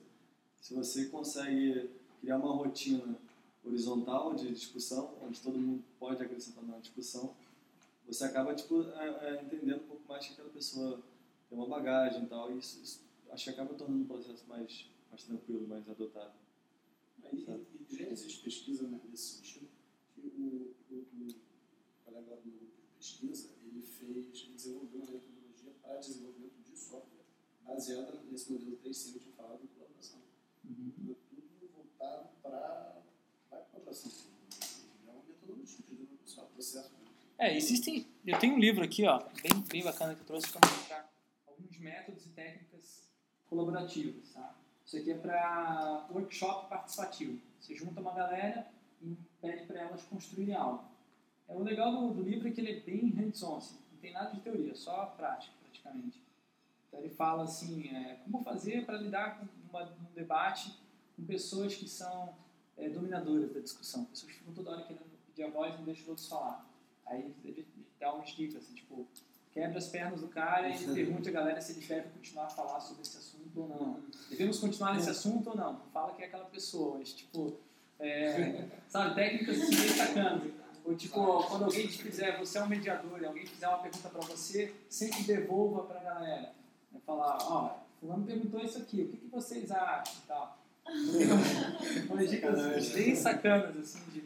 Se você consegue criar uma rotina horizontal de discussão, onde todo mundo pode acrescentar na discussão, você acaba tipo, é, é, entendendo um pouco mais que aquela pessoa tem uma bagagem e tal, e isso, isso acho que acaba tornando o processo mais, mais tranquilo, mais adotável. E, e, e já existe pesquisa né, nesse sentido, que o, colega do pesquisa, ele fez, ele desenvolveu uma metodologia para desenvolvimento de software baseada nesse modelo 3C que eu tinha de colaboração. Uhum. Tudo, voltado para a colaboração. É uma metodologia de desenvolvimento é um processo. Né? É, existem. Eu tenho um livro aqui, ó, bem, bem bacana que eu trouxe para mostrar alguns métodos e técnicas colaborativas, tá? Isso aqui é para workshop participativo. Você junta uma galera e pede para elas construírem algo. É, o legal do, do livro é que ele é bem hands-on, assim, não tem nada de teoria, só prática, praticamente. Então ele fala assim, é, como fazer para lidar com uma, um debate com pessoas que são é, dominadoras da discussão, pessoas que ficam toda hora querendo pedir a voz e não deixam os outros falar. Aí ele dá umas dicas, assim, tipo, quebra as pernas do cara e pergunte a galera se ele deve continuar a falar sobre esse assunto ou não. Devemos continuar nesse assunto ou não? Fala que é aquela pessoa, mas tipo, é, sabe, técnicas bem sacanas. Ou tipo, quando alguém te fizer, você é um mediador e alguém fizer uma pergunta para você, sempre devolva para a galera. É falar, ó, fulano perguntou isso aqui, o que, que vocês acham e tal. Umas dicas bem sacanas, assim, de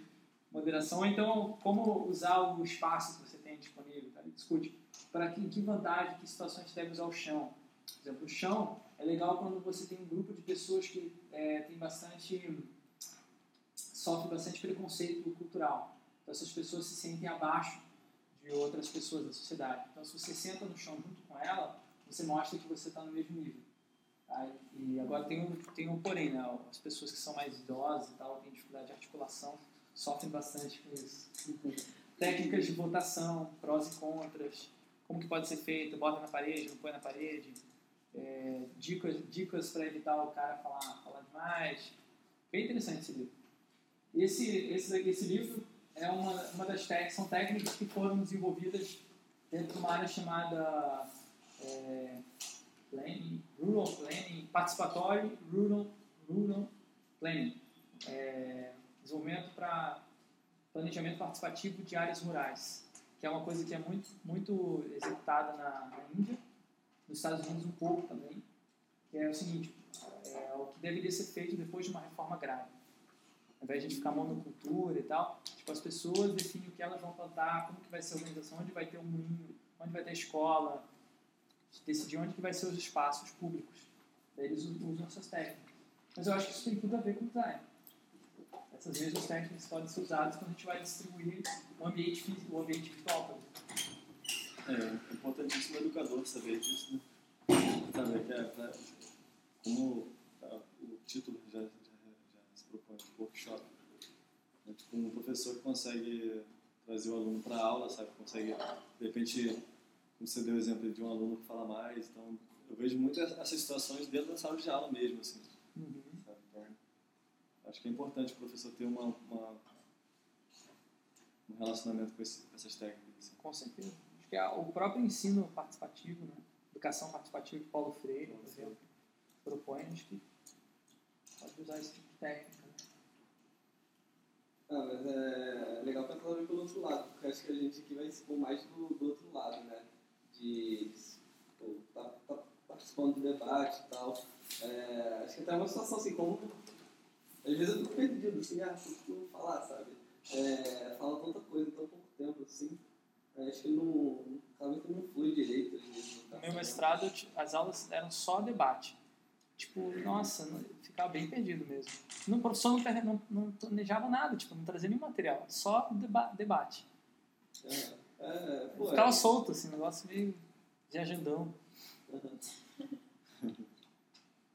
moderação. Ou então, como usar o espaço que você tem disponível, tá? Discute para que, que vantagem, que situações deve usar o chão. Por exemplo, o chão é legal quando você tem um grupo de pessoas que é, tem bastante sofre bastante preconceito cultural. Então essas pessoas se sentem abaixo de outras pessoas da sociedade. Então se você senta no chão junto com ela, você mostra que você está no mesmo nível. Tá? E agora tem um, tem um porém, né? As pessoas que são mais idosas e tal, têm dificuldade de articulação, sofrem bastante com isso. Técnicas de votação, prós e contras, como que pode ser feito, bota na parede, não põe na parede, é, dicas, dicas para evitar o cara falar, falar demais. Bem interessante esse livro. Esse, esse, esse livro é uma, uma das técnicas, são técnicas que foram desenvolvidas dentro de uma área chamada é, planning, Rural Planning, Participatório Rural, rural Planning. É, desenvolvimento para planejamento participativo de áreas rurais, que é uma coisa que é muito, muito executada na, na Índia, nos Estados Unidos um pouco também, que é o seguinte, é o que deveria ser feito depois de uma reforma agrária. Ao invés de a gente ficar monocultura e tal, tipo, as pessoas definem o que elas vão plantar, como que vai ser a organização, onde vai ter um moinho, onde vai ter escola, decidir onde que vai ser os espaços públicos. Daí eles usam essas técnicas. Mas eu acho que isso tem tudo a ver com design. Essas mesmas técnicas podem ser usadas quando a gente vai distribuir o ambiente físico, o ambiente virtual. É, é importantíssimo o educador saber disso, né? Saber que é, pra, como tá, o título já, propõe, workshop. É tipo um professor que consegue trazer o aluno para a aula, sabe? Consegue, de repente, como você deu o exemplo de um aluno que fala mais, então eu vejo muitas essas situações dentro da sala de aula mesmo, assim. Uhum. Sabe? Então, acho que é importante o professor ter uma, uma um relacionamento com, esse, com essas técnicas. Assim. Com certeza. Acho que é o próprio ensino participativo, né? educação participativa que Paulo Freire, por exemplo, propõe, acho que pode usar esse tipo de técnica. Né? Ah, mas é legal pensar também pelo outro lado, porque acho que a gente aqui vai expor mais do, do outro lado, né? De pô, tá, tá participando do debate e tal. É, acho que até é uma situação assim, como. Às vezes eu fico perdido, assim, ah, o que eu vou falar, sabe? É, fala tanta coisa em tão pouco tempo, assim. Acho que não. Talvez não flui direito, às vezes. No meu mestrado, as aulas eram só debate. Tipo, nossa, ficava bem perdido mesmo. Não, o professor não, não, não planejava nada, tipo, não trazia nenhum material, só deba debate. É, é, pô, ficava é. solto, assim, negócio meio de agendão.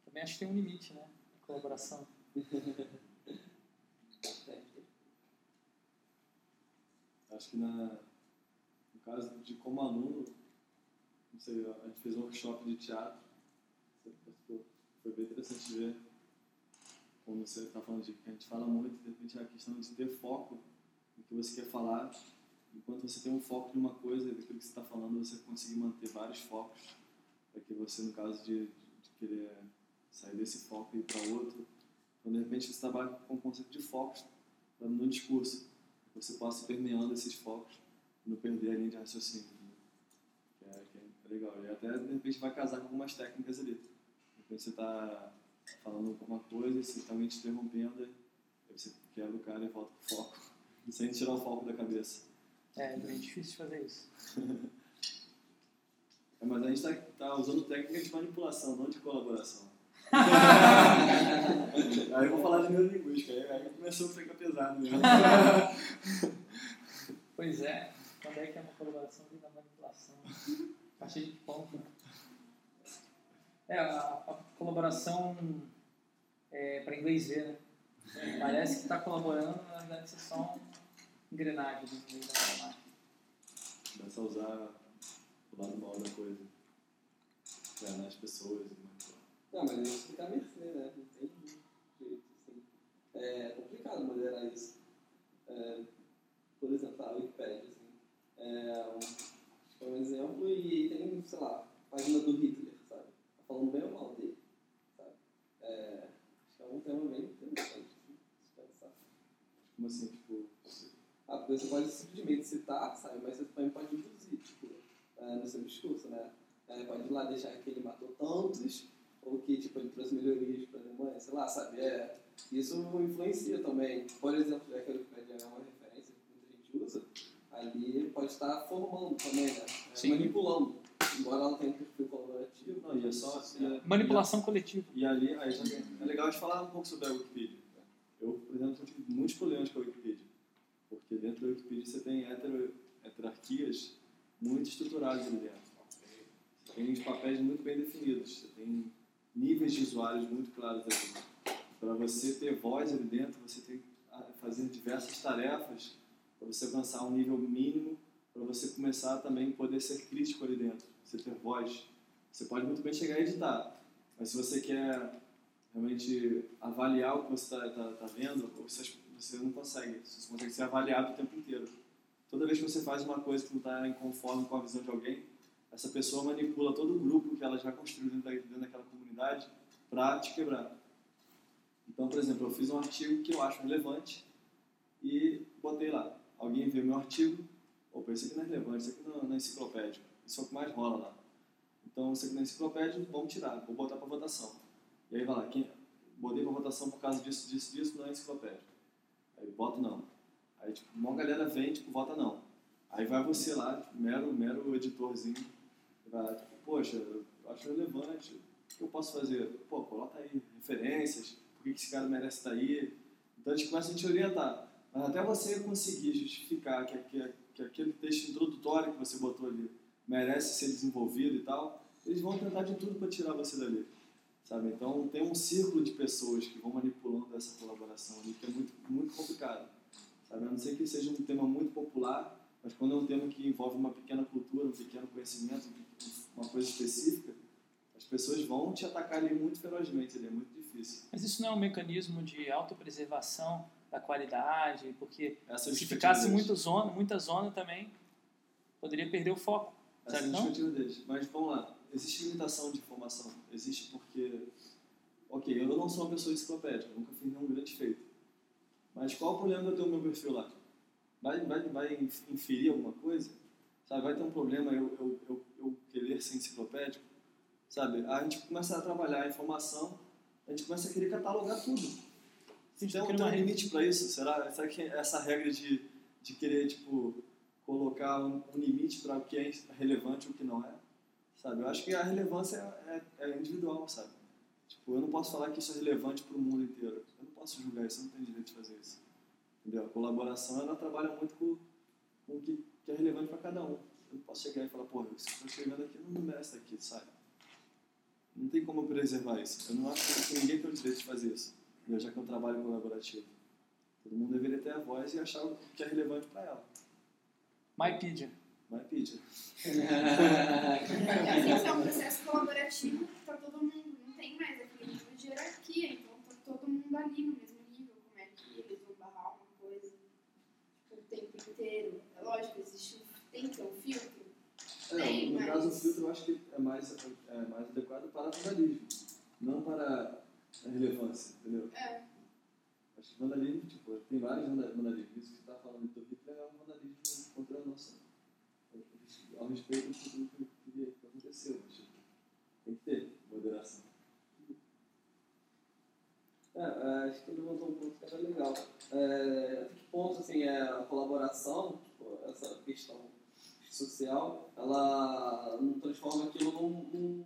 Também acho que tem um limite, né? A colaboração. Acho que na, no caso de como aluno, não sei, a gente fez um workshop de teatro, foi bem interessante ver como você está falando de que a gente fala muito, de repente a questão de ter foco no que você quer falar, enquanto você tem um foco em uma coisa, daquilo que você está falando, você conseguir manter vários focos, para que você, no caso de, de querer sair desse foco e ir para outro, então de repente você trabalha com o conceito de focos no discurso, você possa ir permeando esses focos e não perder a linha de raciocínio. né? É, que é legal. E até de repente vai casar com algumas técnicas ali. Você está falando alguma coisa, e você está alguém te interrompendo, aí você quebra o cara e volta pro foco, sem tirar o foco da cabeça. É, é bem difícil fazer isso. É, mas a gente está tá usando técnicas de manipulação, não de colaboração. aí eu vou falar de neurolinguística, aí, aí começou a ficar pesado mesmo. Pois é, quando ideia que é uma colaboração da manipulação. Caixa de pão. É, a, a colaboração é, para inglês ver, né? Parece que está colaborando, na verdade você é só um engrenagem no meio da máquina. Começa a usar o lado mal da coisa. Enganar as pessoas e manipular. Não, mas isso fica a mercê, né? Não tem jeito, assim. É complicado moderar isso. É, por exemplo, a Wikipedia, assim. É um, é um exemplo e tem, sei lá, página do Hitler, falando bem ou mal dele, sabe? É, acho que é um tema bem interessante, assim, se pensar. Como assim, tipo. Ah, porque você pode simplesmente citar, sabe? Mas você também pode induzir, tipo, é, no seu discurso, né? É, pode ir lá deixar que ele matou tantos, ou que, tipo, ele trouxe melhorias para a Alemanha, sei lá, sabe? É, isso influencia também. Por exemplo, já que a Wikipedia é uma referência que muita gente usa, ali pode estar formando também, né? É, manipulando. Embora ela tenha um perfil colaborativo. Não, e é só. e é- Manipulação coletiva. E ali, aí é legal de falar um pouco sobre a Wikipedia. né? Eu, por exemplo, tive muitos problemas com a Wikipedia. Porque dentro da Wikipedia você tem hetero, heterarquias muito estruturadas ali dentro. Você tem os papéis muito bem definidos. Você tem níveis de usuários muito claros ali. Para você ter voz ali dentro, você tem que ah, fazer diversas tarefas para você alcançar um nível mínimo, para você começar também poder ser crítico ali dentro. Você ter voz. Você pode muito bem chegar a editar, mas se você quer realmente avaliar o que você está tá, tá vendo, você, você não consegue. Você consegue ser avaliado o tempo inteiro. Toda vez que você faz uma coisa que não está conforme com a visão de alguém, essa pessoa manipula todo o grupo que ela já construiu dentro, da, dentro daquela comunidade para te quebrar. Então, por exemplo, eu fiz um artigo que eu acho relevante e botei lá. Alguém viu meu artigo, opa, isso aqui não é relevante, isso aqui não, não é enciclopédico. Isso é o que mais rola lá. Então, isso aqui não é enciclopédico, vamos tirar, vou botar para votação. E aí vai lá, quem, botei para votação por causa disso, disso, disso, não é enciclopédico. Aí voto não. Aí, tipo, uma galera vem, tipo, vota não. Aí vai você lá, tipo, mero, mero editorzinho, vai tipo, poxa, eu acho relevante, o que eu posso fazer? Pô, coloca aí referências, por que que esse cara merece estar aí? Então a gente começa a te orientar. Mas até você conseguir justificar que, que, que aquele texto introdutório que você botou ali merece ser desenvolvido e tal, eles vão tentar de tudo para tirar você dali. Sabe? Então tem um círculo de pessoas que vão manipulando essa colaboração ali, que é muito, muito complicado. Sabe? A não ser que seja um tema muito popular, mas quando é um tema que envolve uma pequena cultura, um pequeno conhecimento, uma coisa específica, as pessoas vão te atacar ali muito ferozmente, ali, é muito difícil. Mas isso não é um mecanismo de autopreservação da qualidade, porque Essa é se ficasse muito zona, muita zona também, poderia perder o foco. É Sabe a não? deles. Mas vamos lá, existe limitação de informação. Existe porque, ok, eu não sou uma pessoa enciclopédica, nunca fiz nenhum grande feito. Mas qual o problema de eu ter o meu perfil lá? Vai, vai, vai inferir alguma coisa? Sabe, vai ter um problema eu, eu, eu, eu querer ser enciclopédico? Sabe, a gente começa a trabalhar a informação, a gente começa a querer catalogar tudo. Cria tem um rede. limite para isso? Será, será que essa regra de, de querer, tipo, colocar um, um limite para o que é relevante e o que não é? Sabe, eu acho que a relevância é, é, é individual, sabe? Tipo, eu não posso falar que isso é relevante para o mundo inteiro. Eu não posso julgar isso, eu não tenho direito de fazer isso. Entendeu? A colaboração, ela trabalha muito com, com o que, que é relevante para cada um. Eu não posso chegar e falar, pô, isso que eu estou escrevendo aqui não merece aqui, sabe? Não tem como preservar isso. Eu não acho que ninguém tem o direito de fazer isso, já que é um trabalho colaborativo. Todo mundo deveria ter a voz e achar o que é relevante para ela. MyPedia. MyPedia. Esse é um processo colaborativo que tá todo mundo, não tem mais aquele nível de hierarquia, então tá todo mundo ali no mesmo nível, como é que eles vão barrar uma coisa tipo, o tempo inteiro. É lógico, existe, um- tem que ter um filtro. É, Tem, no mas- caso, o filtro eu acho que é mais, é mais adequado para vandalismo, não para a relevância, entendeu? É. Acho que vandalismo, tipo, tem vários vanda- vandalismos. Isso que você está falando do Hitler é um vandalismo contra a nossa. Ao respeito de tudo que, que, aconteceu, mas tipo, tem que ter moderação. É, é, acho que ele levantou um ponto que era legal. É, até que ponto assim, é, a colaboração, tipo, essa questão social, ela não transforma aquilo num, num,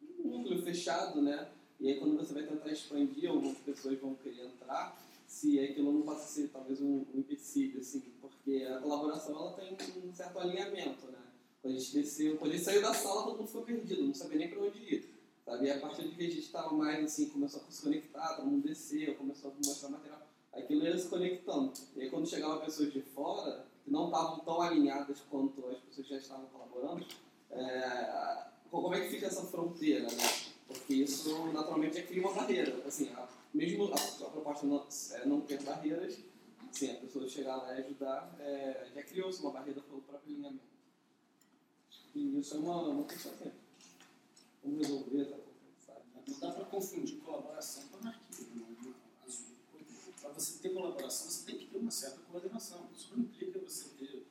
num núcleo fechado, né? E aí quando você vai tentar expandir, algumas pessoas vão querer entrar, se aquilo não passa a ser talvez um, um empecilho, assim, porque a colaboração ela tem um certo alinhamento, né? Quando a gente desceu, quando a gente saiu da sala, todo mundo ficou perdido, não sabia nem para onde ir. Sabe? E a partir de que a gente estava mais assim, começou a se conectar, todo mundo desceu, começou a mostrar material, aquilo ia se conectando. E aí quando chegavam pessoas de fora, que não estavam tão alinhadas quanto as pessoas já estavam colaborando, é, como é que fica essa fronteira, né? Porque isso naturalmente cria uma barreira. Assim, a, mesmo a, a proposta não, é, não ter barreiras, assim, a pessoa chegar lá e ajudar, é, já criou-se uma barreira pelo próprio alinhamento. E isso é uma, uma questão sempre. Como resolver essa sabe? Não dá para confundir colaboração com anarquia. Para você ter colaboração, você tem que ter uma certa coordenação. Isso não implica você ter,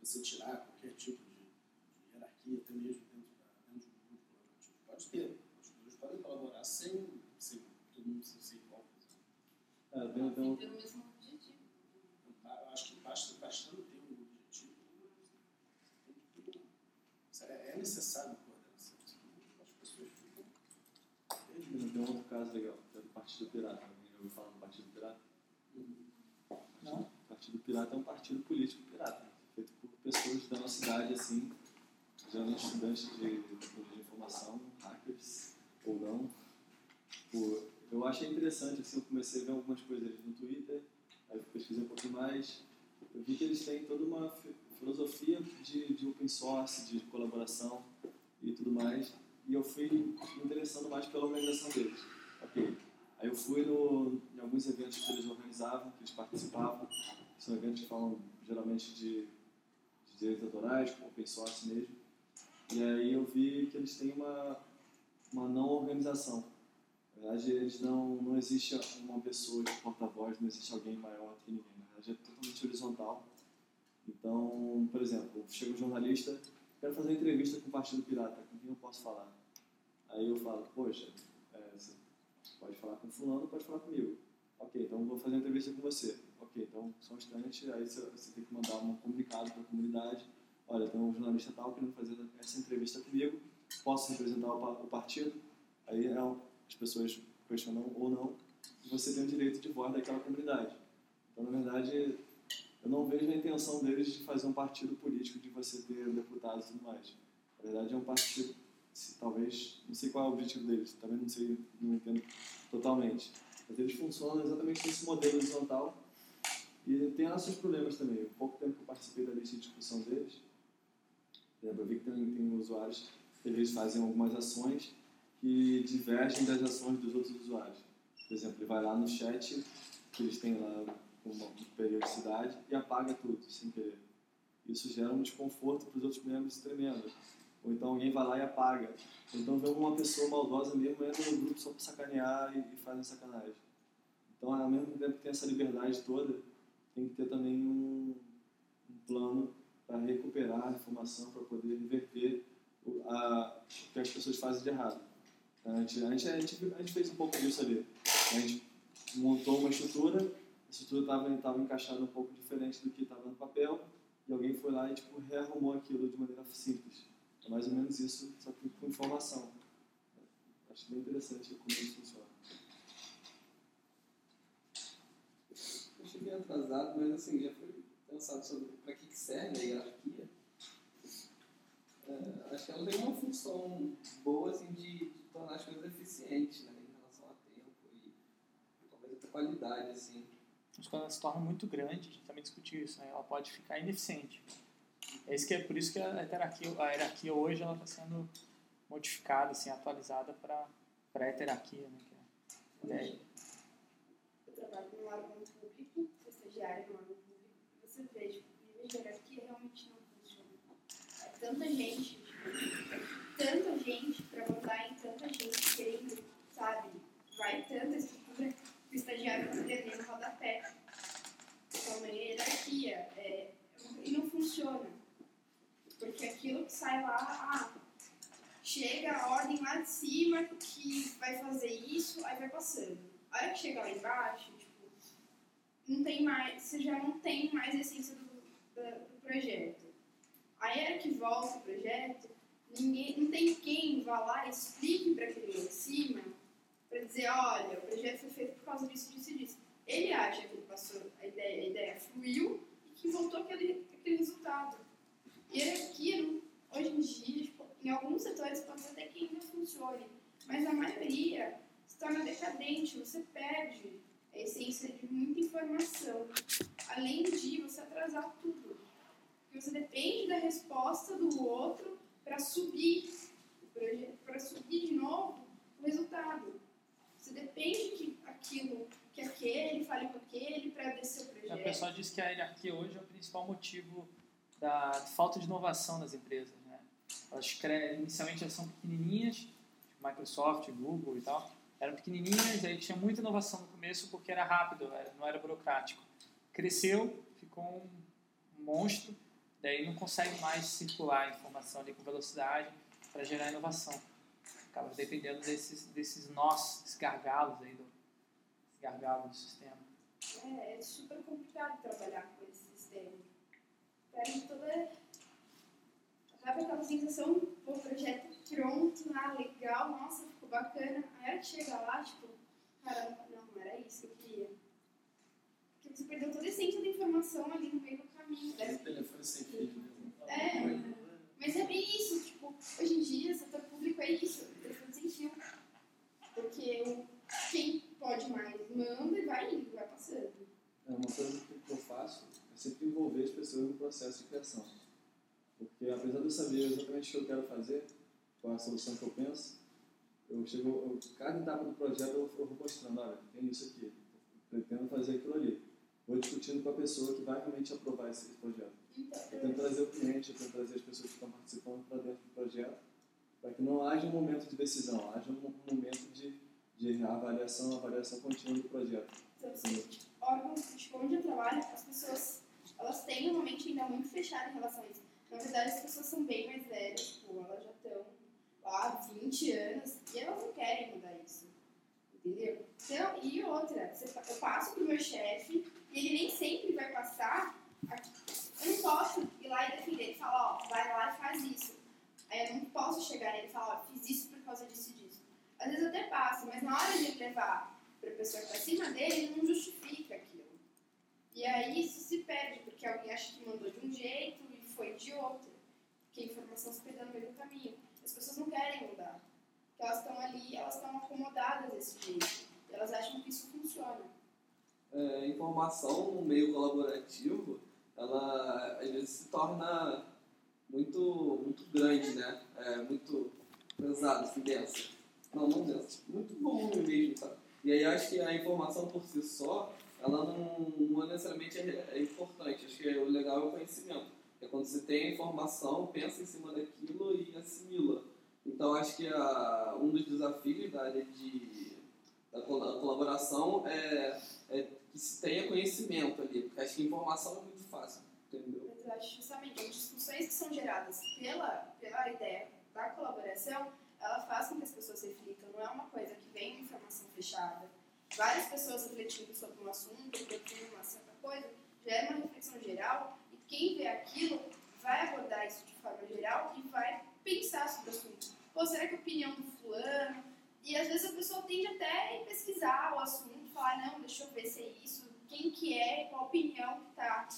você tirar qualquer tipo de, de hierarquia, até mesmo dentro, da, dentro de um grupo colaborativo. Pode ter. Os dois podem colaborar sem, todo mundo ser, ser igual. É, tem, um, o mesmo objetivo. Então, Eu acho que basta, bastando ter um objetivo, tem que ter um- é, é necessário coordenação. senão As pessoas ficam tem, um outro caso legal, que é do Partido Pirata. Alguém já ouviu falar do Partido Pirata? Não. O Partido Pirata é um partido político pirata, feito por pessoas da nossa idade, assim, geralmente estudantes de tecnologia de informação, hackers ou não. Tipo, eu achei interessante, assim, eu comecei a ver algumas coisas no Twitter, aí eu pesquisei um pouquinho mais, eu vi que eles têm toda uma fi- filosofia de, de open source, de colaboração e tudo mais, e eu fui me interessando mais pela organização deles. Ok, aí eu fui no, em alguns eventos que eles organizavam, que eles participavam, são eventos que falam geralmente de, de direitos autorais, open source mesmo, e aí eu vi que eles têm uma, uma não organização. Na verdade, eles não, não existe uma pessoa de porta-voz, não existe alguém maior que ninguém. Na verdade, é totalmente horizontal. Então, por exemplo, chega um jornalista, quero fazer uma entrevista com o Partido Pirata, com quem eu posso falar? Aí eu falo, poxa, é, você pode falar com fulano, pode falar comigo. Ok, então vou fazer uma entrevista com você. Ok, então só um instante, aí você, você tem que mandar um comunicado para a comunidade. Olha, tem um jornalista tal querendo fazer essa entrevista comigo, posso representar o, o partido? Aí é, um- as pessoas questionam ou não, você tem o direito de voz daquela comunidade. Então, na verdade, eu não vejo a intenção deles de fazer um partido político, de você ter deputados e tudo mais. Na verdade, é um partido, se, talvez, não sei qual é o objetivo deles, também não sei, não entendo totalmente. Mas eles funcionam exatamente nesse modelo horizontal e tem lá seus problemas também. O pouco tempo que eu participei da lista de discussão deles, eu vi que tem, tem usuários eles fazem algumas ações que divergem das ações dos outros usuários. Por exemplo, ele vai lá no chat, que eles têm lá uma periodicidade, e apaga tudo, sem querer. Isso gera um desconforto para os outros membros tremendo. Ou então alguém vai lá e apaga. Então vê uma pessoa maldosa mesmo, entra no grupo só para sacanear e, e fazem sacanagem. Então, ao mesmo tempo que tem essa liberdade toda, tem que ter também um, um plano para recuperar a informação, para poder reverter o, a, o que as pessoas fazem de errado. A gente, a, gente, a, gente, a gente fez um pouco disso ali. A gente montou uma estrutura, a estrutura estava encaixada um pouco diferente do que estava no papel, e alguém foi lá e tipo, rearrumou aquilo de maneira simples. É mais ou menos isso, só que com informação. Acho bem interessante como isso funciona. Eu cheguei atrasado, mas assim, já foi pensado sobre para que, que serve a hierarquia. É, acho que ela tem uma função boa assim, de, de tornar as coisas eficientes né, em relação a tempo e talvez até qualidade. Assim. Mas quando ela se torna muito grande, a gente também discutiu isso, né? ela pode ficar ineficiente. É, isso que é por isso que a hierarquia, a hierarquia hoje ela está sendo modificada, assim, atualizada para a heterarquia. Né? Que é, é, Eu trabalho no órgão público, sou estagiária no órgão público, e você vê, tipo, o nível de hierarquia realmente não funciona. É tanta gente, tipo, tanta gente para mandar em tanta gente querendo, sabe? Vai tanta estrutura que o estagiário não tem nem no rodapé. Então, a hierarquia é, e não funciona. Porque aquilo que sai lá, ah, chega a ordem lá de cima que vai fazer isso, aí vai passando. A hora que chega lá embaixo, tipo, não tem mais, você já não tem mais a essência do, da- do projeto. Aí a hora que volta o projeto, ninguém, não tem quem vá lá e explique para aquele de cima, para dizer, olha, o projeto foi feito por causa disso, disso e disso. Ele acha que ele passou a ideia, a ideia fluiu e que voltou aquele, aquele hierarquia, não- hoje em dia, tipo, em alguns setores pode até que ainda funcione, mas na maioria se torna decadente, você perde a essência de muita informação, além de você atrasar tudo. Porque você depende da resposta do outro para subir para subir de novo o resultado. Você depende que aquilo, que aquele fale com aquele para descer o projeto. pessoal diz que a hierarquia hoje é o principal motivo da falta de inovação das empresas. Né? Elas. Inicialmente elas são pequenininhas, tipo Microsoft, Google e tal. Eram pequenininhas, aí tinha muita inovação no começo porque era rápido, não era burocrático. Cresceu, ficou um monstro, daí não consegue mais circular a informação ali com velocidade para gerar inovação. Acaba dependendo desses, desses nós, desses gargalos aí, do, desses gargalos do sistema. É, é super complicado trabalhar com esse sistema. Perde toda. Acaba aquela sensação, o projeto pronto, ah, legal, nossa, ficou bacana. Aí a que chega lá, tipo, caramba, não, não era isso que eu queria. Porque você perdeu toda a essência da informação ali no meio do Né? telefone sem fio? É, mas é bem isso, tipo, hoje em dia, o setor público é isso, telefone sem fio. Porque quem pode mais manda e vai indo, vai passando. É uma coisa que eu faço é sempre envolver as pessoas no processo de criação. Porque apesar de eu saber exatamente o que eu quero fazer, qual é a solução que eu penso, eu chego, eu, cada etapa do projeto eu, eu vou mostrando, olha, tem isso aqui, pretendo fazer aquilo ali. Vou discutindo com a pessoa que vai realmente aprovar esse, projeto. Eu tento trazer o cliente, eu tento trazer as pessoas que estão participando para dentro do projeto, para que não haja um momento de decisão, haja um, momento de, de avaliação, avaliação contínua do projeto. Então, assim, órgãos, tipo, onde eu trabalho, as pessoas, elas têm uma mente ainda muito fechada em relação a isso. Na verdade, as pessoas são bem mais velhas, tipo, elas já estão lá 20 anos e elas não querem mudar isso. Entendeu? Então, e outra, eu passo pro meu chefe ele nem sempre vai passar. Eu não posso ir lá e defender. Ele fala, ó, vai lá e faz isso. Aí eu não posso chegar nele e falar, ó, fiz isso por causa disso e disso. Às vezes até passo, mas na hora de levar para a pessoa está acima dele, ele não justifica aquilo. E aí isso se perde, porque alguém acha que mandou de um jeito e foi de outro. Porque a informação se perdeu no meio do caminho. As pessoas não querem mudar. Porque elas estão ali, elas estão acomodadas desse jeito. E elas acham que isso funciona. É, informação no meio colaborativo, ela às vezes se torna muito, muito grande, né? É, muito pesado, assim, densa. Não, não densa, tipo, muito volume mesmo, sabe? E aí eu acho que a informação por si só, ela não, não necessariamente é, é importante. Acho que o legal é o conhecimento. É quando você tem a informação, pensa em cima daquilo e assimila. Então acho que a, um dos desafios da área de da col- colaboração é, é que se tenha conhecimento ali, porque acho que informação é muito fácil, entendeu? Mas eu acho justamente as discussões que são geradas pela, pela ideia da colaboração, ela faz com que as pessoas reflitam. Não é uma coisa que vem informação fechada. Várias pessoas refletindo sobre um assunto, produzindo uma certa coisa, gera uma reflexão geral e quem vê aquilo vai abordar isso de forma geral e vai pensar sobre o assunto. Pô, será que a opinião do fulano? E às vezes a pessoa tende até a pesquisar o assunto, falar, não, deixa eu ver se é isso, quem que é, qual a opinião que está.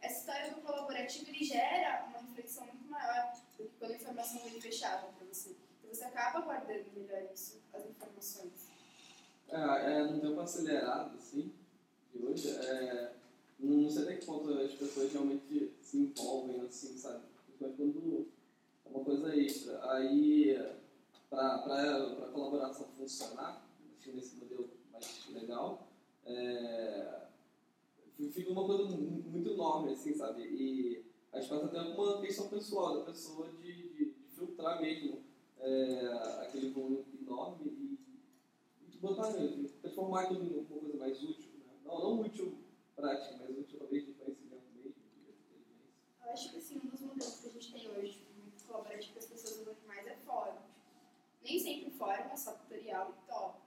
Essa história do colaborativo, ele gera uma reflexão muito maior do que quando a informação vem fechada para você. Então você acaba guardando melhor isso, as informações. É, é, num tempo acelerado, assim, de hoje, é, não sei até que ponto as pessoas realmente se envolvem, assim, sabe? Principalmente quando é uma coisa extra. Aí, para a colaboração funcionar, acho que nesse modelo legal, é, fica uma coisa mu- muito enorme, assim, sabe? E acho que passa até uma questão pessoal da pessoa de, de, de filtrar mesmo é, aquele volume enorme e, e botar mesmo, transformar aquilo em uma coisa mais útil. Né? Não, não útil prática, mas útil talvez de conhecimento mesmo. Eu acho que assim, um dos modelos que a gente tem hoje, tipo, muito colaborativo que as pessoas usam demais é fórum. Nem sempre o fórum é só tutorial e top.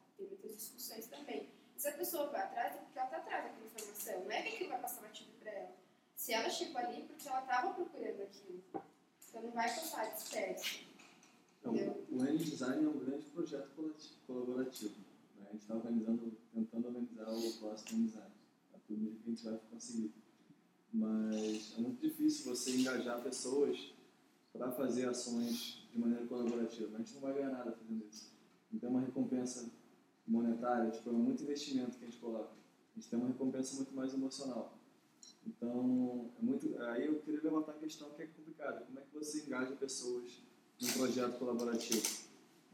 Discussões também. Se a pessoa vai atrás, é porque ela está atrás daquela informação. Não é que aquilo vai passar batido para ela. Se ela chegou ali, é porque ela estava procurando aquilo. Então não vai passar disperso. Então, o N-Design é um grande projeto colaborativo. né? A gente está organizando, tentando organizar o próximo N-Design. A tudo que a gente vai conseguir. mas é muito difícil você engajar pessoas para fazer ações de maneira colaborativa. A gente não vai ganhar nada fazendo isso. Não tem uma recompensa monetária, tipo, é muito investimento que a gente coloca. A gente tem uma recompensa muito mais emocional. Então, é muito, aí eu queria levantar a questão que é complicada. Como é que você engaja pessoas num projeto colaborativo?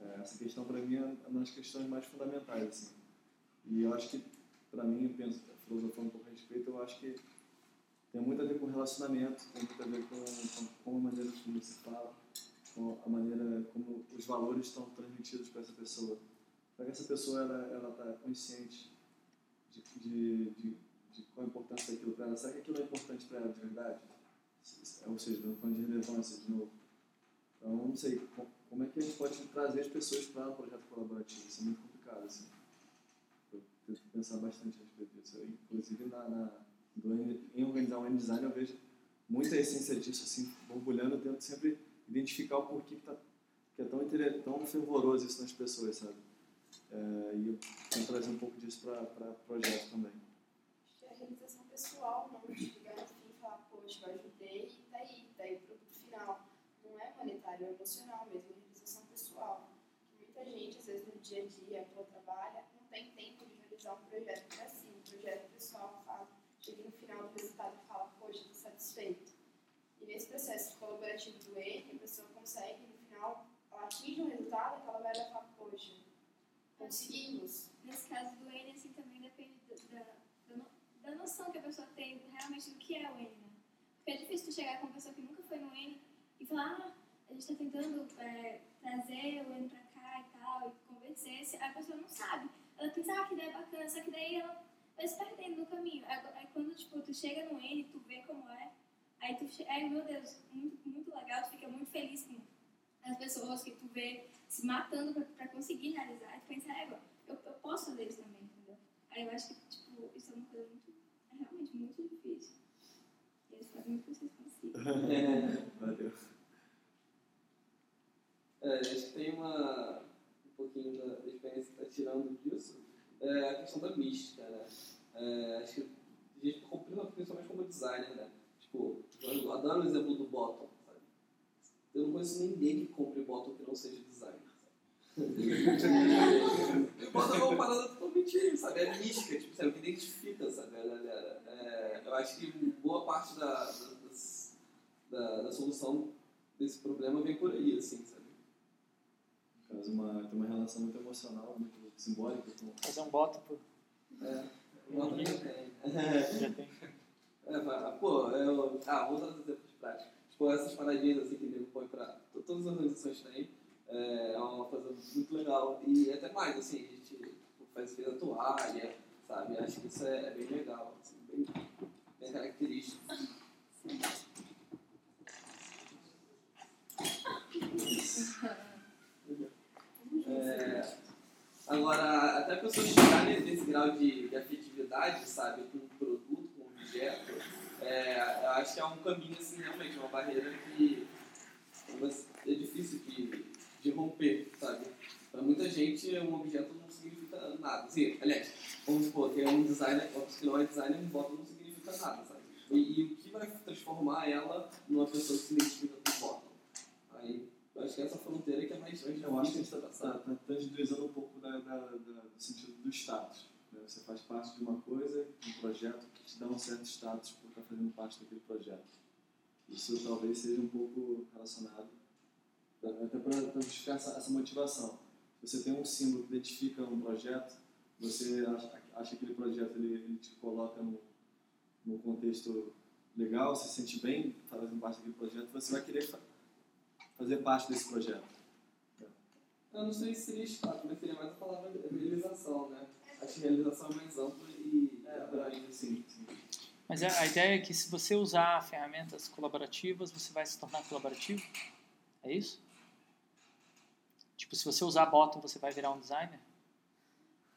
É, essa questão, para mim, é uma das questões mais fundamentais. Assim. E eu acho que, para mim, eu penso, filosofando um pouco a respeito, eu acho que tem muito a ver com relacionamento, tem muito a ver com, com, a maneira como você fala, com a maneira como os valores estão transmitidos para essa pessoa. Para que essa pessoa ela ela está consciente de, de, de, de, qual a importância daquilo para ela. Será que aquilo é importante para ela de verdade? Ou seja, estamos falando de relevância de novo. Então, não sei, como é que a gente pode trazer as pessoas para um projeto colaborativo? Isso é muito complicado, assim. Eu que pensar bastante a respeito disso. Eu, inclusive, na, na, em organizar um design, eu vejo muita essência disso, assim, borbulhando. Eu tento sempre identificar o porquê que, tá, que é tão, tão fervoroso isso nas pessoas, sabe? É, e eu tento trazer um pouco disso para o projeto também. Acho que é a realização pessoal, não chegar no fim e falar, poxa, eu ajudei e tá aí, tá aí o produto final. Não é monetário, é emocional mesmo, é realização pessoal. Muita gente, às vezes no dia a dia, pelo trabalho, não tem tempo de realizar um projeto para si, um projeto pessoal, fala, chega no final do resultado e fala, poxa, estou satisfeito. E nesse processo colaborativo do N, a pessoa consegue, no final, ela atinge um resultado que ela vai olhar e fala, poxa, conseguimos. Nesse caso do N, assim, também depende da, da, da noção que a pessoa tem realmente do que é o N, né? Porque é difícil tu chegar com uma pessoa que nunca foi no N e falar, ah, a gente está tentando é, trazer o N pra cá e tal, e convencer, se a pessoa não sabe. Ela pensa, ah, que ideia bacana, só que daí ela vai se perdendo no caminho. Aí quando, tipo, tu chega no N, tu vê como é, aí tu, ai meu Deus, muito, muito legal, tu fica muito feliz com as pessoas que tu vê se matando para conseguir realizar, e tu pensa, é, eu, eu posso fazer isso também, entendeu? Aí eu acho que, tipo, isso é uma coisa muito, é realmente muito difícil. E eu espero muito que vocês consigam. É, valeu. É, acho que tem uma, um pouquinho da, experiência que está tirando disso, é a questão da mística, né? É, acho que a gente, principalmente como designer, né? Tipo, eu adoro o exemplo do bottom? Eu não conheço ninguém que compre bottom que não seja designer, bottom é uma parada totalmente, sabe? É mística, tipo, sabe? Que identifica, sabe? É, eu acho que boa parte da, da, da, solução desse problema vem por aí, assim, sabe? No caso, uma, tem uma relação muito emocional, muito simbólica. Com... Fazer um bottom por... É, um bottom já tem. Já tem. É, pô, eu, ah, vou usar os exemplos práticos. Essas paradinhas assim que ele põe pra. Todas as organizações têm. É, é uma coisa muito legal. E até mais, assim, a gente tipo, faz fez a toalha, sabe? Acho que isso é, é bem legal, assim, bem, bem característico. É, agora, até a pessoa chegar nesse grau de, de afetividade, sabe, com o produto, com o objeto, é, eu acho que é um caminho, assim, realmente, uma barreira que é difícil de, de romper, sabe? Para muita gente, um objeto não significa nada. Assim, aliás, vamos supor, tem um designer, que não é designer, um bottom não significa nada, sabe? E, e, o que vai transformar ela numa pessoa que se identifica com bottom? Aí, eu acho que essa fronteira que é mais, mais Eu acho que a gente está tá, tá tangibilizando um pouco da, da, da, do sentido do status. Você faz parte de uma coisa, um projeto que te dá um certo status por estar fazendo parte daquele projeto. Isso talvez seja um pouco relacionado, até para justificar essa, essa motivação. Você tem um símbolo que identifica um projeto, você acha, acha que aquele projeto ele, ele te coloca no contexto legal, se sente bem fazendo parte daquele projeto, você vai querer fazer parte desse projeto. Eu não sei se seria status, mas seria mais a palavra realização, né? Acho que realização é mais ampla e é, abrange, sim, sim. Mas a, a ideia é que se você usar ferramentas colaborativas, você vai se tornar colaborativo? É isso? Tipo, se você usar bottom, você vai virar um designer?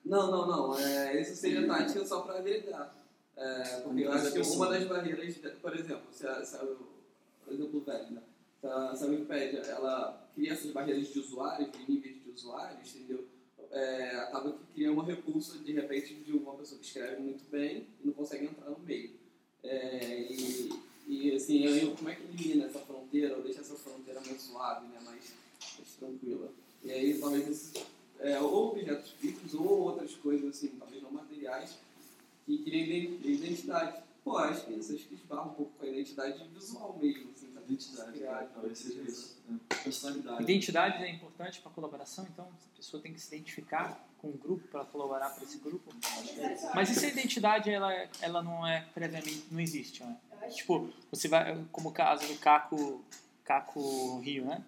Não, não, não. É, isso seria tática só para agregar. É, porque eu acho que uma das barreiras, por exemplo, se a, se a, por exemplo, velho, né? se, a, se a Wikipedia ela cria essas barreiras de usuários, de níveis de usuários, entendeu? é, acaba que cria uma repulsa, de repente, de uma pessoa que escreve muito bem e não consegue entrar no meio. É, e, e, assim, eu, como é que elimina essa fronteira, ou deixa essa fronteira mais suave, né, mais, mais tranquila? E aí, talvez, esses, é, ou objetos fixos, ou outras coisas, assim, talvez não materiais, que criam identidade. Pô, acho que essas que esbarram um pouco com a identidade visual mesmo, assim, Identidade, talvez seja isso. né? Personalidade. Identidade é importante para colaboração, então a pessoa tem que se identificar com um grupo para colaborar para esse grupo. Mas e se a identidade ela, ela não é previamente não existe, né? Tipo, você vai como o caso do Caco Caco Rio, né?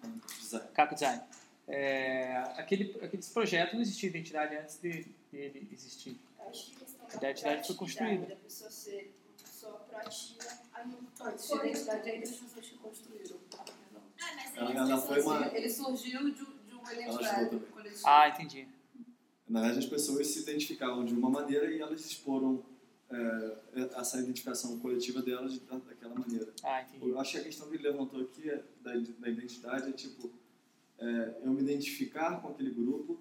Caco Design. É, aquele, aqueles projetos não existia identidade antes de dele existir. Eu acho que a A identidade foi construída. Da pessoa ser pessoa proativa. Antes de identidade ainda as pessoas que construíram. Ah, mas Ela- aí ela as foi pessoas- uma- Ele surgiu de, de uma identidade coletiva. Ah, entendi. Na verdade, as pessoas se identificavam de uma maneira e elas exporam é, essa identificação coletiva delas da, daquela maneira. Ah, entendi. Eu acho que a questão que ele levantou aqui é da, da identidade é tipo é, eu me identificar com aquele grupo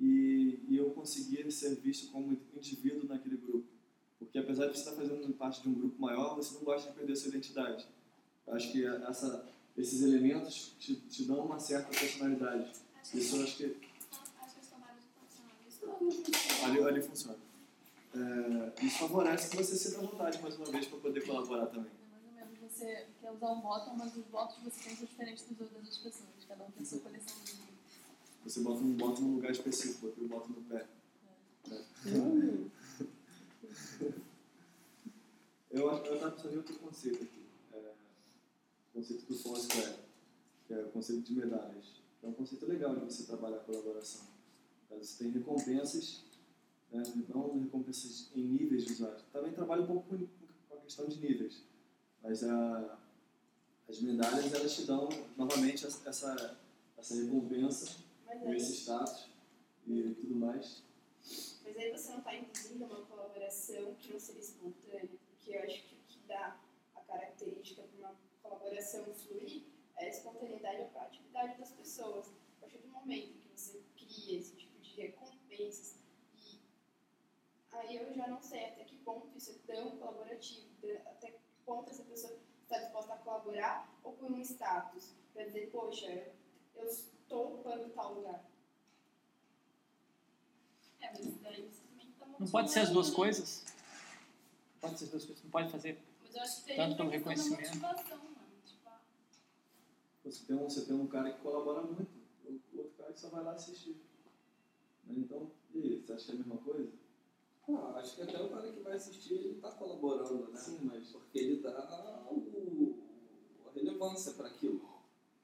e, e eu conseguir ser visto como indivíduo naquele grupo. Porque apesar de você estar fazendo parte de um grupo maior, você não gosta de perder sua identidade. Eu acho que essa, esses elementos te, te dão uma certa personalidade. Isso eu acho que Acho que Ali, ali funciona. É, isso favorece que você sinta vontade mais uma vez para poder colaborar também. Mais ou menos você quer usar um bottom, mas os votos que você tem são diferentes dos outros das outras pessoas. Cada um tem sua coleção de Você bota um bota num lugar específico, outro bota no pé. É. Eu acho eu estava pensando em outro conceito aqui. É, o conceito do Foursquare, que é o conceito de medalhas. Que é um conceito legal de você trabalhar a colaboração. Você tem recompensas, né, não recompensas em níveis de usuário. Também trabalha um pouco com, a questão de níveis. Mas a, as medalhas, elas te dão novamente essa, essa, recompensa, com esse status e tudo mais. Mas aí você não está induzindo uma colaboração que não seria espontânea, porque eu acho que o que dá a característica para uma colaboração fluir é a espontaneidade a proatividade das pessoas. A partir do momento que você cria esse tipo de recompensas, e aí eu já não sei até que ponto isso é tão colaborativo, até que ponto essa pessoa está disposta a colaborar ou por um status, para dizer, poxa, eu estou ocupando tal lugar. É, mas daí você Não pode ser as duas coisas? Não pode ser as duas coisas. Não pode fazer Mas eu acho que teria tanto pelo reconhecimento. Tipo, ah, Você tem um, você tem um cara que colabora muito, o outro cara que só vai lá assistir. Né? Então, e aí, você acha que é a mesma coisa? Ah, acho que até o cara que vai assistir, ele está colaborando, né? Sim, mas... Porque ele dá o, a relevância para aquilo.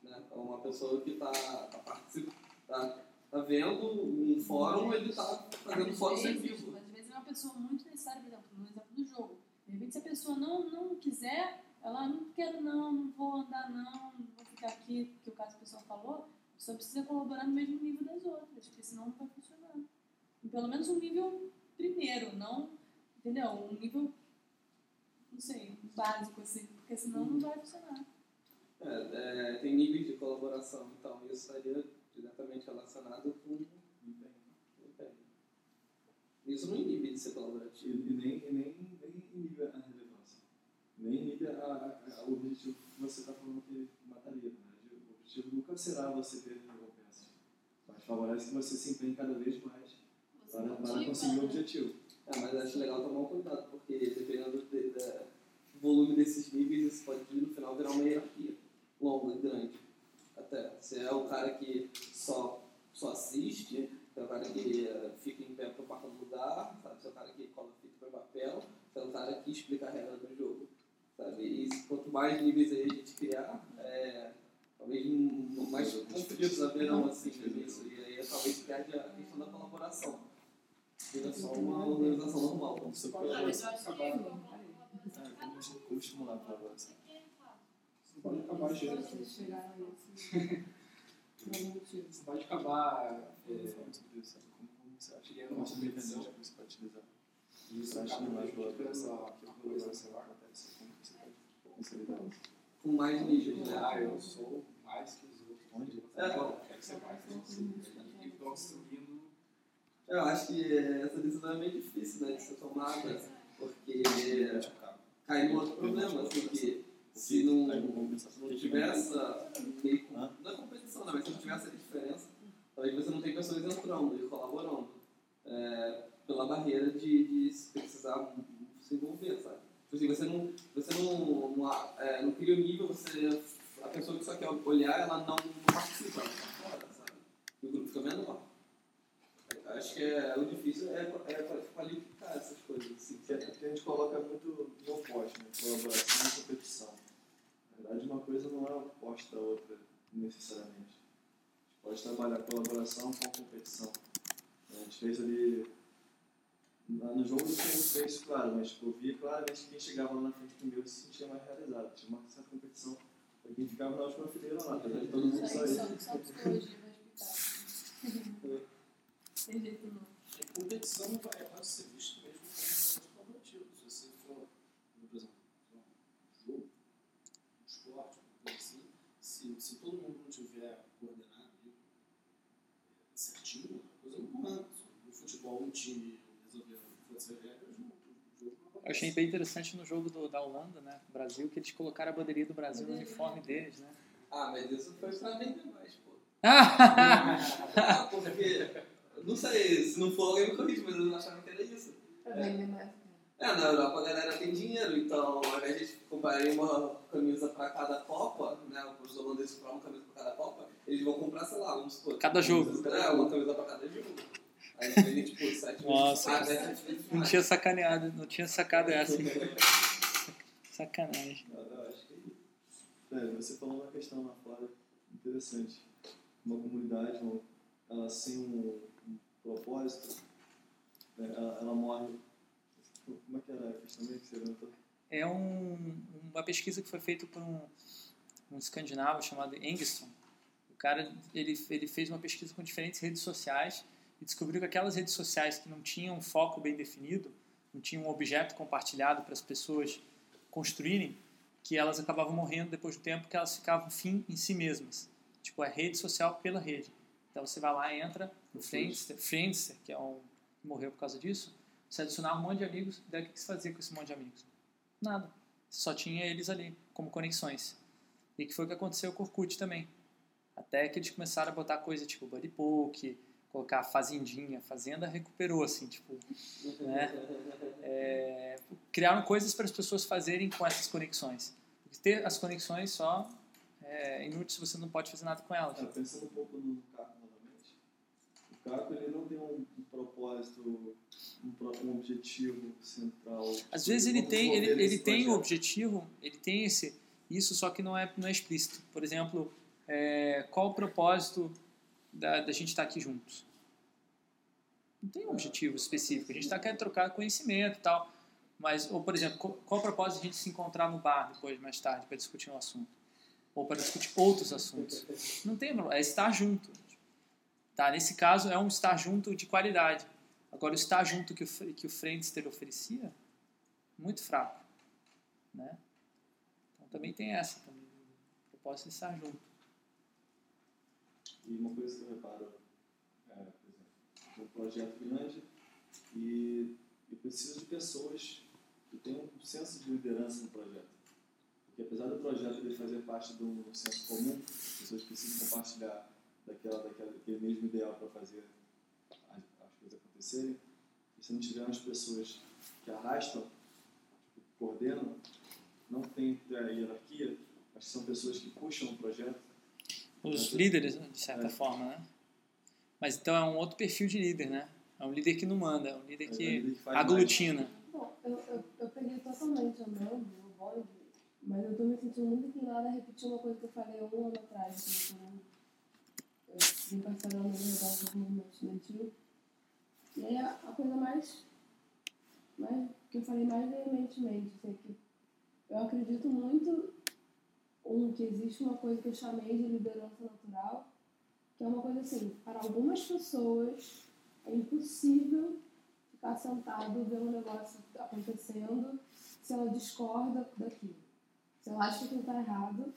Né? É uma pessoa que está tá participando, tá, tá vendo um fórum, ele está fazendo fórum ser vivo. É pessoa muito necessária, por exemplo, no exemplo do jogo. De repente, se a pessoa não, não quiser, ela "Ah, não quero não, não vou andar não, não vou ficar aqui, porque o caso a pessoa falou, a pessoa precisa colaborar no mesmo nível das outras, porque senão não vai funcionar. E pelo menos um nível primeiro, não, entendeu? Um nível, não sei, básico assim, porque senão não vai funcionar. É, é, tem níveis de colaboração, então isso estaria diretamente relacionado com. Isso não inibe de ser E, colaborativo. e nem, e nem, nem inibe a relevância. Nem inibe a, a, a- o objetivo que você está falando que mataria. Né? O objetivo nunca será você ter recompensas. Mas favorece que você se empenhe cada vez mais para, para motiva, conseguir né? o objetivo. É, mas acho legal tomar um cuidado, porque dependendo de- do volume desses níveis, isso pode no final virar uma hierarquia longa e grande. Até. Você é o cara que só, só assiste, você é o cara que fica em pé para o quarto lugar, sabe? Você é o cara que cola fita para papel, você é o cara que explica a regra do jogo. Sabe? E quanto mais níveis aí a gente criar, é, talvez um- mais conflitos haverão assim nisso. E aí talvez perde a questão da colaboração. Vira só uma organização normal. Você pode, mas eu acho que é, como, estimular a colaboração. Você pode acabar gerando. Pode acabar. É? Como, você acha que é uma que você pode utilizar? Isso Você acha acaba que mais prejudicando colaboração? a- Que a a coisa, colaboração sei lá. acontece? Como você pode consolidar isso? Com mais níveis, né? Ah, eu sou mais que os outros. Onde? É, eu quero ser mais que os outros. E. Eu acho que essa decisão é meio difícil né, de ser tomada, porque cai no outro problema, assim, que se não, não tiver essa não é competição, não, mas se não tiver essa diferença, aí você não tem pessoas entrando e colaborando é, pela barreira de, de precisar se envolver, sabe? Tipo assim, você não, você não, não, é, não cria o nível, você, a pessoa que só quer olhar, ela não, participa, ela tá fora, sabe? E o grupo fica menor. Acho que é, o difícil é, é qualificar essas coisas. Assim, a, gente coloca muito no oposto, né? colaboração e competição. Na verdade, uma coisa não é oposta da outra, necessariamente. A gente pode trabalhar colaboração com competição. A gente fez ali. No jogo não tinha muito bem isso claro, mas tipo, eu via claramente que quem chegava lá na frente primeiro se sentia mais realizado. Tinha uma certa competição para quem ficava na última fileira lá, apesar de todo mundo sair. Só, só psicologia vai explicar. Tem jeito não. A competição vai, pode ser visto mesmo como um processo colaborativo. Se você for, por exemplo, um jogo, um esporte, uma coisa assim, se, se todo mundo não tiver coordenado ali, certinho, a coisa não anda. No time resolveu fazer regras, não, não Eu achei bem interessante no jogo do, da Holanda, né, do Brasil, que eles colocaram a bandeirinha do Brasil no uniforme deles, né? Ah, mas isso foi pra vender mais, pô. Ah! porque. Não sei, se não for alguém me corrige, mas eu achava que era isso. Mais. É, na Europa a galera tem dinheiro, então ao invés de a gente comprar uma camisa pra cada Copa, né? Os holandeses compram uma camisa pra cada Copa, eles vão comprar, sei lá, vamos supor. Cada jogo. É, uma camisa pra cada jogo. Aí tipo Nossa, ah, não tinha sacaneado, não tinha sacado essa. Sacanagem. Eu acho que é, você falou uma questão lá fora interessante. Uma comunidade, uma, ela sem um, um propósito, né, ela, ela morre. Como é que era a questão que você levantou? É um, uma pesquisa que foi feita por um, um escandinavo chamado Engström. O cara ele, ele fez uma pesquisa com diferentes redes sociais e descobriu que aquelas redes sociais que não tinham um foco bem definido, não tinham um objeto compartilhado para as pessoas construírem, que elas acabavam morrendo depois do tempo, que elas ficavam fim em si mesmas. Tipo, é rede social pela rede. Então você vai lá, entra no Friendster, Friendster que é um que morreu por causa disso, você adicionar um monte de amigos, daí o que você fazia com esse monte de amigos? Nada. Só tinha eles ali, como conexões. E que foi o que aconteceu com o Orkut também. Até que eles começaram a botar coisa tipo Buddy Poke, colocar Fazendinha. Fazenda recuperou, assim, tipo... Né? É, criaram coisas para as pessoas fazerem com essas conexões. Porque ter as conexões só é inútil se você não pode fazer nada com elas. É, pensando um pouco no Caco novamente, o Caco ele não tem um, um propósito, um, um objetivo central. Às vezes ele tem, ele, ele tem o objetivo, ele tem esse, isso, só que não é, não é explícito. Por exemplo, é, qual o propósito da, da gente estar aqui juntos? Não tem um objetivo específico. A gente está querendo trocar conhecimento e tal. Mas, ou por exemplo, qual, o propósito de a gente se encontrar no bar depois, mais tarde, para discutir um assunto? Ou para discutir outros assuntos? Não tem é estar junto. Tá? Nesse caso, é um estar junto de qualidade. Agora, o estar junto que o, que o Friendster oferecia, muito fraco. Né? Então, também tem essa. Também. O propósito é estar junto. E uma coisa que eu reparo, é, por exemplo, um projeto grande e eu preciso de pessoas que tenham um senso de liderança no projeto. Porque apesar do projeto ele fazer parte de um senso comum, as pessoas precisam compartilhar daquela, daquela, daquele mesmo ideal para fazer as, as coisas acontecerem. E se não tiver umas pessoas que arrastam, que coordenam, não tem a hierarquia, mas são pessoas que puxam o projeto, Os líderes, né, de certa forma, né? Mas então é um outro perfil de líder, né? É um líder que não manda, é um líder É um que líder que aglutina. Bom, eu, eu, eu peguei totalmente andando no bonde, mas eu tô me sentindo muito inclinada a repetir uma coisa que eu falei há um ano atrás. quando Eu, vim parcelando o negócio do movimento estudantil. E aí a, a coisa mais, mais. que eu falei mais veementemente, assim, que eu acredito muito um, que existe uma coisa que eu chamei de liderança natural, que é uma coisa assim, para algumas pessoas é impossível ficar sentado vendo um negócio acontecendo se ela discorda daquilo. Se ela acha que aquilo está errado.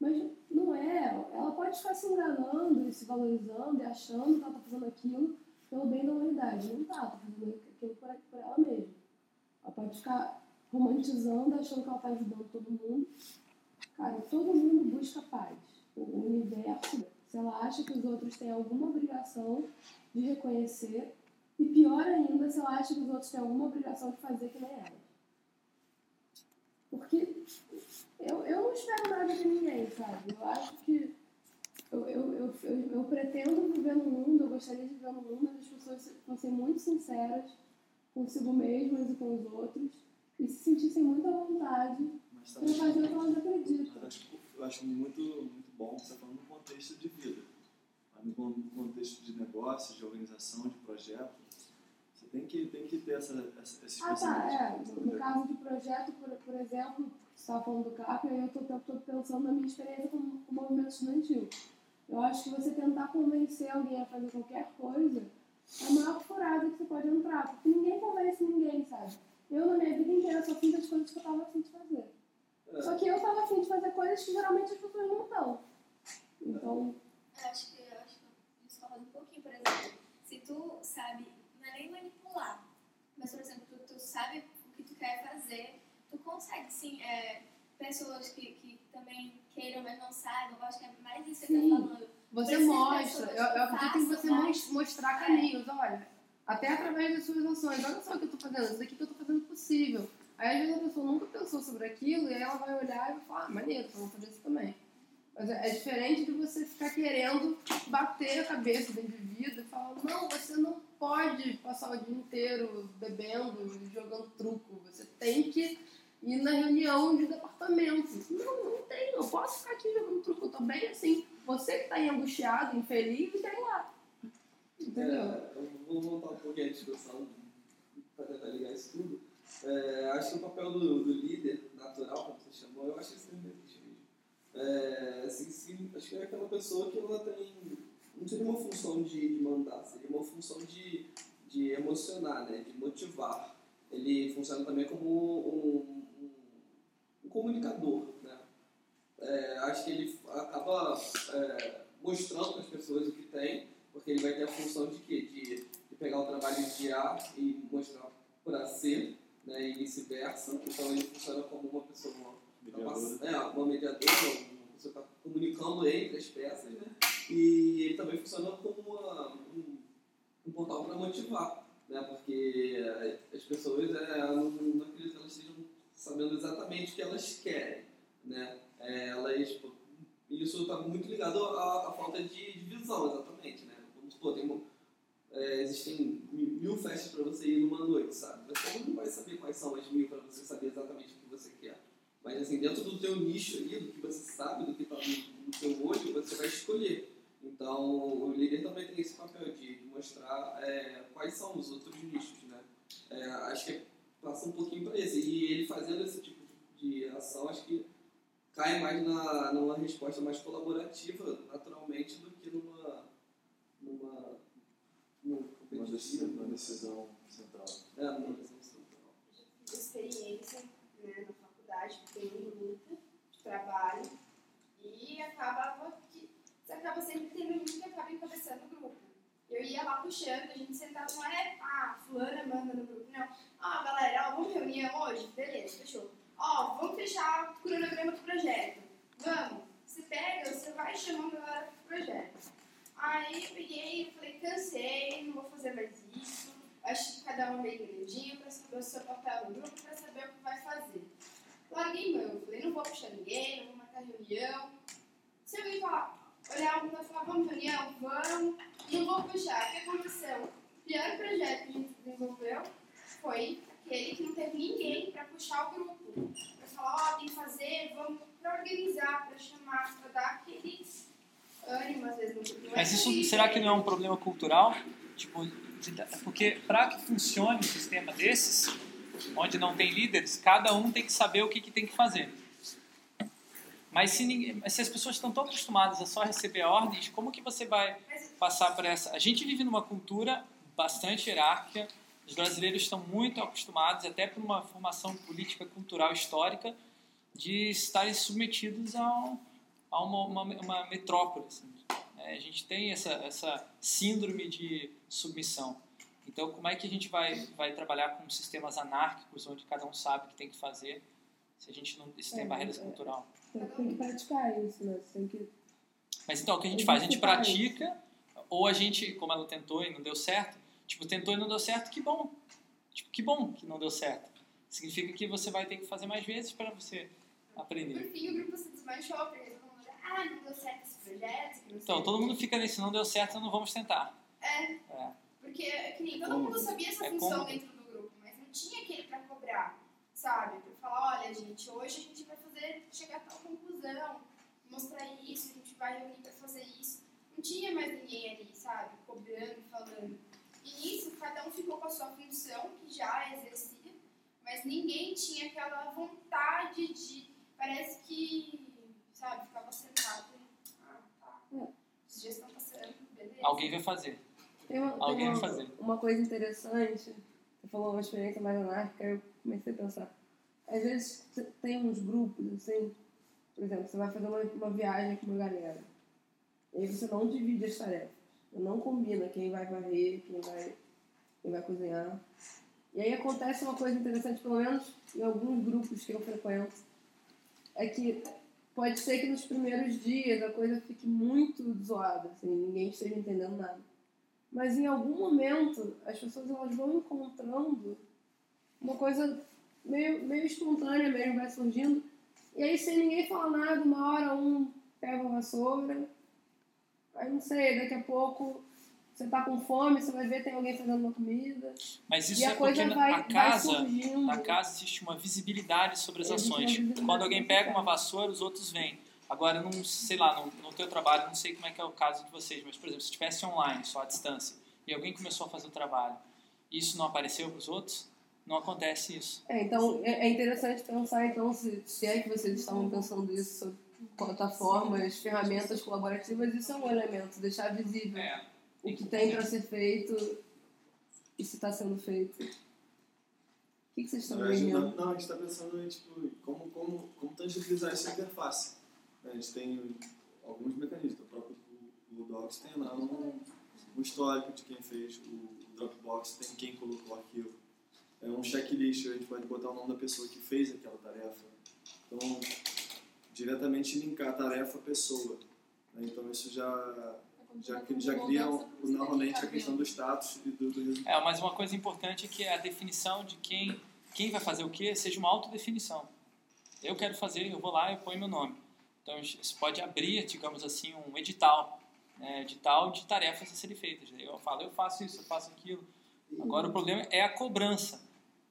Mas não é. Ela pode ficar se enganando e se valorizando e achando que ela está fazendo aquilo pelo bem da humanidade. Não está, está fazendo aquilo por, por ela mesma. Ela pode ficar romantizando, achando que ela está ajudando todo mundo. Cara, todo mundo busca paz. O universo, se ela acha que os outros têm alguma obrigação de reconhecer, e pior ainda, se ela acha que os outros têm alguma obrigação de fazer que nem ela. Porque eu, eu não espero nada de ninguém, sabe? Eu acho que eu, eu, eu, eu, eu pretendo viver no mundo, eu gostaria de viver no mundo onde as pessoas fossem muito sinceras consigo mesmas e com os outros e se sentissem muito à vontade Mas. Eu acho, eu acho muito, muito bom você falando no contexto de vida. Mas No con- no contexto de negócio, de organização, de projeto, você tem que, tem que ter essa, essa, esses Ah, tá, é. No caso de projeto, por, por exemplo, você estava falando do CAP, aí eu estou todo pensando na minha experiência com, com o movimento estudantil. Eu acho que você tentar convencer alguém a fazer qualquer coisa é a maior furada que você pode entrar, porque ninguém convence ninguém, sabe? Eu, na minha vida inteira, só fiz as coisas que eu estava afim de fazer. Só que eu estava afim de fazer coisas que geralmente as pessoas não estão. Então, Eu acho que eu acho que discordo um pouquinho, por exemplo, se tu sabe, não é nem manipular, mas por exemplo, tu, tu sabe o que tu quer fazer, tu consegue sim, é, pessoas que, que também queiram, mas não saibam, eu acho que é mais isso que eu tô falando. Você Precisa mostra, eu, eu que acredito em você mos- mostrar caminhos, olha, até através das suas ações, olha só o que eu tô fazendo, isso daqui que eu tô fazendo possível. Aí às vezes a pessoa nunca pensou sobre aquilo e ela vai olhar e vai falar, ah, maneiro, então vou fazer isso também. Mas é é diferente de você ficar querendo bater a cabeça do indivíduo e falar, não, você não pode passar o dia inteiro bebendo e jogando truco, você tem que ir na reunião de departamento. Não, não tem, eu posso ficar aqui jogando truco, eu tô bem assim. Você que tá aí angustiado, infeliz, tem lá. Entendeu? É, eu vou voltar um pouquinho à discussão para tentar ligar isso tudo. É, acho que o papel do, do líder natural, como você chamou, eu acho mesmo. É, assim, sim, acho que é aquela pessoa que ela tem. Não seria uma função de, de mandar, seria uma função de, de emocionar, né, de motivar. Ele funciona também como um, um, um comunicador. Né? É, acho que ele acaba é, mostrando para as pessoas o que tem, porque ele vai ter a função de quê? De, de pegar o trabalho de A e mostrar para C, né, e vice-versa. Então ele funciona como uma pessoa, uma, Mediadora. é, uma mediadora, uma pessoa que está comunicando entre as peças, né? E ele também funciona como uma, um, um portal para motivar, né? Porque as pessoas é, não, não acredito que elas estejam sabendo exatamente o que elas querem, né? É, elas, tipo, isso está muito ligado à, à falta de, de visão, exatamente, né? Vamos supor, tem uma, é, existem mil, festas para você ir numa noite, sabe? Você não vai saber quais são as mil para você saber exatamente o que você quer. Mas assim, dentro do teu nicho ali, do que você sabe, do que está no, no teu olho, você vai escolher. Então, o líder também tem esse papel de, mostrar é, quais são os outros nichos, né? É, acho que passa um pouquinho para esse. E ele fazendo esse tipo de, ação, acho que cai mais na, numa resposta mais colaborativa, naturalmente, do que numa. numa Uma decisão, uma decisão central. É, numa decisão central. experiência né, na faculdade, porque tem luta de trabalho, e acabava que você acaba sempre tendo um que acaba encabeçando o grupo. Eu ia lá puxando, a gente sentava, não é, ah, fulana manda no grupo, não. Ah, galera, ó, vamos reunião hoje? Beleza, fechou. Ó, vamos fechar o cronograma do projeto. Vamos. Você pega, você vai chamando a galera pro projeto. Aí peguei e falei, cansei, não vou fazer mais isso. Acho que cada um meio grandinho para saber o seu papel no grupo, para saber o que vai fazer. Larguei mão, falei, não vou puxar ninguém, não vou marcar reunião. Se alguém falar, olhar alguém vai falar, vamos reunião? Vamos. Não vou puxar. O que aconteceu? O pior projeto que a gente desenvolveu foi aquele que não teve ninguém para puxar o grupo. Para falar, ó, tem que fazer, vamos para organizar, para chamar, para dar aquele ânimo às vezes no grupo. Mas isso será que não é um problema cultural? Tipo, de- porque para que funcione um sistema desses, onde não tem líderes, cada um tem que saber o que, que tem que fazer. Mas se, ninguém, mas se as pessoas estão tão acostumadas a só receber ordens, como que você vai passar para essa? A gente vive numa cultura bastante hierárquica. Os brasileiros estão muito acostumados, até por uma formação política, cultural, histórica, de estarem submetidos a, um- a uma, uma, uma metrópole. assim. É, a gente tem essa, essa síndrome de submissão. Então, como é que a gente vai, vai trabalhar com sistemas anárquicos, onde cada um sabe o que tem que fazer, se a gente não se tem É, barreiras é. cultural? Tem, tem que praticar isso, né? Tem que Mas então, o que a gente A faz? A gente pratica, ou a gente, como ela tentou e não deu certo, tipo, tentou e não deu certo, que bom. Tipo, que bom que não deu certo. Significa que você vai ter que fazer mais vezes para você Por aprender. fim, o grupo se desmanchou, porque ah, não deu certo esse projeto. que não sei Então, todo quê." mundo fica nesse não deu certo, não vamos tentar. É, É. porque que nem todo Cômodo. mundo sabia essa É função cômodo. dentro do grupo, mas não tinha aquele pra cobrar, sabe? Pra falar, olha, gente, hoje a gente vai fazer, chegar a tal conclusão, mostrar isso, a gente vai reunir pra fazer isso. Não tinha mais ninguém ali, sabe? Cobrando, falando. E nisso, cada um ficou com a sua função, que já exercia, mas ninguém tinha aquela vontade de. Parece que, sabe, ficava sentado e. Ah, tá. Os dias estão passando, beleza. Alguém vai fazer. Tem uma, tem Alguém uma, vai fazer. uma coisa interessante, você falou uma experiência mais anárquica, eu comecei a pensar. Às vezes você tem uns grupos, assim, por exemplo, você vai fazer uma, uma viagem com uma galera. E aí você não divide as tarefas. Você não combina quem vai varrer, quem vai, quem vai cozinhar. E aí acontece uma coisa interessante, pelo menos em alguns grupos que eu frequento, é que pode ser que nos primeiros dias a coisa fique muito zoada, assim, ninguém esteja entendendo nada. Mas em algum momento as pessoas elas vão encontrando uma coisa meio, meio espontânea mesmo, vai surgindo. E aí sem ninguém falar nada, uma hora um pega a vassoura, aí não sei, daqui a pouco você tá com fome, você vai ver tem alguém fazendo uma comida. Mas isso e a é porque coisa na, vai, na casa, na casa existe uma visibilidade sobre as Existe ações. Quando alguém pega uma vassoura, os outros vêm. Agora, não sei lá, no, no teu trabalho, não sei como é que é o caso de vocês, mas, por exemplo, se estivesse online, só à distância, e alguém começou a fazer o trabalho, e isso não apareceu para os outros, não acontece isso. É, então é é interessante pensar então se, se é que vocês estavam pensando isso sobre plataformas, ferramentas colaborativas, isso é um elemento, deixar visível o que tem para ser feito e se está sendo feito. O que, que vocês estão vendo? não, a gente está pensando em tipo, como, como, como tangibilizar essa interface. A gente tem alguns mecanismos. O próprio Google Docs tem lá um, um histórico de quem fez, o Dropbox tem quem colocou o arquivo. É um checklist, a gente pode botar o nome da pessoa que fez aquela tarefa. Então, diretamente linkar a tarefa à pessoa. né? Então, isso já, já, já cria normalmente a questão do status e do, do. É, mas uma coisa importante é que a definição de quem, quem vai fazer o quê seja uma autodefinição. Eu quero fazer, eu vou lá e ponho meu nome. Então, isso pode abrir, digamos assim, um edital. Né, edital de tarefas a serem feitas. Eu falo, eu faço isso, eu faço aquilo. Agora, o problema é a cobrança.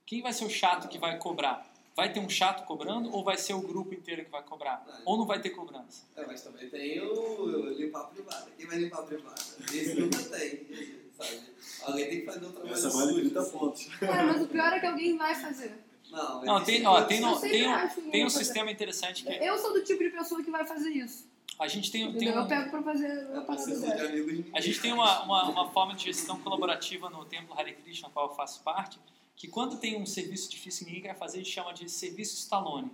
Quem vai ser o chato que vai cobrar? Vai ter um chato cobrando ou vai ser o grupo inteiro que vai cobrar? Ou não vai ter cobrança? É, mas também tem o limpar a privada. Quem vai limpar a privada? Esse nunca tem, sabe? Alguém tem que fazer o trabalho Essa vale sujo, 30 assim. pontos. Cara, mas o pior é que alguém vai fazer. Não, Não, tem, ó, tem, no- Eu sempre tem, um, tem um sistema interessante que Eu sou do tipo de pessoa que vai fazer isso. a gente tem, tem um, Eu pego pra fazer uma parada dessa. A gente tem uma, uma, uma forma de gestão colaborativa no Templo Hare Krishna, na qual eu faço parte, que quando tem um serviço difícil que ninguém quer fazer, a gente chama de serviço Stallone.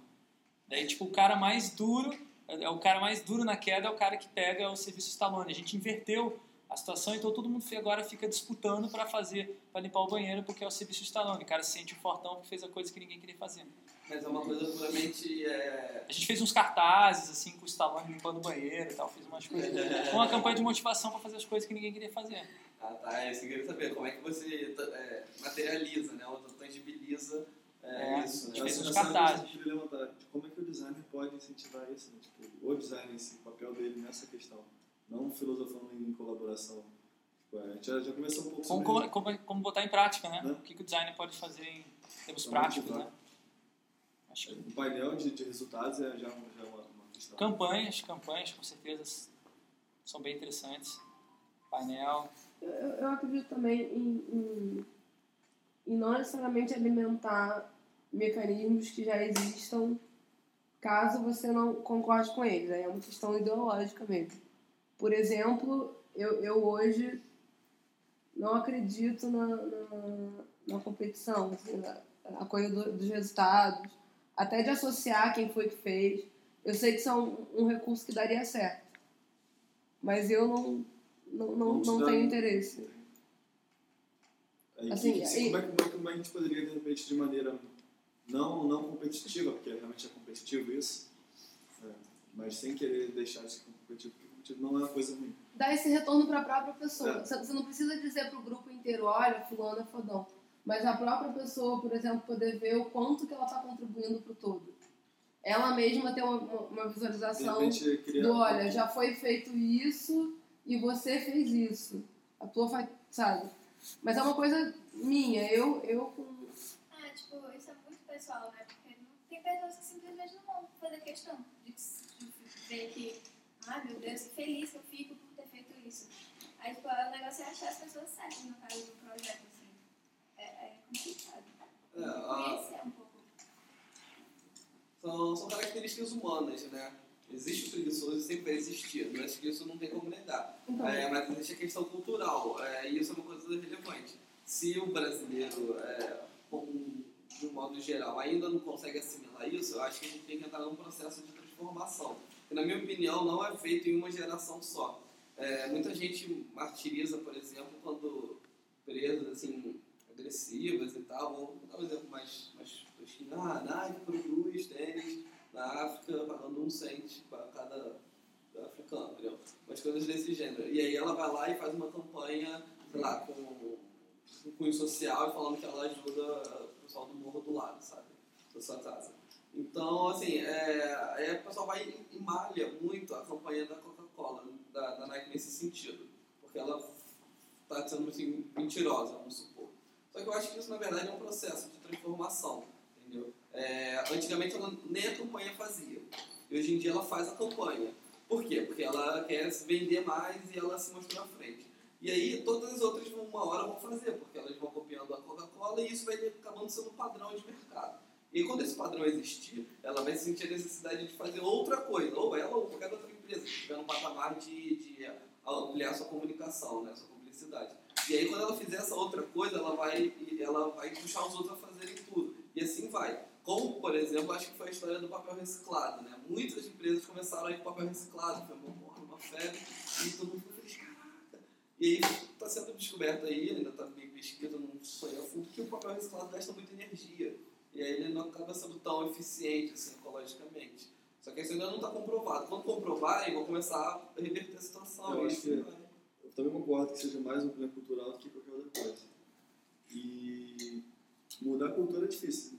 Daí, tipo, o cara mais duro, é o cara mais duro na queda é o cara que pega o serviço Stallone. A gente inverteu a situação, então todo mundo agora fica disputando para fazer, para limpar o banheiro, porque é o serviço Stallone. O cara se sente o fortão que fez a coisa que ninguém queria fazer. Mas é uma coisa puramente. É... A gente fez uns cartazes, assim, com o Stallone limpando o banheiro e tal, fez umas coisas. uma campanha de motivação para fazer as coisas que ninguém queria fazer. Ah, tá. É isso que eu queria saber. Como é que você é, materializa, né? Ou tangibiliza é, É, isso, né? Essa- essa é que eu queria levantar. de Como é que o designer pode incentivar isso? Né? Tipo, o designer, esse papel dele nessa questão. Não filosofando em colaboração. Tipo, a gente já, já começou um pouco Como, sobre como, como, como botar em prática, né? O que, que o designer pode fazer em termos Pra práticos, né? Acho que O painel de, de resultados é já, já uma, uma questão. campanhas, campanhas com certeza são bem interessantes. Painel. Eu, eu acredito também em, em, em não necessariamente alimentar mecanismos que já existam caso você não concorde com eles. Aí É uma questão ideológica mesmo. Por exemplo, eu, eu hoje não acredito na, na, na competição, assim, na, a coisa do- dos resultados, até de associar quem foi que fez. Eu sei que isso é um recurso que daria certo, mas eu não, não, não, Não não dá- tenho interesse. Aí, Assim, que- aí- como, é, que- como, é, que- como é que a gente poderia, de repente, de maneira não, não competitiva, porque realmente é competitivo isso, é, mas sem querer deixar de ser competitivo, porque tipo, não é uma coisa ruim. Dar esse retorno para a própria pessoa. É. Você não precisa dizer para o grupo inteiro, olha, fulano é fodão. Mas a própria pessoa, por exemplo, poder ver o quanto que ela está contribuindo para o todo. Ela mesma ter uma, uma- uma visualização repente, do, olha, já foi feito isso e você fez isso. A tua faz, sabe? Mas é uma coisa minha. Eu, eu com Ah, tipo, isso é muito pessoal, né? Porque não, tem pessoas que simplesmente não vão fazer questão de, de ver que, ah, meu Deus, que feliz que eu fico por ter feito isso. Aí, tipo, o negócio é achar as pessoas certas no caso do projeto, assim. É, é complicado. É, a- Conhecer um pouco. São, são características humanas, né? Existe o preguiçoso e sempre vai existir, mas que isso não tem como negar. Então. É, mas existe a questão cultural, é, e isso é uma coisa relevante. Se o brasileiro, é, como, de um modo geral, ainda não consegue assimilar isso, eu acho que a gente tem que entrar num processo de transformação. Que, na minha opinião, não é feito em uma geração só. É, muita gente martiriza, por exemplo, quando presas assim, agressivas e tal. Vou dar um exemplo mais, mais tosquinho. Ah, Nike produz tênis na África pagando um cent para cada africano, entendeu? Umas coisas desse gênero. E aí ela vai lá e faz uma campanha, sei lá, com um cunho social e falando que ela ajuda o pessoal do morro do lado, sabe? Da sua casa. Então, assim, é, é, o pessoal vai e malha muito a campanha da Coca-Cola, da, da Nike nesse sentido. Porque ela está sendo assim, mentirosa, vamos supor. Só que eu acho que isso, na verdade, é um processo de transformação, entendeu? É, antigamente ela nem a campanha fazia. E hoje em dia ela faz a campanha. Por quê? Porque ela quer se vender mais e ela se mostrou à frente. E aí todas as outras uma hora vão fazer, porque elas vão copiando a Coca-Cola e isso vai acabando sendo um padrão de mercado. E quando esse padrão existir, ela vai sentir a necessidade de fazer outra coisa, ou ela ou qualquer outra empresa, que estiver no patamar de, de ampliar sua comunicação, né, sua publicidade. E aí quando ela fizer essa outra coisa, ela vai, ela vai puxar os outros a fazerem tudo. E assim vai. Como, por exemplo, acho que foi a história do papel reciclado. Né? Muitas empresas começaram a ir com papel reciclado, foi uma, porra, uma febre, e todo mundo feliz, caraca. E aí está sendo descoberto aí, ainda está bem pesquisa, não sonho a fundo, que o papel reciclado gasta muita energia. E aí ele não acaba sendo tão eficiente assim, ecologicamente. Só que isso ainda não está comprovado. Quando comprovarem, vão começar a reverter a situação. Eu acho assim que eu também concordo que seja mais um problema cultural do que qualquer outra coisa. E mudar a cultura é difícil.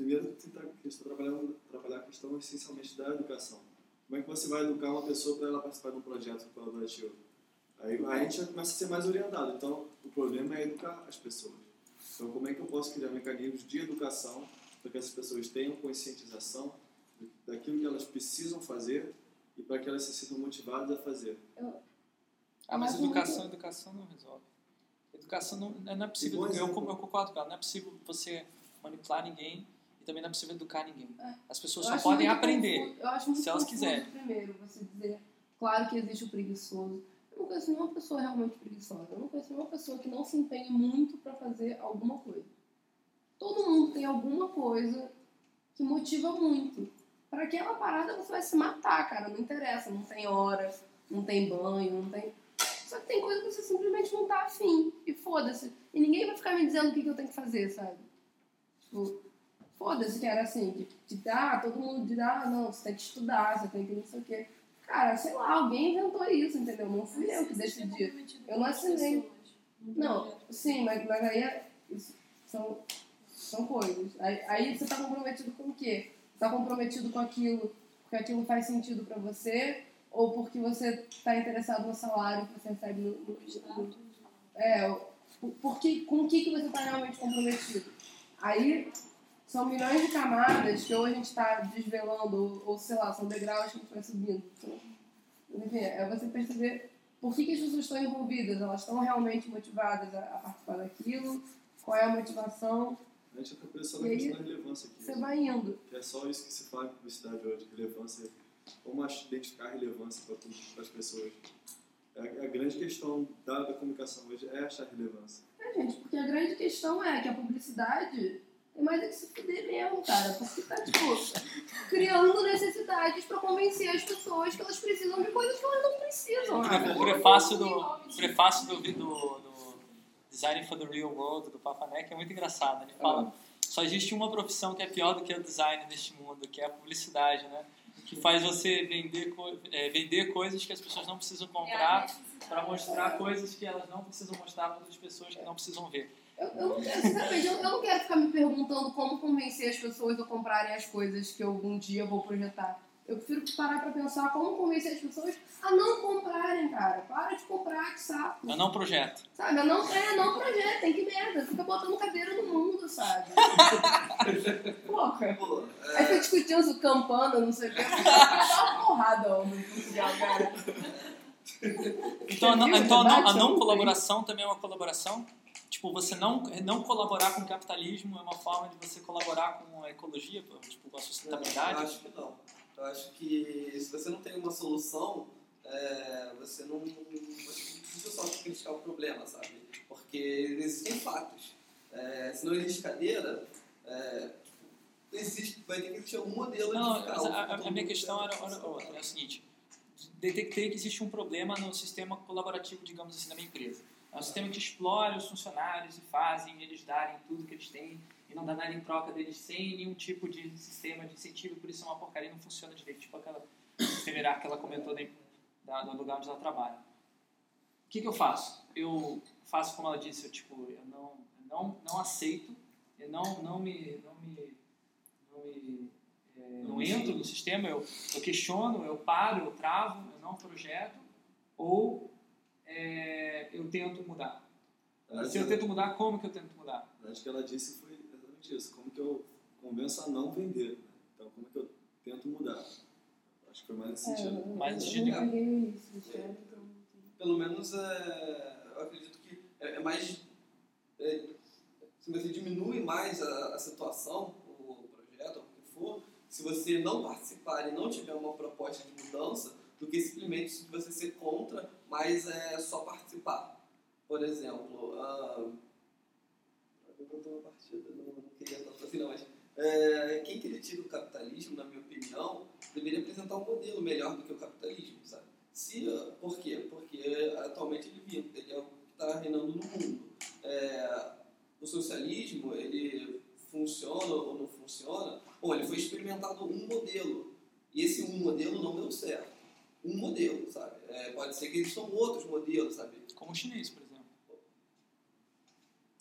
Primeiro, tentar trabalhar, trabalhar a questão essencialmente da educação. Como é que você vai educar uma pessoa para ela participar de um projeto colaborativo? Aí a gente já começa a ser mais orientado. Então, o problema é educar as pessoas. Então, como é que eu posso criar mecanismos de educação para que essas pessoas tenham conscientização daquilo que elas precisam fazer e para que elas se sintam motivadas a fazer? Ah, mas educação, educação não resolve. Educação não, não é possível. Eu, exemplo. eu concordo com ela. Não é possível você manipular ninguém e também não é possível educar ninguém. É. As pessoas Eu só podem aprender. confuso- eu acho muito se elas quiserem. Primeiro, você dizer, claro que existe o preguiçoso. Eu não conheço nenhuma pessoa realmente preguiçosa. Eu não conheço nenhuma pessoa que não se empenhe muito para fazer alguma coisa. Todo mundo tem alguma coisa que motiva muito. Para aquela parada você vai se matar, cara. Não interessa. Não tem hora, não tem banho, não tem. Só que tem coisa que você simplesmente não tá afim. E foda-se. E ninguém vai ficar me dizendo o que, que eu tenho que fazer, sabe? Tipo, foda-se que era assim, de, de dar, todo mundo diz, ah, não, você tem que estudar, você tem que não sei o quê. Cara, sei lá, alguém inventou isso, entendeu? Não fui eu que decidi. Eu não assinei. Não, sim, mas, mas aí é, isso são, são coisas. Aí, aí você tá comprometido com o quê? Tá comprometido com aquilo, porque aquilo faz sentido pra você, ou porque você tá interessado no salário que você recebe no. no, no é, porque, com o que, que você tá realmente comprometido? Aí são milhões de camadas que ou a gente está desvelando, ou, ou sei lá, são degraus que a gente vai subindo. Então, enfim, é você perceber por que, que as pessoas estão envolvidas, elas estão realmente motivadas a, a participar daquilo, qual é a motivação, A gente fica pensando na questão da relevância aqui. você vai indo. Que é só isso que se fala em publicidade hoje, relevância. Como identificar a relevância para as pessoas. É a, a grande questão da, da comunicação hoje é achar relevância. É, gente, porque a grande questão é que a publicidade tem mais é que se fuder mesmo, cara. Porque tá, tipo, criando necessidades pra convencer as pessoas que elas precisam de coisas que elas não precisam. cara. O prefácio do, prefácio do, do, do Design for the Real World, do Papanek, é muito engraçado. Ele fala, só existe uma profissão que é pior do que o design neste mundo, que é a publicidade, né? que faz você vender, é, vender coisas que as pessoas não precisam comprar para mostrar coisas que elas não precisam mostrar para outras pessoas que não precisam ver. Eu, eu não quero, sinceramente, eu, eu não quero ficar me perguntando como convencer as pessoas a comprarem as coisas que eu um dia vou projetar. Eu prefiro parar pra pensar como convencer as pessoas a não comprarem, cara. Para de comprar, que saco. Eu não projeto. Sabe? Eu não, é, não projetem, que merda. Fica botando cadeira no mundo, sabe? Porra. Aí fica discutindo sobre campana, não sei o que. Dá uma porrada, homem, cara. Então, a não, então a não, a não colaboração também é uma colaboração? Tipo, você não, não colaborar com o capitalismo é uma forma de você colaborar com a ecologia, tipo, com a Eu sustentabilidade? acho que não. Eu acho que se você não tem uma solução, é, você não, você não precisa só criticar o problema, sabe? Porque existem fatos. É, se não existe cadeira, é, existe, vai ter que existir algum modelo Não, de mas a, a- a minha questão era, era, acesso. era, é o seguinte: detectei que existe um problema no sistema colaborativo, digamos assim, da minha empresa. É um sistema que explora os funcionários e fazem eles darem tudo que eles têm e não dá nada em troca deles sem nenhum tipo de sistema de incentivo, por isso é uma porcaria e não funciona direito. Tipo aquela efemerar que ela comentou da, da, do lugar onde ela trabalha. O que, que eu faço? Eu faço como ela disse, eu, tipo, eu não, eu não, não aceito, eu não, não me. Não me, não me é, não entro no sistema, eu, eu questiono, eu paro, eu travo, eu não projeto, ou é, eu tento mudar. Se eu tento mudar, como que eu tento mudar? Acho que ela disse foi exatamente isso. Como que eu convenço a não vender? né? Então, como que eu tento mudar? Acho que foi mais nesse É, sentido. eu- Mais nesse sentido. então... Pelo menos é, eu acredito que é, é mais. é, se você diminui mais a, a situação, o projeto, o que for, se você não participar e não tiver uma proposta de mudança, do que simplesmente você ser contra, mas é só participar. Por exemplo, ah, eu partida, não, não queria tanto assim, não, mas é, quem critica o capitalismo, na minha opinião, deveria apresentar um modelo melhor do que o capitalismo, sabe? Se, por quê? Porque atualmente ele, vive, ele é o que está reinando no mundo. É, o socialismo, ele funciona ou não funciona? Bom, ele foi experimentado um modelo. E esse um modelo não deu certo. Um modelo, sabe? É, pode ser que existam outros modelos, sabe? Como o chinês, por exemplo.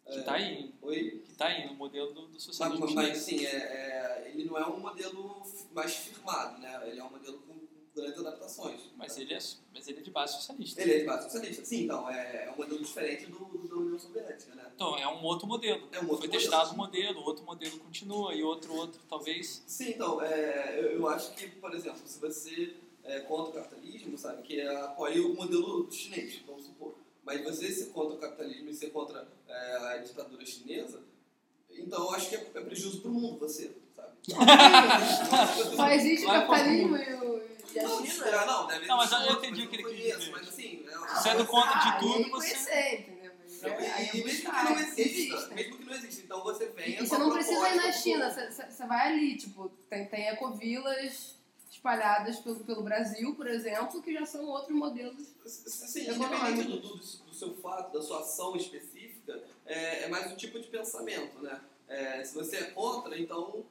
Que É, está aí. Oi? Que está aí no modelo do, do Mas, socialismo mas, chinês. assim, é, ele não é um modelo mais firmado, né? Ele é um modelo com grandes adaptações. Mas ele, é, mas ele é de base socialista. Ele é de base socialista. Sim, então, é, é um modelo diferente do, do da União Soviética, né? Então, é um outro modelo. É um outro Foi modelo. testado um modelo, outro modelo continua e outro, outro, talvez. Sim, então, é, eu, eu acho que, por exemplo, se você é contra o capitalismo, sabe, que é, apoia o modelo chinês, vamos supor, mas você ser contra o capitalismo e ser contra é, a ditadura chinesa, então eu acho que é, é prejuízo para o mundo, você, sabe? Só existe o pra capitalismo e, o, a Não, China? é, não, deve Não, mas eu entendi o que ele quis dizer. Mas assim, é, Sendo contra de ah, tudo, você- conhecer, entendeu? Não, é- e, é mesmo que não exista, mesmo que não exista, então você vem E você não precisa ir na China, você vai ali, tipo, tem, tem ecovilas espalhadas pelo, pelo Brasil, por exemplo, que já são outros modelos Sim, independente do, do, do seu fato, da sua ação específica, é, é mais um tipo de pensamento, né? É, se você é contra, então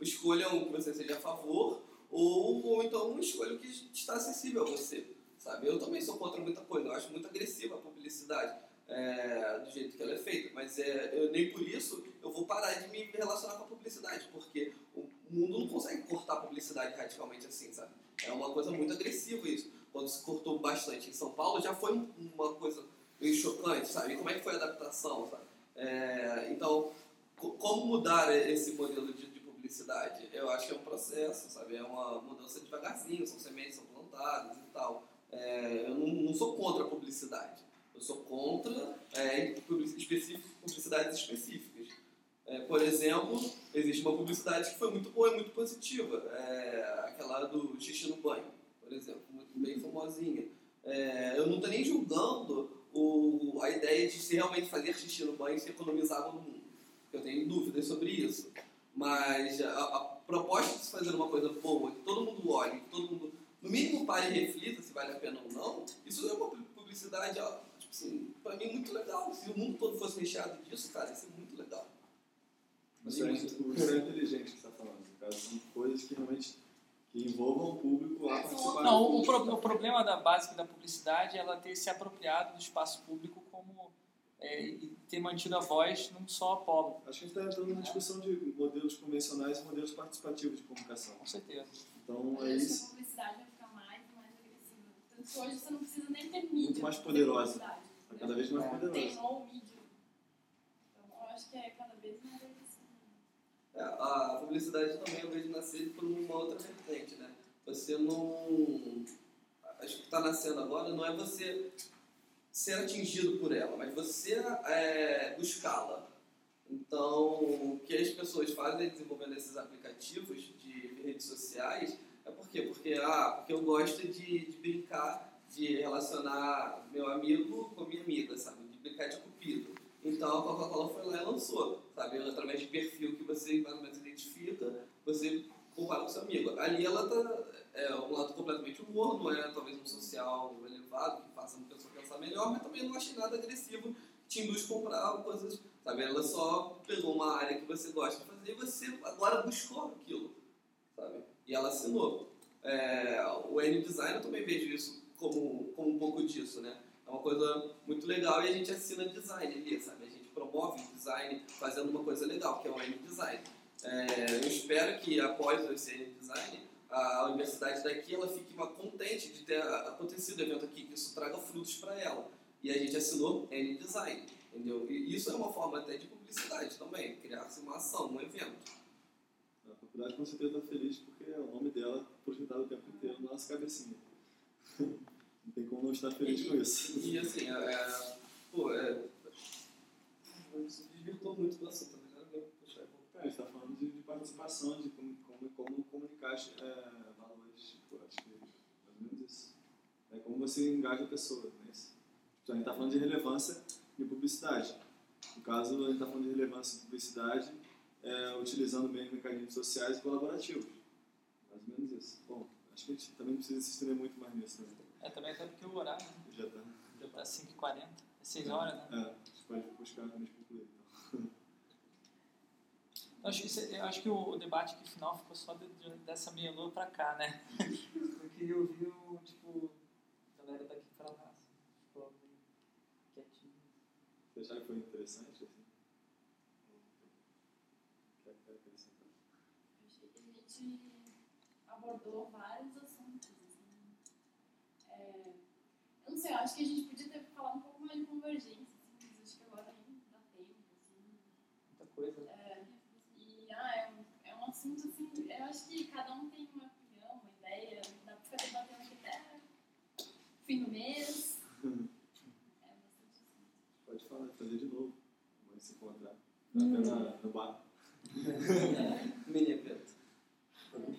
escolha um que você seja a favor, ou, ou então escolha o que está acessível a você, sabe? Eu também sou contra muita coisa, eu acho muito agressiva a publicidade é, do jeito que ela é feita, mas é, eu, nem por isso eu vou parar de me relacionar com a publicidade, porque o mundo não consegue cortar a publicidade radicalmente assim, sabe? É uma coisa muito agressiva isso. Quando se cortou bastante em São Paulo, já foi um- uma coisa meio chocante, sabe? E como é que foi a adaptação, sabe? É, então, co- como mudar esse modelo de, de publicidade? Eu acho que é um processo, sabe? É uma mudança devagarzinho, são sementes são plantadas e tal. É, eu não, não sou contra a publicidade. Eu sou contra é, publicidades específicas. É, por exemplo, existe uma publicidade que foi muito boa e muito positiva. É, aquela do xixi no banho, por exemplo, muito bem famosinha. É, eu não estou nem julgando o, a ideia de se realmente fazer xixi no banho se economizava no mundo. Eu tenho dúvidas sobre isso. Mas a, a proposta de se fazer uma coisa boa, que todo mundo olhe, que todo mundo, no mínimo, pare e reflita se vale a pena ou não, isso é uma publicidade, ó, tipo assim, pra mim, muito legal. Se o mundo todo fosse recheado disso, cara, isso é muito legal. Isso é, isso é inteligente que você está falando. Caso, são coisas que realmente que envolvam o público a participar. Não, o, pro- o problema da básica da publicidade é ela ter se apropriado do espaço público como é, e ter mantido a voz num só polo. Acho que a gente está entrando na discussão de modelos convencionais e modelos participativos de comunicação. Com certeza. Então é isso. a publicidade vai ficar mais e mais agressiva. Tanto que hoje você não precisa nem ter mídia. Muito mais poderosa. Tá cada vez mais? Tem poderosa. all mídia. Então, eu acho que é cada vez mais. É, a publicidade também eu vejo nascer por uma outra vertente, né? Você não. Acho que está nascendo agora não é você ser atingido por ela, mas você é, buscá-la. Então, o que as pessoas fazem desenvolvendo esses aplicativos de redes sociais é quê? Porque, ah, porque eu gosto de, de brincar, de relacionar meu amigo com minha amiga, sabe? De brincar de cupido. Então a Coca-Cola foi lá e lançou, sabe? Através de perfil que você mais ou menos identifica, você compara com seu amigo. Ali ela tá é um lado completamente humor, não é talvez um social elevado que faça a pessoa pensar melhor, mas também não achei nada agressivo te induz a comprar coisas, sabe? Ela só pegou uma área que você gosta de fazer e você agora buscou aquilo, sabe? E ela assinou. É, o N-Design eu também vejo isso como, como um pouco disso, né? É uma coisa muito legal e a gente assina design ali, sabe? A gente promove design fazendo uma coisa legal, que é o N-Design. É, eu espero que após esse N-Design, a universidade daqui ela fique contente de ter acontecido o evento aqui, que isso traga frutos para ela. E a gente assinou N-Design, entendeu? E isso é uma forma até de publicidade também, criar-se uma ação, um evento. A faculdade com certeza está feliz porque é o nome dela projetado o tempo inteiro na nossa cabecinha. Não tem como não estar feliz com isso. E assim, é, é, pô, é, isso desvirtou muito do assunto, né? Eu vou puxar. É, a gente está falando de, de participação, de como, como, como comunicar é, valores, tipo, acho que é mais ou menos isso. É como você engaja a pessoa, não é isso? Então, a gente está falando de relevância em publicidade. No caso, a gente está falando de relevância em publicidade é, utilizando bem mecanismos sociais e colaborativos. Mais menos isso. Bom, acho que a gente também não precisa se estender muito mais nisso, né? É também até porque o horário né? Já está. já está 5h40, é 6 horas, né? É, você pode buscar no concluir. Então. Eu acho que, isso- eu acho que o debate aqui final ficou só de- de- dessa meia lua pra cá, né? Eu queria ouvir o, tipo, a galera daqui pra lá. assim, Ficou meio quietinho. Você acharam que foi interessante? Assim? Quer acrescentar? Eu achei que a gente abordou vários assuntos. Assim. É, eu não sei, eu acho que a gente podia ter falado um pouco mais de convergência, assim, mas acho que agora nem dá tempo. Assim. Muita coisa. né? É, e ah, é, um, é um assunto assim, eu acho que cada um tem uma opinião, uma ideia, dá pra ficar debatendo aqui até fim do mês. É bastante assim. Pode falar, fazer de novo. Vamos se encontrar. Até na, no bar. Mini evento.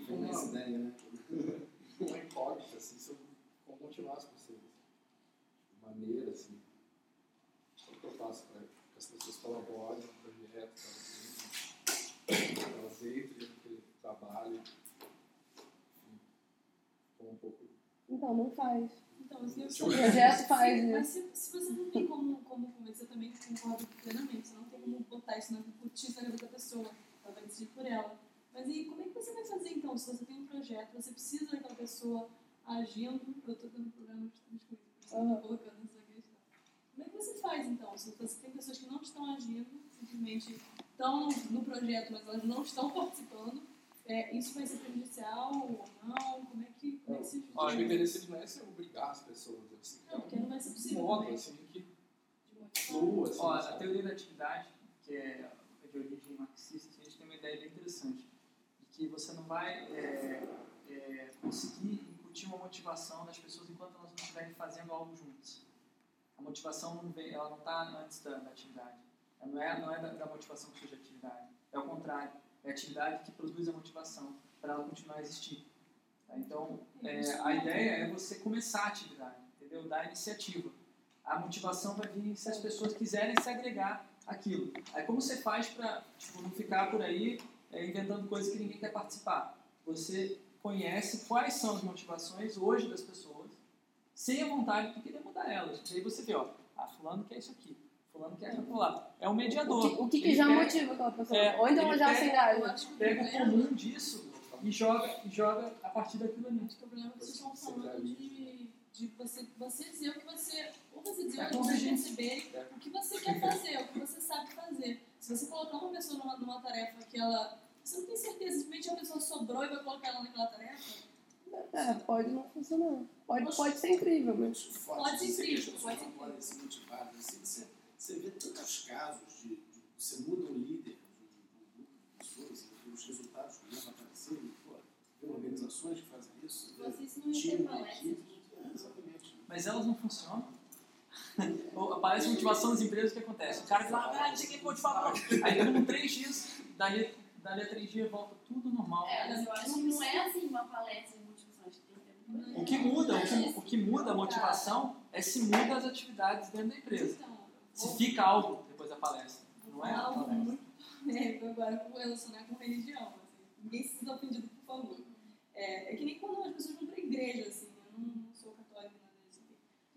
Foi uma essa ideia, né? Uma incógnita, assim, sobre como continuar as pessoas. De maneira, assim. Como que eu faço para que as pessoas colaborem no projeto, para que elas entrem naquele trabalho. Enfim, um pouco. Então, não faz. Então, assim, eu O projeto faz isso. Mas se, se você não tem como, como convencer, eu também concordo plenamente. Você não tem como botar isso na cabeça da pessoa. Ela vai decidir por ela. Mas e como é que você vai fazer então? Se você tem um projeto, você precisa daquela pessoa agindo. Eu estou dando programa de Aham. tô colocando essa questão. Como é que você faz então? Se você tem pessoas que não estão agindo, simplesmente estão no, projeto, mas elas não estão participando, é, isso vai ser prejudicial ou não? Como é que, como é que se Acho que o interesse não é se obrigar as pessoas. Assim, Não, porque não vai ser um possível modo também. assim, que flua. Assim, Ó, a teoria da atividade, que é de origem marxista, a gente tem uma ideia bem interessante. Que você não vai é, é, conseguir incutir uma motivação nas pessoas enquanto elas não estiverem fazendo algo juntas. A motivação não vem, ela não está antes da, da atividade. Ela não é, não é da, da motivação que surge a atividade. É o contrário. É a atividade que produz a motivação para ela continuar a existir. Tá? Então, é, a ideia é você começar a atividade, entendeu? Dar iniciativa. A motivação vai vir se as pessoas quiserem se agregar àquilo. Aí como você faz para tipo, não ficar por aí é, inventando coisas que ninguém quer participar? Você conhece quais são as motivações hoje das pessoas, sem a vontade de querer mudar elas. E aí você vê, ó, ah, fulano quer isso aqui, fulano quer aquilo lá. É um mediador. O que, o que, que já pega- motiva aquela pessoa? é, Ou então já se engaja. Pega o comum disso e joga, e joga a partir daquilo ali. O problema é que vocês estão falando de, de você, você dizer o que você. Ou você dizer É o que você perceber, o que você quer fazer, o que você sabe fazer. Se você colocar uma pessoa numa, numa tarefa que ela. Você não tem certeza, simplesmente a pessoa sobrou e vai colocar ela naquela tarefa. É, pode não funcionar. Pode, pode ser incrível, mas. Pode ser incrível, pode ser não podem ser. Assim, você, você vê tantos casos de, de você muda um líder de um grupo de pessoas e os resultados começam a aparecer. Pô, tem organizações que fazem isso. Não né? ter time, palestra. equipe. É, exatamente. Mas elas não funcionam. Aparece motivação das empresas, o que acontece? O cara diz lá, ah, não sei quem motivar. Aí deu um três dias, dali, dali a três dias volta tudo normal. É, mas eu acho que não é assim uma palestra de motivação, acho que tem que ter O que muda, o que, o que muda a motivação é se muda as atividades dentro da empresa. Se fica algo depois da palestra. Não é a algo muito polêmico agora, vou relacionar com religião. Assim. Ninguém se sinta ofendido, por favor. É, é que nem quando as pessoas vão pra igreja, assim. Eu não, não sou católica, nada disso.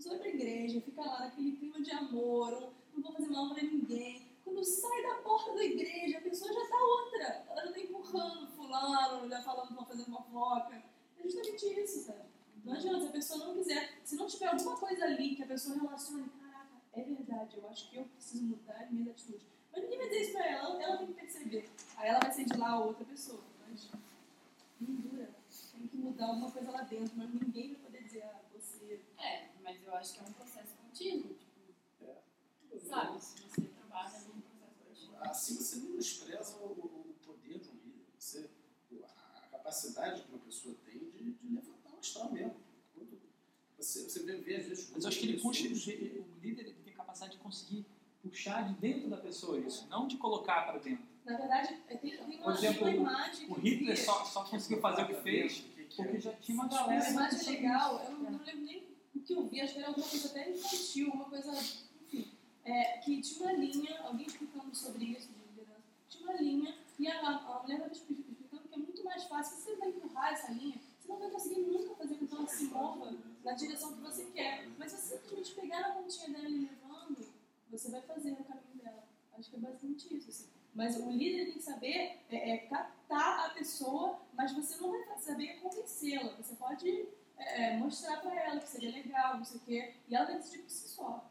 Pessoa vai pra igreja, fica lá naquele clima de amor, não, vou fazer mal pra ninguém. Quando sai da porta da igreja, a pessoa já tá outra. Ela já tá empurrando fulano, já falando que vão fazer fofoca. É justamente isso, sabe? Não adianta, se a pessoa não quiser, se não tiver alguma coisa ali que a pessoa relacione, caraca, é verdade, eu acho que eu preciso mudar as minhas atitudes. Mas ninguém vai dizer isso pra ela, ela tem que perceber. Aí ela vai ser de lá outra pessoa. Mas não dura. Tem que mudar alguma coisa lá dentro, mas ninguém vai poder dizer, ah, você. É, mas eu acho que é um processo contínuo. Tipo, sabe? Se você trabalha num processo contínuo. Assim você não despreza o, o poder de um líder. Você, a capacidade que uma pessoa tem de, de levantar o astral mesmo. Você, você vê, vê às vezes. Mas eu acho que ele puxa, o líder ele tem a capacidade de conseguir puxar de dentro da pessoa isso, não de colocar para dentro. Na verdade, é, tem, tem uma, Por exemplo, uma imagem. o Hitler só, só conseguiu fazer o que fez porque já tinha uma Uma galera. imagem legal, eu não lembro nem o que eu vi, acho que era alguma coisa até infantil, uma coisa, enfim, é, que tinha uma linha, alguém explicando sobre isso, de liderança, tinha uma linha, e a, a mulher estava explicando que é muito mais fácil, se você vai empurrar essa linha, você não vai conseguir nunca fazer com que ela se mova na direção que você quer, mas se você simplesmente pegar na pontinha dela e levando, você vai fazer no caminho dela. Acho que é basicamente isso, assim. Mas o líder tem que saber é, é, captar a pessoa, mas você não vai saber convencê-la. Você pode é, mostrar pra ela que seria legal, não sei o quê, e ela vai decidir por si só.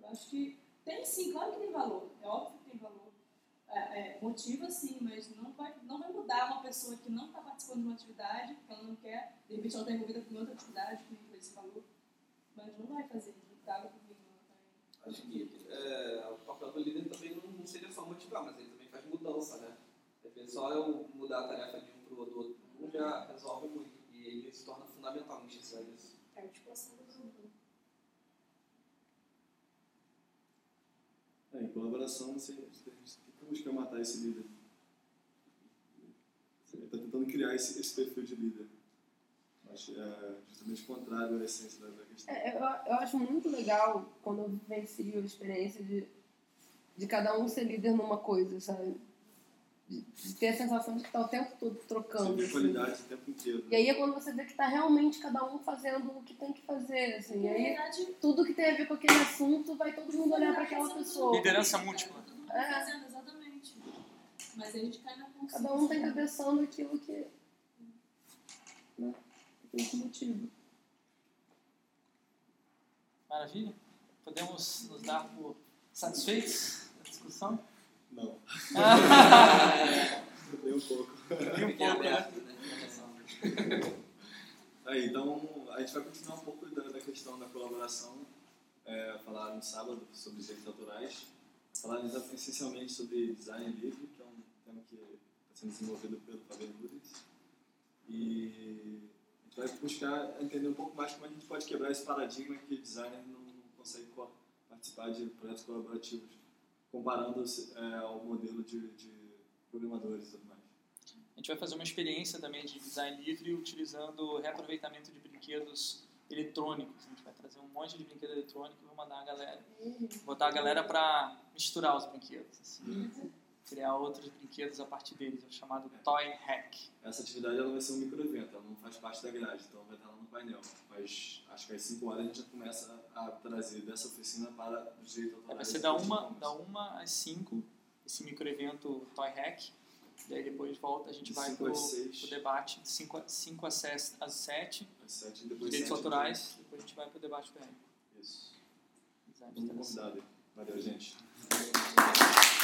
Eu acho que tem sim, claro que tem valor. É óbvio que tem valor. É, é, motiva sim, mas não vai, não vai mudar uma pessoa que não está participando de uma atividade, que ela não quer, de repente ela está envolvida com outra atividade, que nem você falou, mas não vai fazer, comigo, não tá Acho que é, o papel do líder também não, seria só motivar, mas ele também faz mudança, né? De repente, só eu mudar a tarefa de um para o outro um já resolve muito. E ele se torna fundamental sabe? Isso. É a articulação do grupo. É, em colaboração, você, você fica buscando matar esse líder. Você está tentando criar esse, esse perfil de líder. Acho que é justamente contrário à essência da, da questão. É, eu, eu acho muito legal quando eu vivencio a experiência de, de cada um ser líder numa coisa, sabe? Ter a sensação de que tá o tempo todo trocando. Você assim. qualidade o tempo inteiro. E aí é quando você vê que tá realmente cada um fazendo o que tem que fazer, assim. E aí verdade, tudo que tem a ver com aquele assunto vai todo mundo olhar para aquela pessoa. Liderança múltipla. Todo mundo fazendo, exatamente. Mas aí a gente cai na consciência. Cada um tem cabeçando aquilo que. Né? Tem esse motivo. Maravilha? Podemos nos dar por satisfeitos da discussão? Não. Nem um pouco. Nem um pouco, né? Aí, então, a gente vai continuar um pouco da, da questão da colaboração. É, falar no sábado sobre direitos autorais. Falar essencialmente sobre design livre, que é um tema que está sendo desenvolvido pelo Fabiano Nunes. E a gente vai buscar entender um pouco mais como a gente pode quebrar esse paradigma que designer não, não consegue co- participar de projetos colaborativos, comparando é, ao modelo de, de programadores e tudo mais. A gente vai fazer uma experiência também de design livre utilizando reaproveitamento de brinquedos eletrônicos. A gente vai trazer um monte de brinquedo eletrônico e vou mandar a galera, botar a galera para misturar os brinquedos, assim, criar outros brinquedos a partir deles, é o chamado Toy Hack. Essa atividade ela vai ser um microevento, ela não faz parte da grade, então vai estar lá no painel. Mas acho que às 5 horas a gente já começa a trazer dessa oficina para os direitos autorais. Vai ser da uma, da uma às 5, esse microevento Toy Hack. E aí depois volta, a gente De vai pro, seis. pro debate de 5 5 às 7, às 7 Às sete, depois direitos autorais, depois a gente vai pro debate PM. Isso. Vamos interação. convidado. Valeu, gente.